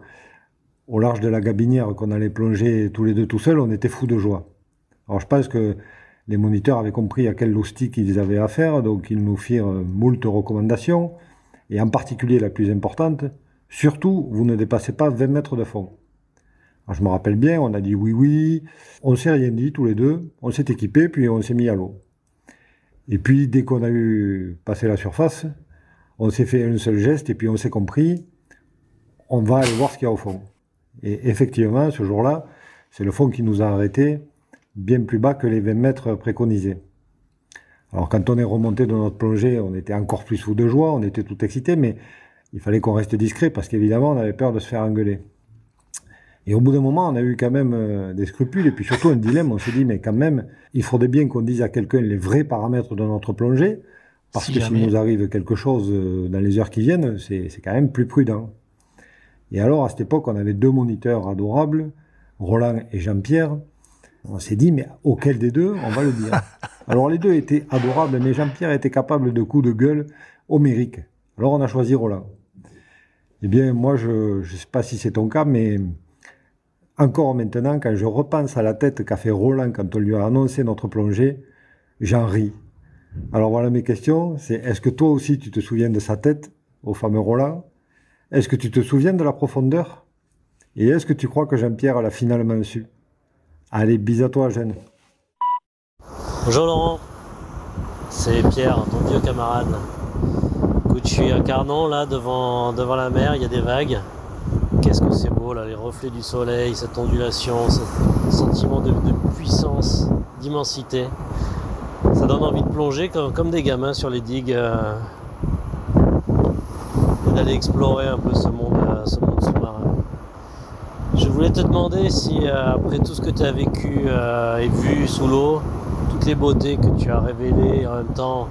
au large de la Gabinière qu'on allait plonger tous les deux tout seuls, on était fous de joie. Alors je pense que les moniteurs avaient compris à quel loustic ils avaient affaire, donc ils nous firent moult recommandations, et en particulier la plus importante, surtout, vous ne dépassez pas 20 mètres de fond. Alors, je me rappelle bien, on a dit oui, oui, on s'est rien dit tous les deux, on s'est équipés, puis on s'est mis à l'eau. Et puis, dès qu'on a eu passé la surface, on s'est fait un seul geste, et puis on s'est compris, on va aller voir ce qu'il y a au fond. Et effectivement, ce jour-là, c'est le fond qui nous a arrêtés bien plus bas que les 20 mètres préconisés. Alors quand on est remonté de notre plongée, on était encore plus fou de joie, on était tout excité, mais il fallait qu'on reste discret parce qu'évidemment, on avait peur de se faire engueuler. Et au bout d'un moment, on a eu quand même euh, des scrupules et puis surtout un dilemme. On s'est dit, mais quand même, il faudrait bien qu'on dise à quelqu'un les vrais paramètres de notre plongée, parce Si que jamais. s'il nous arrive quelque chose euh, dans les heures qui viennent, c'est c'est quand même plus prudent. Et alors, à cette époque, on avait deux moniteurs adorables, Roland et Jean-Pierre. On s'est dit, mais auquel des deux on va le dire Alors, les deux étaient adorables, mais Jean-Pierre était capable de coups de gueule homériques. Alors, on a choisi Roland. Eh bien, moi, je ne sais pas si c'est ton cas, mais encore maintenant, quand je repense à la tête qu'a fait Roland quand on lui a annoncé notre plongée, j'en ris. Alors voilà mes questions. C'est est-ce que toi aussi tu te souviens de sa tête, au fameux Roland? Est-ce que tu te souviens de la profondeur? Et est-ce que tu crois que Jean-Pierre l'a finalement su? Allez, bis à toi, jeune. Bonjour Laurent, c'est Pierre, ton vieux camarade. Écoute, je suis à Carnon là devant, devant la mer, il y a des vagues. Qu'est-ce que c'est beau là, les reflets du soleil, cette ondulation, ce sentiment de puissance, d'immensité. Ça donne envie de plonger comme, des gamins sur les digues euh, et d'aller explorer un peu ce monde, euh, ce monde sous-marin. Je voulais te demander si, euh, après tout ce que tu as vécu et vu sous l'eau, toutes les beautés que tu as révélées en même temps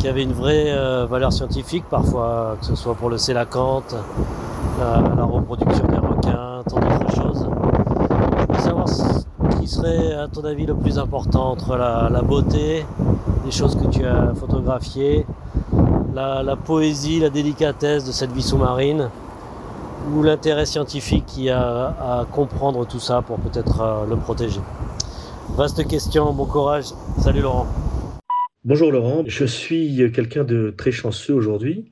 qui avait une vraie valeur scientifique parfois, que ce soit pour le sélacanthe, la, la reproduction des requins, tant d'autres choses. Je veux savoir ce qui serait, à ton avis, le plus important entre la, beauté, des choses que tu as photographiées, la, poésie, la délicatesse de cette vie sous-marine, ou l'intérêt scientifique qui a à comprendre tout ça pour peut-être euh, le protéger? Vaste question, bon courage. Salut Laurent. Bonjour Laurent, je suis quelqu'un de très chanceux aujourd'hui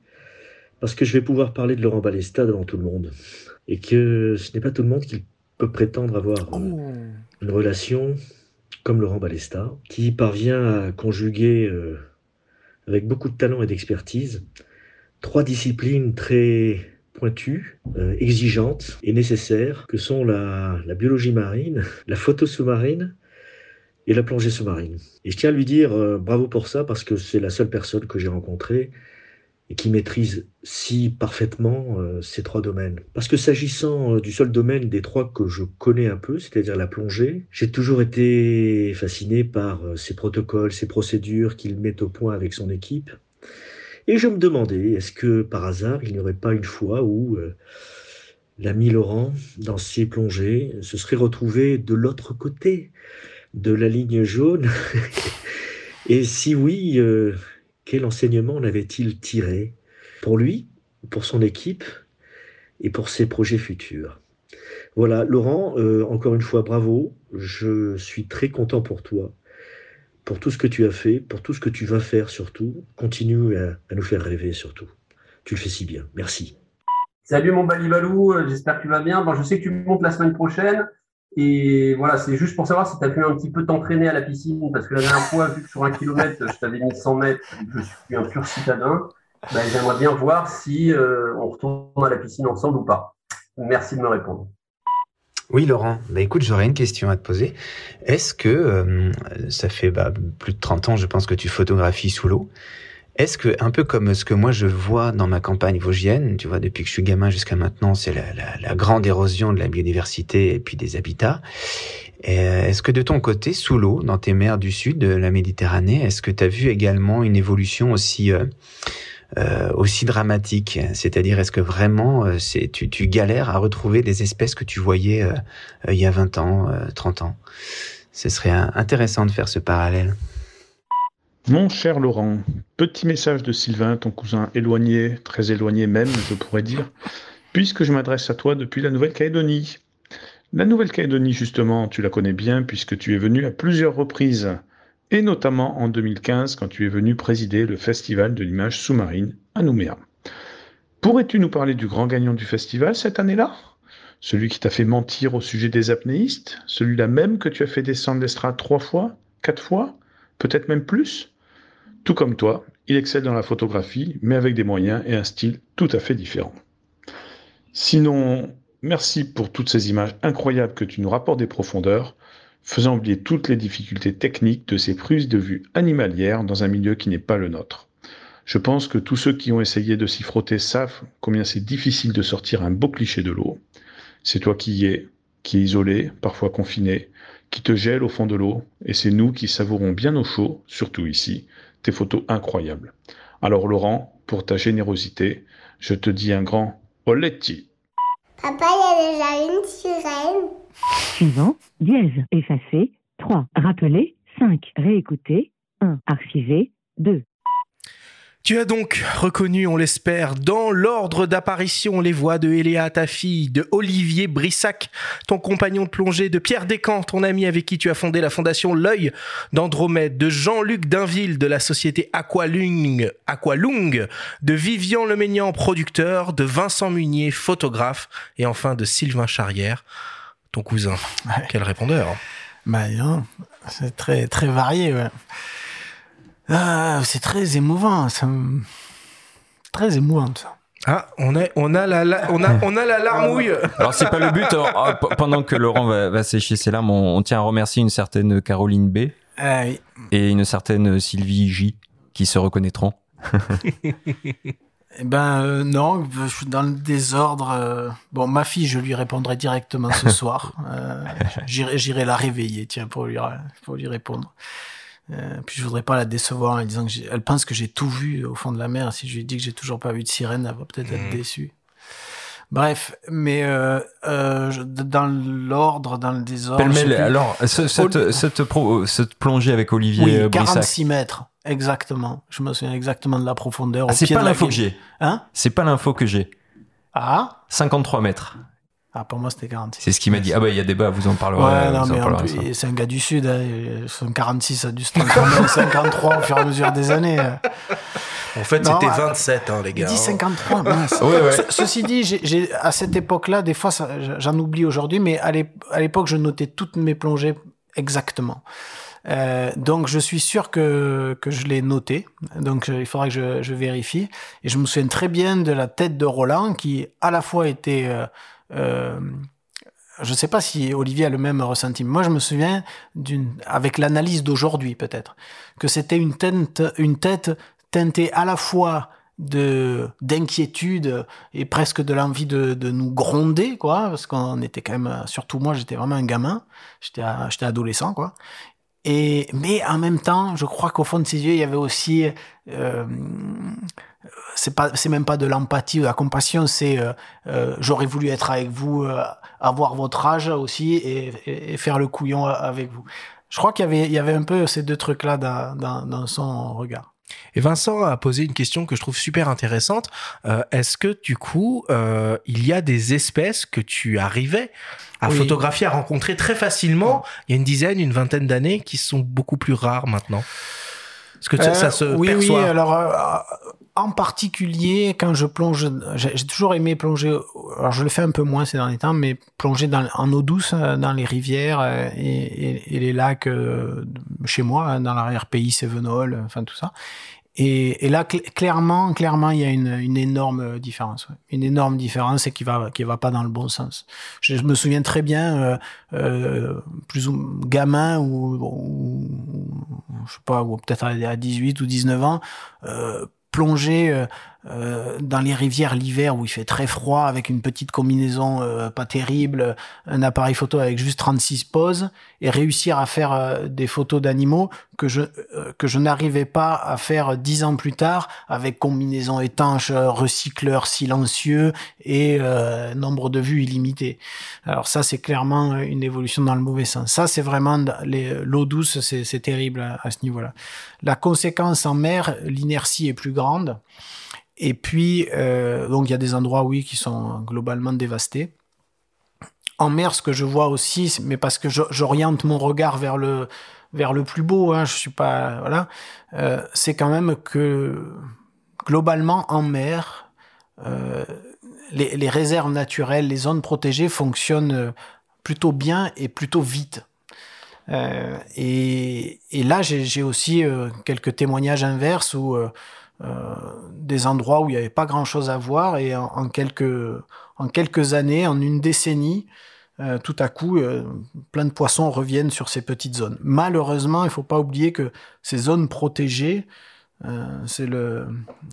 parce que je vais pouvoir parler de Laurent Balesta devant tout le monde et que ce n'est pas tout le monde qui peut prétendre avoir euh, une relation comme Laurent Balesta qui parvient à conjuguer euh, avec beaucoup de talent et d'expertise trois disciplines très pointues, euh, exigeantes et nécessaires que sont la, la biologie marine, la photo sous-marine et la plongée sous-marine. Et je tiens à lui dire euh, bravo pour ça parce que c'est la seule personne que j'ai rencontrée et qui maîtrise si parfaitement euh, ces trois domaines. Parce que s'agissant euh, du seul domaine des trois que je connais un peu, c'est-à-dire la plongée, j'ai toujours été fasciné par euh, ses protocoles, ses procédures qu'il met au point avec son équipe. Et je me demandais, est-ce que par hasard, il n'y aurait pas une fois où euh, l'ami Laurent, dans ses plongées, se serait retrouvé de l'autre côté de la ligne jaune? Et si oui, quel enseignement en avait-il tiré pour lui, pour son équipe et pour ses projets futurs? Voilà, Laurent, euh, encore une fois, bravo. Je suis très content pour toi, pour tout ce que tu as fait, pour tout ce que tu vas faire surtout. Continue à, nous faire rêver surtout. Tu le fais si bien. Merci. Salut mon Balibalou, euh, j'espère que tu vas bien. Bon, je sais que tu montes la semaine prochaine. Et voilà, c'est juste pour savoir si tu as pu un petit peu t'entraîner à la piscine, parce que la dernière fois, vu que sur un kilomètre, je t'avais mis 100 mètres, je suis un pur citadin, ben, j'aimerais bien voir si euh, on retourne à la piscine ensemble ou pas. Merci de me répondre. Oui, Laurent. Bah, écoute, j'aurais une question à te poser. Est-ce que euh, ça fait bah, plus de 30 ans, je pense, que tu photographies sous l'eau? Est-ce que, un peu comme ce que moi je vois dans ma campagne vosgienne, tu vois, depuis que je suis gamin jusqu'à maintenant, c'est la, la, la grande érosion de la biodiversité et puis des habitats. Euh, Est-ce que de ton côté, sous l'eau, dans tes mers du sud de la Méditerranée, est-ce que tu as vu également une évolution aussi euh, euh, aussi dramatique? C'est-à-dire, est-ce que vraiment euh, tu, tu galères à retrouver des espèces que tu voyais il y a 20 ans, euh, 30 ans? Ce serait intéressant de faire ce parallèle. Mon cher Laurent, petit message de Sylvain, ton cousin éloigné, très éloigné même, je pourrais dire, puisque je m'adresse à toi depuis la Nouvelle-Calédonie. La Nouvelle-Calédonie, justement, tu la connais bien puisque tu es venu à plusieurs reprises, et notamment en 2015 quand tu es venu présider le Festival de l'image sous-marine à Nouméa. Pourrais-tu nous parler du grand gagnant du festival cette année-là? Celui qui t'a fait mentir au sujet des apnéistes? Celui-là même que tu as fait descendre l'estrade trois fois Quatre fois Peut-être même plus? Tout comme toi, il excelle dans la photographie, mais avec des moyens et un style tout à fait différent. Sinon, merci pour toutes ces images incroyables que tu nous rapportes des profondeurs, faisant oublier toutes les difficultés techniques de ces prises de vue animalières dans un milieu qui n'est pas le nôtre. Je pense que tous ceux qui ont essayé de s'y frotter savent combien c'est difficile de sortir un beau cliché de l'eau. C'est toi qui y es, qui es isolé, parfois confiné, qui te gèle au fond de l'eau, et c'est nous qui savourons bien au chaud, surtout ici, tes photos incroyables. Alors Laurent, pour ta générosité, je te dis un grand Oletti. Papa, il y a déjà une sirène. Suivant, dièse, effacer, 3, rappeler, 5, réécouter, 1, archiver, 2. Tu as donc reconnu, on l'espère, dans l'ordre d'apparition les voix de Eléa, ta fille, de Olivier Brissac, ton compagnon de plongée, de Pierre Descamps, ton ami avec qui tu as fondé la fondation L'œil d'Andromède, de Jean-Luc Dainville de la société Aqualung, Aqualung, de Vivian Leménian, producteur, de Vincent Munier, photographe, et enfin de Sylvain Charrière, ton cousin. Quel répondeur. Bah, c'est très, très varié, ouais. Ah, c'est très émouvant, ça Très émouvant, ça. Ah, on a, on a la, la- on a, on a la larmouille. Alors c'est pas le but. alors, ah, pendant que Laurent va, va sécher ses larmes, on, on tient à remercier une certaine Caroline B Ah oui. et une certaine Sylvie J qui se reconnaîtront. Eh ben euh, non, je suis dans le désordre. euh, Bon, ma fille, je lui répondrai directement ce soir. Euh, j'irai, j'irai la réveiller, tiens, pour lui, pour lui répondre. Euh, puis je voudrais pas la décevoir en disant que elle pense que j'ai tout vu au fond de la mer. Si je lui dis que j'ai toujours pas vu de sirène, elle va peut-être être Mhm. déçue. Bref, mais euh, euh, dans l'ordre, dans le désordre. plus. alors, ce- cette, cette, pro- cette plongée avec Olivier oui, euh, Brissac. 46 mètres, exactement. Je me souviens exactement de la profondeur. Ah, c'est pas l'info que j'ai. Hein? C'est pas l'info que j'ai. Ah? 53 mètres. Ah, pour moi, c'était 46. C'est ce qu'il m'a dit. Ah bah, il y a débat, vous en parlerez. Ouais, non, vous en mais en parlerez, plus, ça. c'est un gars du Sud. Hein, son 46 a dû se transformer en 53 au fur et à mesure des années. En fait, c'était euh, 27, hein, les Il gars. dit hein. 53, mince. Ouais, ouais. Ce- ceci dit, à cette époque-là, des fois, j'en oublie aujourd'hui, mais à l'ép- à l'époque, je notais toutes mes plongées exactement. Euh, donc, je suis sûr que, que je l'ai noté. Donc, je- il faudra que je, je vérifie. Et je me souviens très bien de la tête de Roland, qui à la fois était... Euh, euh, je ne sais pas si Olivier a le même ressenti. Moi, je me souviens d'une, avec l'analyse d'aujourd'hui peut-être, que c'était une tête, une tête teintée à la fois de d'inquiétude et presque de l'envie de, de nous gronder, quoi, parce qu'on était quand même, surtout moi, j'étais vraiment un gamin, j'étais, j'étais adolescent, quoi. Et mais en même temps, je crois qu'au fond de ses yeux, il y avait aussi euh, c'est pas c'est même pas de l'empathie ou de la compassion c'est euh, euh, j'aurais voulu être avec vous euh, avoir votre âge aussi et, et- et faire le couillon avec vous. Je crois qu'il y avait il y avait un peu ces deux trucs là dans, dans, dans son regard. Et Vincent a posé une question que je trouve super intéressante. Est-ce que du coup, il y a des espèces que tu arrivais à Oui. photographier, à rencontrer très facilement il y a une dizaine, une vingtaine d'années, qui sont beaucoup plus rares maintenant? Est-ce que ça- se oui, perçoit? Oui, alors en particulier quand je plonge, j'ai toujours aimé plonger. Alors je le fais un peu moins ces derniers temps, mais plonger dans, en eau douce euh, dans les rivières euh, et, les lacs euh, chez moi, dans l'arrière-pays, Sévenol, enfin tout ça. Et, là, cl- clairement, clairement, il y a une, énorme différence. Une énorme différence et qui va, qui va pas dans le bon sens. Je, me souviens très bien, euh, euh, plus ou gamin ou, ou- je sais pas, ou peut-être à 18 ou 19 ans, euh, plonger euh, dans les rivières l'hiver où il fait très froid avec une petite combinaison euh, pas terrible, un appareil photo avec juste 36 poses et réussir à faire euh, des photos d'animaux que je euh, que je n'arrivais pas à faire dix ans plus tard avec combinaison étanche, euh, recycleur silencieux et nombre de vues illimité. Alors ça c'est clairement une évolution dans le mauvais sens. Ça c'est vraiment l'eau douce, c'est terrible à ce niveau-là. La conséquence en mer, l'inertie est plus grande. Et puis, euh, donc il y a des endroits, oui, qui sont globalement dévastés. En mer, ce que je vois aussi, mais parce que j'oriente mon regard vers le, vers le plus beau, hein, je suis pas, voilà, euh, c'est quand même que globalement en mer, euh, les, les réserves naturelles, les zones protégées fonctionnent plutôt bien et plutôt vite. Et, et là, j'ai aussi quelques témoignages inverses où des endroits où il n'y avait pas grand-chose à voir et en, quelques, en quelques années, en une décennie, euh, tout à coup, euh, plein de poissons reviennent sur ces petites zones. Malheureusement, il faut pas oublier que ces zones protégées, euh, c'est le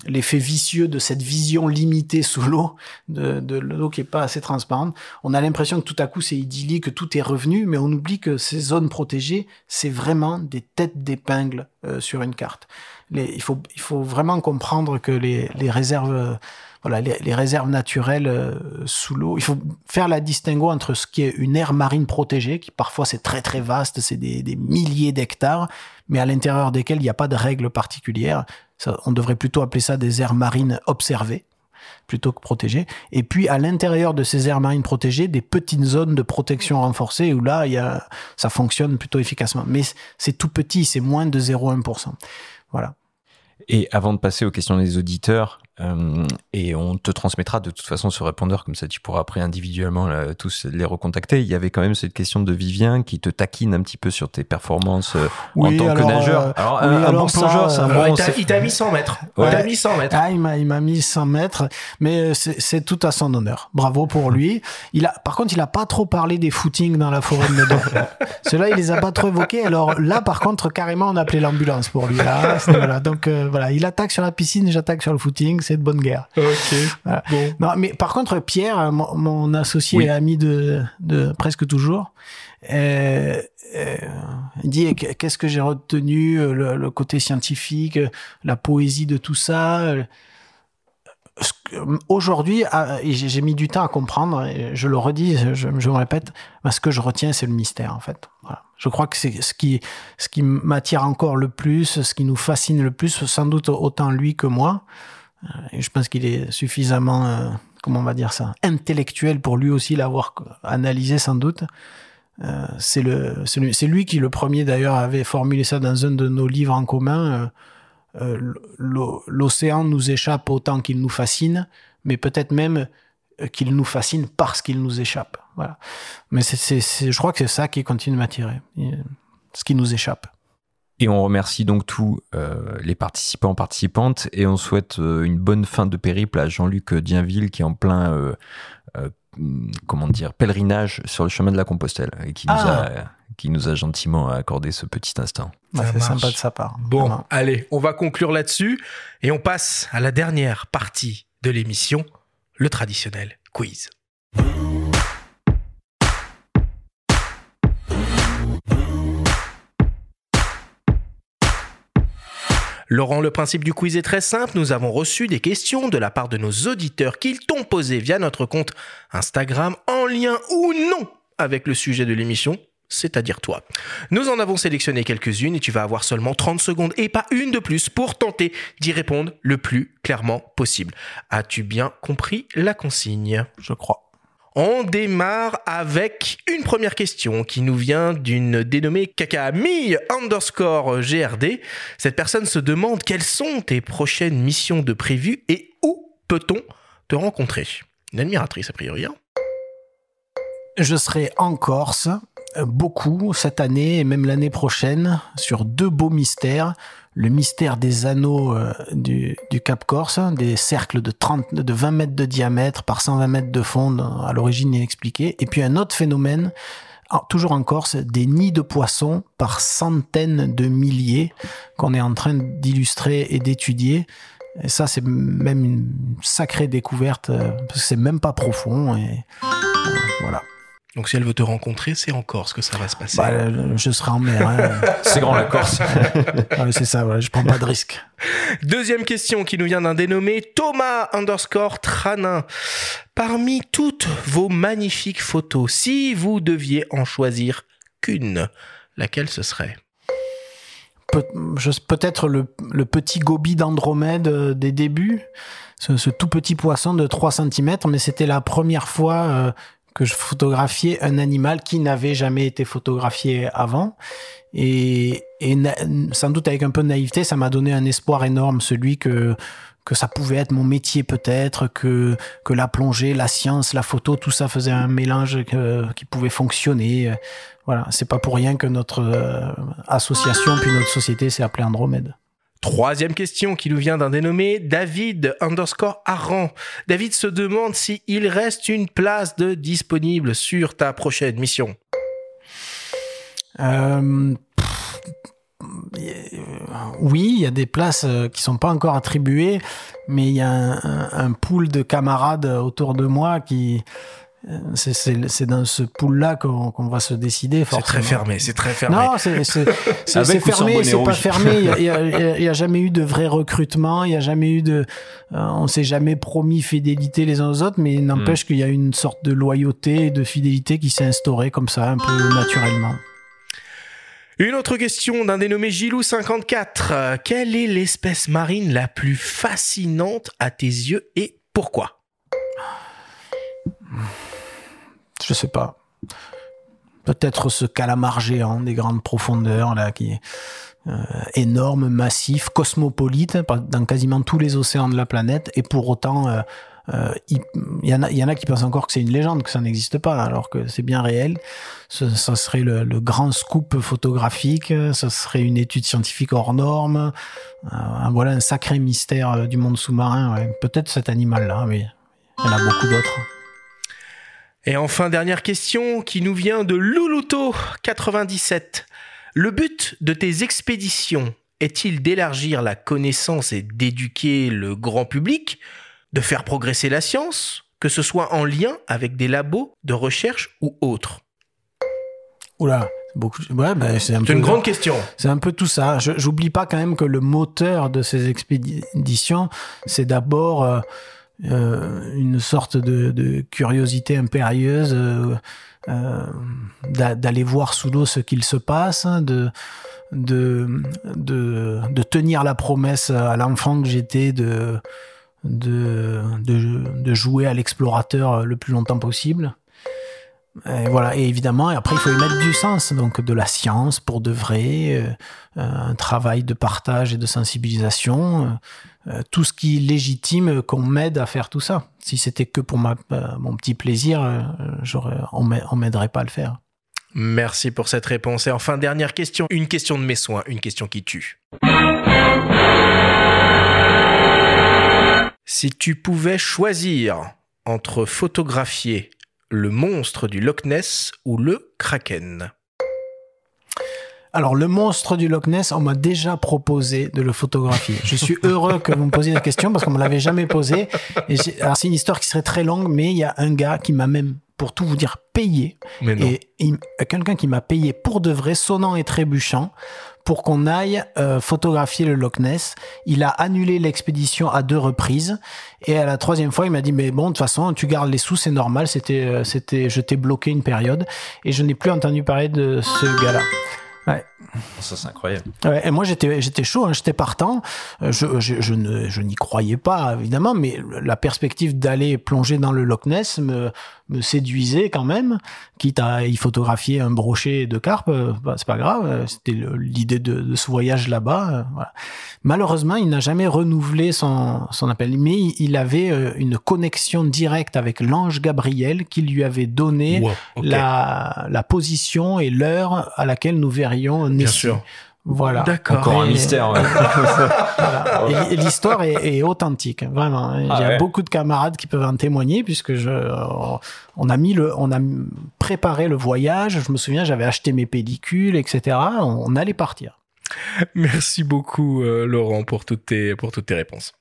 l'effet vicieux de cette vision limitée sous l'eau, de, de l'eau qui est pas assez transparente. On a l'impression que tout à coup c'est idyllique, que tout est revenu, mais on oublie que ces zones protégées, c'est vraiment des têtes d'épingle euh, sur une carte. Il, faut, il faut vraiment comprendre que les, les réserves, euh, voilà, les, les réserves naturelles euh, sous l'eau, il faut faire la distinguo entre ce qui est une aire marine protégée, qui parfois c'est très très vaste, c'est des, des milliers d'hectares, mais à l'intérieur desquels il n'y a pas de règles particulières. Ça, on devrait plutôt appeler ça des aires marines observées plutôt que protégées. Et puis à l'intérieur de ces aires marines protégées, des petites zones de protection renforcée où là, il y a, ça fonctionne plutôt efficacement. Mais c'est tout petit, c'est moins de 0,1%. Voilà. Et avant de passer aux questions des auditeurs, euh, et on te transmettra de toute façon ce répondeur, comme ça tu pourras après individuellement là, tous les recontacter. Il y avait quand même cette question de Vivien qui te taquine un petit peu sur tes performances euh, en tant que nageur. euh, alors, oui, un, bon ça, plongeur, c'est un euh, bon. il t'a- c'est- il t'a mis 100 mètres. Ouais. Il t'a mis 100 mètres. Ah, il m'a, il m'a mis 100 mètres, mais euh, c'est, c'est tout à son honneur. Bravo pour lui. Il a, par contre, il a pas trop parlé des footings dans la forêt de Meudon. Ceux-là, il les a pas trop évoqués. Alors là, par contre, carrément, on a appelé l'ambulance pour lui. Là, voilà. Donc euh, voilà, il attaque sur la piscine, j'attaque sur le footing. De bonne guerre. Ok. Voilà. Non, mais par contre, Pierre, mon, mon associé Oui. et ami de, de presque toujours, euh, euh, dit qu'est-ce que j'ai retenu, euh, le, le, côté scientifique, euh, la poésie de tout ça. Euh, aujourd'hui, ah, j'ai mis du temps à comprendre, et je le redis, je, je me répète, ce que je retiens, c'est le mystère, en fait. Voilà. Je crois que c'est ce qui, ce qui m'attire encore le plus, ce qui nous fascine le plus, sans doute autant lui que moi. Et je pense qu'il est suffisamment, euh, comment on va dire ça, intellectuel pour lui aussi l'avoir analysé sans doute. Euh, c'est lui qui le premier d'ailleurs avait formulé ça dans un de nos livres en commun. Euh, euh L'océan nous échappe autant qu'il nous fascine, mais peut-être même qu'il nous fascine parce qu'il nous échappe. Voilà. Mais c'est, je crois que c'est ça qui continue de m'attirer, ce qui nous échappe. Et on remercie donc tous euh, les participants, participantes, et on souhaite euh, une bonne fin de périple à Jean-Luc Dienville qui est en plein, euh, euh comment dire, pèlerinage sur le chemin de la Compostelle et qui, ah. nous, a, qui nous a gentiment accordé ce petit instant. Bah, c'est sympa de sa part. Bon, Vraiment. allez, on va conclure là-dessus et on passe à la dernière partie de l'émission, le traditionnel quiz. Laurent, le principe du quiz est très simple. Nous avons reçu des questions de la part de nos auditeurs qu'ils t'ont posées via notre compte Instagram en lien ou non avec le sujet de l'émission c'est-à-dire toi. Nous en avons sélectionné quelques-unes et tu vas avoir seulement 30 secondes et pas une de plus pour tenter d'y répondre le plus clairement possible. As-tu bien compris la consigne? Je crois. On démarre avec une première question qui nous vient d'une dénommée Kakami underscore GRD. Cette personne se demande quelles sont tes prochaines missions de prévues et où peut-on te rencontrer? Une admiratrice a priori. Hein Je serai en Corse beaucoup cette année et même l'année prochaine sur deux beaux mystères le mystère des anneaux euh, du, Cap Corse, des cercles de 30, de 20 mètres de diamètre par 120 mètres de fond, à l'origine inexpliquée. Et puis un autre phénomène, toujours en Corse, des nids de poissons par centaines de milliers qu'on est en train d'illustrer et d'étudier. Et ça, c'est même une sacrée découverte, euh, parce que c'est même pas profond. Voilà. Donc si elle veut te rencontrer, c'est en Corse que ça va se passer. Bah, je serai en mer. Hein. c'est grand la Corse. ouais, c'est ça, ouais, je prends pas de risque. Deuxième question qui nous vient d'un dénommé Thomas underscore Tranin. Parmi toutes vos magnifiques photos, si vous deviez en choisir qu'une, laquelle ce serait? Pe Peut-être le, le, petit gobi d'Andromède euh, des débuts, ce, ce, tout petit poisson de 3 cm, mais c'était la première fois euh, que je photographiais un animal qui n'avait jamais été photographié avant. Et, et sans doute avec un peu de naïveté, ça m'a donné un espoir énorme, celui que que ça pouvait être mon métier peut-être, que que la plongée, la science, la photo, tout ça faisait un mélange que, qui pouvait fonctionner. Voilà, c'est pas pour rien que notre euh, association puis notre société s'est appelée Andromède. Troisième question qui nous vient d'un dénommé David underscore Aran. David se demande si il reste une place de disponible sur ta prochaine mission. Euh, oui, il y a des places euh, qui sont pas encore attribuées, mais il y a un pool de camarades autour de moi qui c'est dans ce pool-là qu'on qu va se décider. C'est très fermé, c'est très fermé. Non, c'est fermé, c'est pas fermé. Il n'y a, a, jamais eu de vrai recrutement, il n'y a jamais eu de, euh, on s'est jamais promis fidélité les uns aux autres, mais il n'empêche mm. qu'il y a une sorte de loyauté et de fidélité qui s'est instaurée comme ça, un peu naturellement. Une autre question d'un dénommé Gilou54. Quelle est l'espèce marine la plus fascinante à tes yeux et pourquoi? Je sais pas. Peut-être ce calamar géant des grandes profondeurs là qui est euh, énorme, massif, cosmopolite dans quasiment tous les océans de la planète et pour autant euh, euh, il, y en a, il y en a qui pensent encore que c'est une légende, que ça n'existe pas, alors que c'est bien réel. Ce, ça serait le, grand scoop photographique, ça serait une étude scientifique hors norme. Voilà un sacré mystère du monde sous-marin. Peut-être cet animal-là, mais il y en a beaucoup d'autres. Et enfin, dernière question qui nous vient de Luluto97. Le but de tes expéditions est-il d'élargir la connaissance et d'éduquer le grand public, de faire progresser la science, que ce soit en lien avec des labos de recherche ou autres? Oula, Beaucoup. Ouais, ben, c'est un C'est peu- une grande question. C'est un peu tout ça. J'oublie pas quand même que le moteur de ces expéditions, c'est d'abord euh, euh, une sorte de, curiosité impérieuse euh, euh, d'a- d'aller voir sous l'eau ce qu'il se passe, hein, de, de, tenir la promesse à l'enfant que j'étais de, de, jouer à l'explorateur le plus longtemps possible. Et voilà, et évidemment, après, il faut y mettre du sens, donc de la science pour de vrai, un travail de partage et de sensibilisation, euh, tout ce qui légitime qu'on m'aide à faire tout ça. Si c'était que pour ma, euh, mon petit plaisir, euh, j'aurais, on m'a- on m'aiderait pas à le faire. Merci pour cette réponse. Et enfin, dernière question. Une question de mes soins, une question qui tue. Si tu pouvais choisir entre photographier le monstre du Loch Ness ou le Kraken Alors, le monstre du Loch Ness, on m'a déjà proposé de le photographier. Je suis heureux que vous me posiez la question parce qu'on me l'avait jamais posé. Et j'ai- alors, c'est une histoire qui serait très longue, mais il y a un gars qui m'a même, pour tout vous dire, payé. Mais non. Et il- quelqu'un qui m'a payé pour de vrai, sonnant et trébuchant, pour qu'on aille euh, photographier le Loch Ness. Il a annulé l'expédition à deux reprises. Et à la troisième fois, il m'a dit, mais bon, de toute façon, tu gardes les sous, c'est normal. C'était, euh, c'était, je t'ai bloqué une période. Et je n'ai plus entendu parler de ce gars-là. Ouais. Ça, c'est incroyable. Ouais, et moi j'étais j'étais chaud, hein, j'étais partant. Euh, Je, je, je ne je n'y croyais pas évidemment, mais la perspective d'aller plonger dans le Loch Ness me me séduisait quand même. Quitte à y photographier un brochet de carpe, euh, bah, c'est pas grave. euh, C'était l'idée de, de ce voyage là-bas. euh, voilà. Malheureusement, il n'a jamais renouvelé son son appel, mais il- il avait une connexion directe avec l'ange Gabriel qui lui avait donné Wow, ok. la la position et l'heure à laquelle nous verrions Bien sûr. Voilà. D'accord. Encore un mystère. ouais. Voilà. Et l- Et l'histoire est, est authentique, vraiment. Il y Ah a ouais. beaucoup de camarades qui peuvent en témoigner puisque je, on a mis le, on a préparé le voyage. Je me souviens, j'avais acheté mes pellicules, etc. On, on allait partir. Merci beaucoup, euh, Laurent, pour toutes tes, pour toutes tes réponses.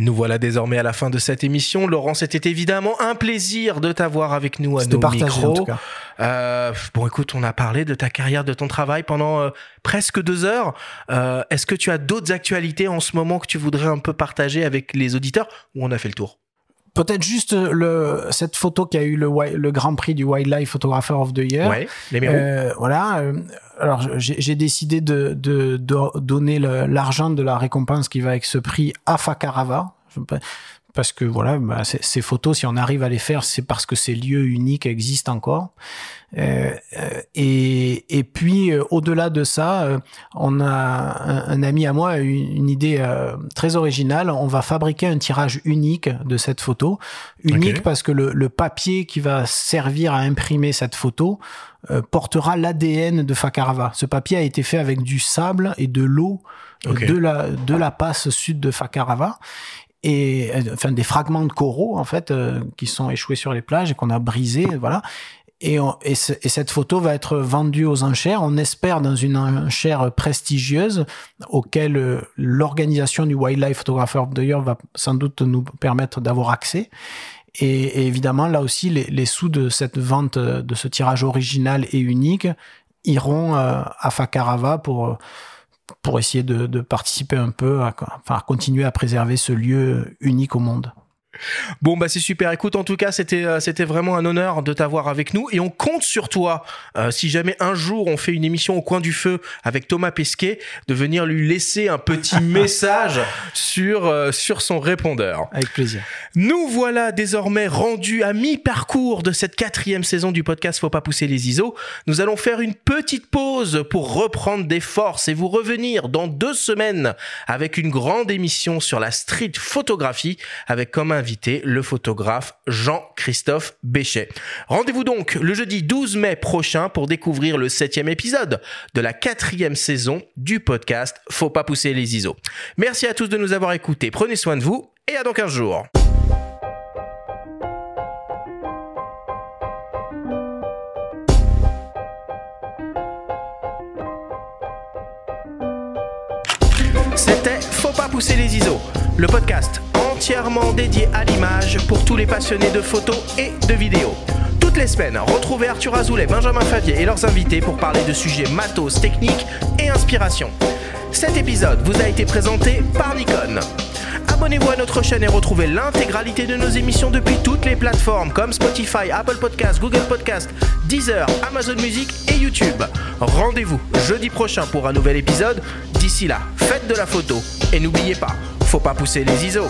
Nous voilà désormais à la fin de cette émission. Laurent, c'était évidemment un plaisir de t'avoir avec nous à nos partagé, micros. en tout cas. Euh, bon, écoute, on a parlé de ta carrière, de ton travail pendant euh, presque deux heures. Euh, Est-ce que tu as d'autres actualités en ce moment que tu voudrais un peu partager avec les auditeurs ou on a fait le tour? Peut-être juste le, cette photo qui a eu le, Grand Prix du Wildlife Photographer of the Year. Ouais, les. Euh, voilà. euh, alors, j'ai décidé de, de, de donner l'argent de la récompense qui va avec ce prix à Fakarava. Parce que voilà, bah, ces, photos, si on arrive à les faire, c'est parce que ces lieux uniques existent encore. Euh, euh, et, et puis, euh, au-delà de ça, euh, on a un, un ami à moi a eu une idée euh, très originale. On va fabriquer un tirage unique de cette photo. Unique parce que le, le papier qui va servir à imprimer cette photo euh, portera l'ADN de Fakarava. Ce papier a été fait avec du sable et de l'eau de, la, de la passe sud de Fakarava. Et enfin des fragments de coraux en fait euh, qui sont échoués sur les plages et qu'on a brisés, voilà. Et, cette photo va être vendue aux enchères. On espère dans une enchère prestigieuse auquel euh, l'organisation du Wildlife Photographer of va sans doute nous permettre d'avoir accès. Et, évidemment, là aussi, les, sous de cette vente, euh, de ce tirage original et unique, iront à Fakarava pour, pour essayer de, de participer un peu, à, enfin, continuer à préserver ce lieu unique au monde. Bon bah c'est super. Écoute, en tout cas, c'était euh, c'était vraiment un honneur de t'avoir avec nous et on compte sur toi. euh, si jamais un jour on fait une émission au coin du feu avec Thomas Pesquet, de venir lui laisser un petit message sur euh, sur son répondeur. Avec plaisir. Nous voilà désormais rendus à mi-parcours de cette quatrième saison du podcast Faut pas pousser les ISO. Nous allons faire une petite pause pour reprendre des forces et vous revenir dans deux semaines avec une grande émission sur la street photographie avec comme le photographe Jean-Christophe Béchet. Rendez-vous donc le jeudi 12 mai prochain pour découvrir le septième épisode de la quatrième saison du podcast Faut pas pousser les ISO. Merci à tous de nous avoir écoutés. Prenez soin de vous et à dans 15 jours. C'était Faut pas pousser les ISO, le podcast entièrement dédié à l'image pour tous les passionnés de photos et de vidéos. Toutes les semaines, retrouvez Arthur Azoulay, Benjamin Favier et leurs invités pour parler de sujets matos, techniques et inspiration. Cet épisode vous a été présenté par Nikon. Abonnez-vous à notre chaîne et retrouvez l'intégralité de nos émissions depuis toutes les plateformes comme Spotify, Apple Podcasts, Google Podcasts, Deezer, Amazon Music et YouTube. Rendez-vous jeudi prochain pour un nouvel épisode. D'ici là, faites de la photo et n'oubliez pas, faut pas pousser les ISO.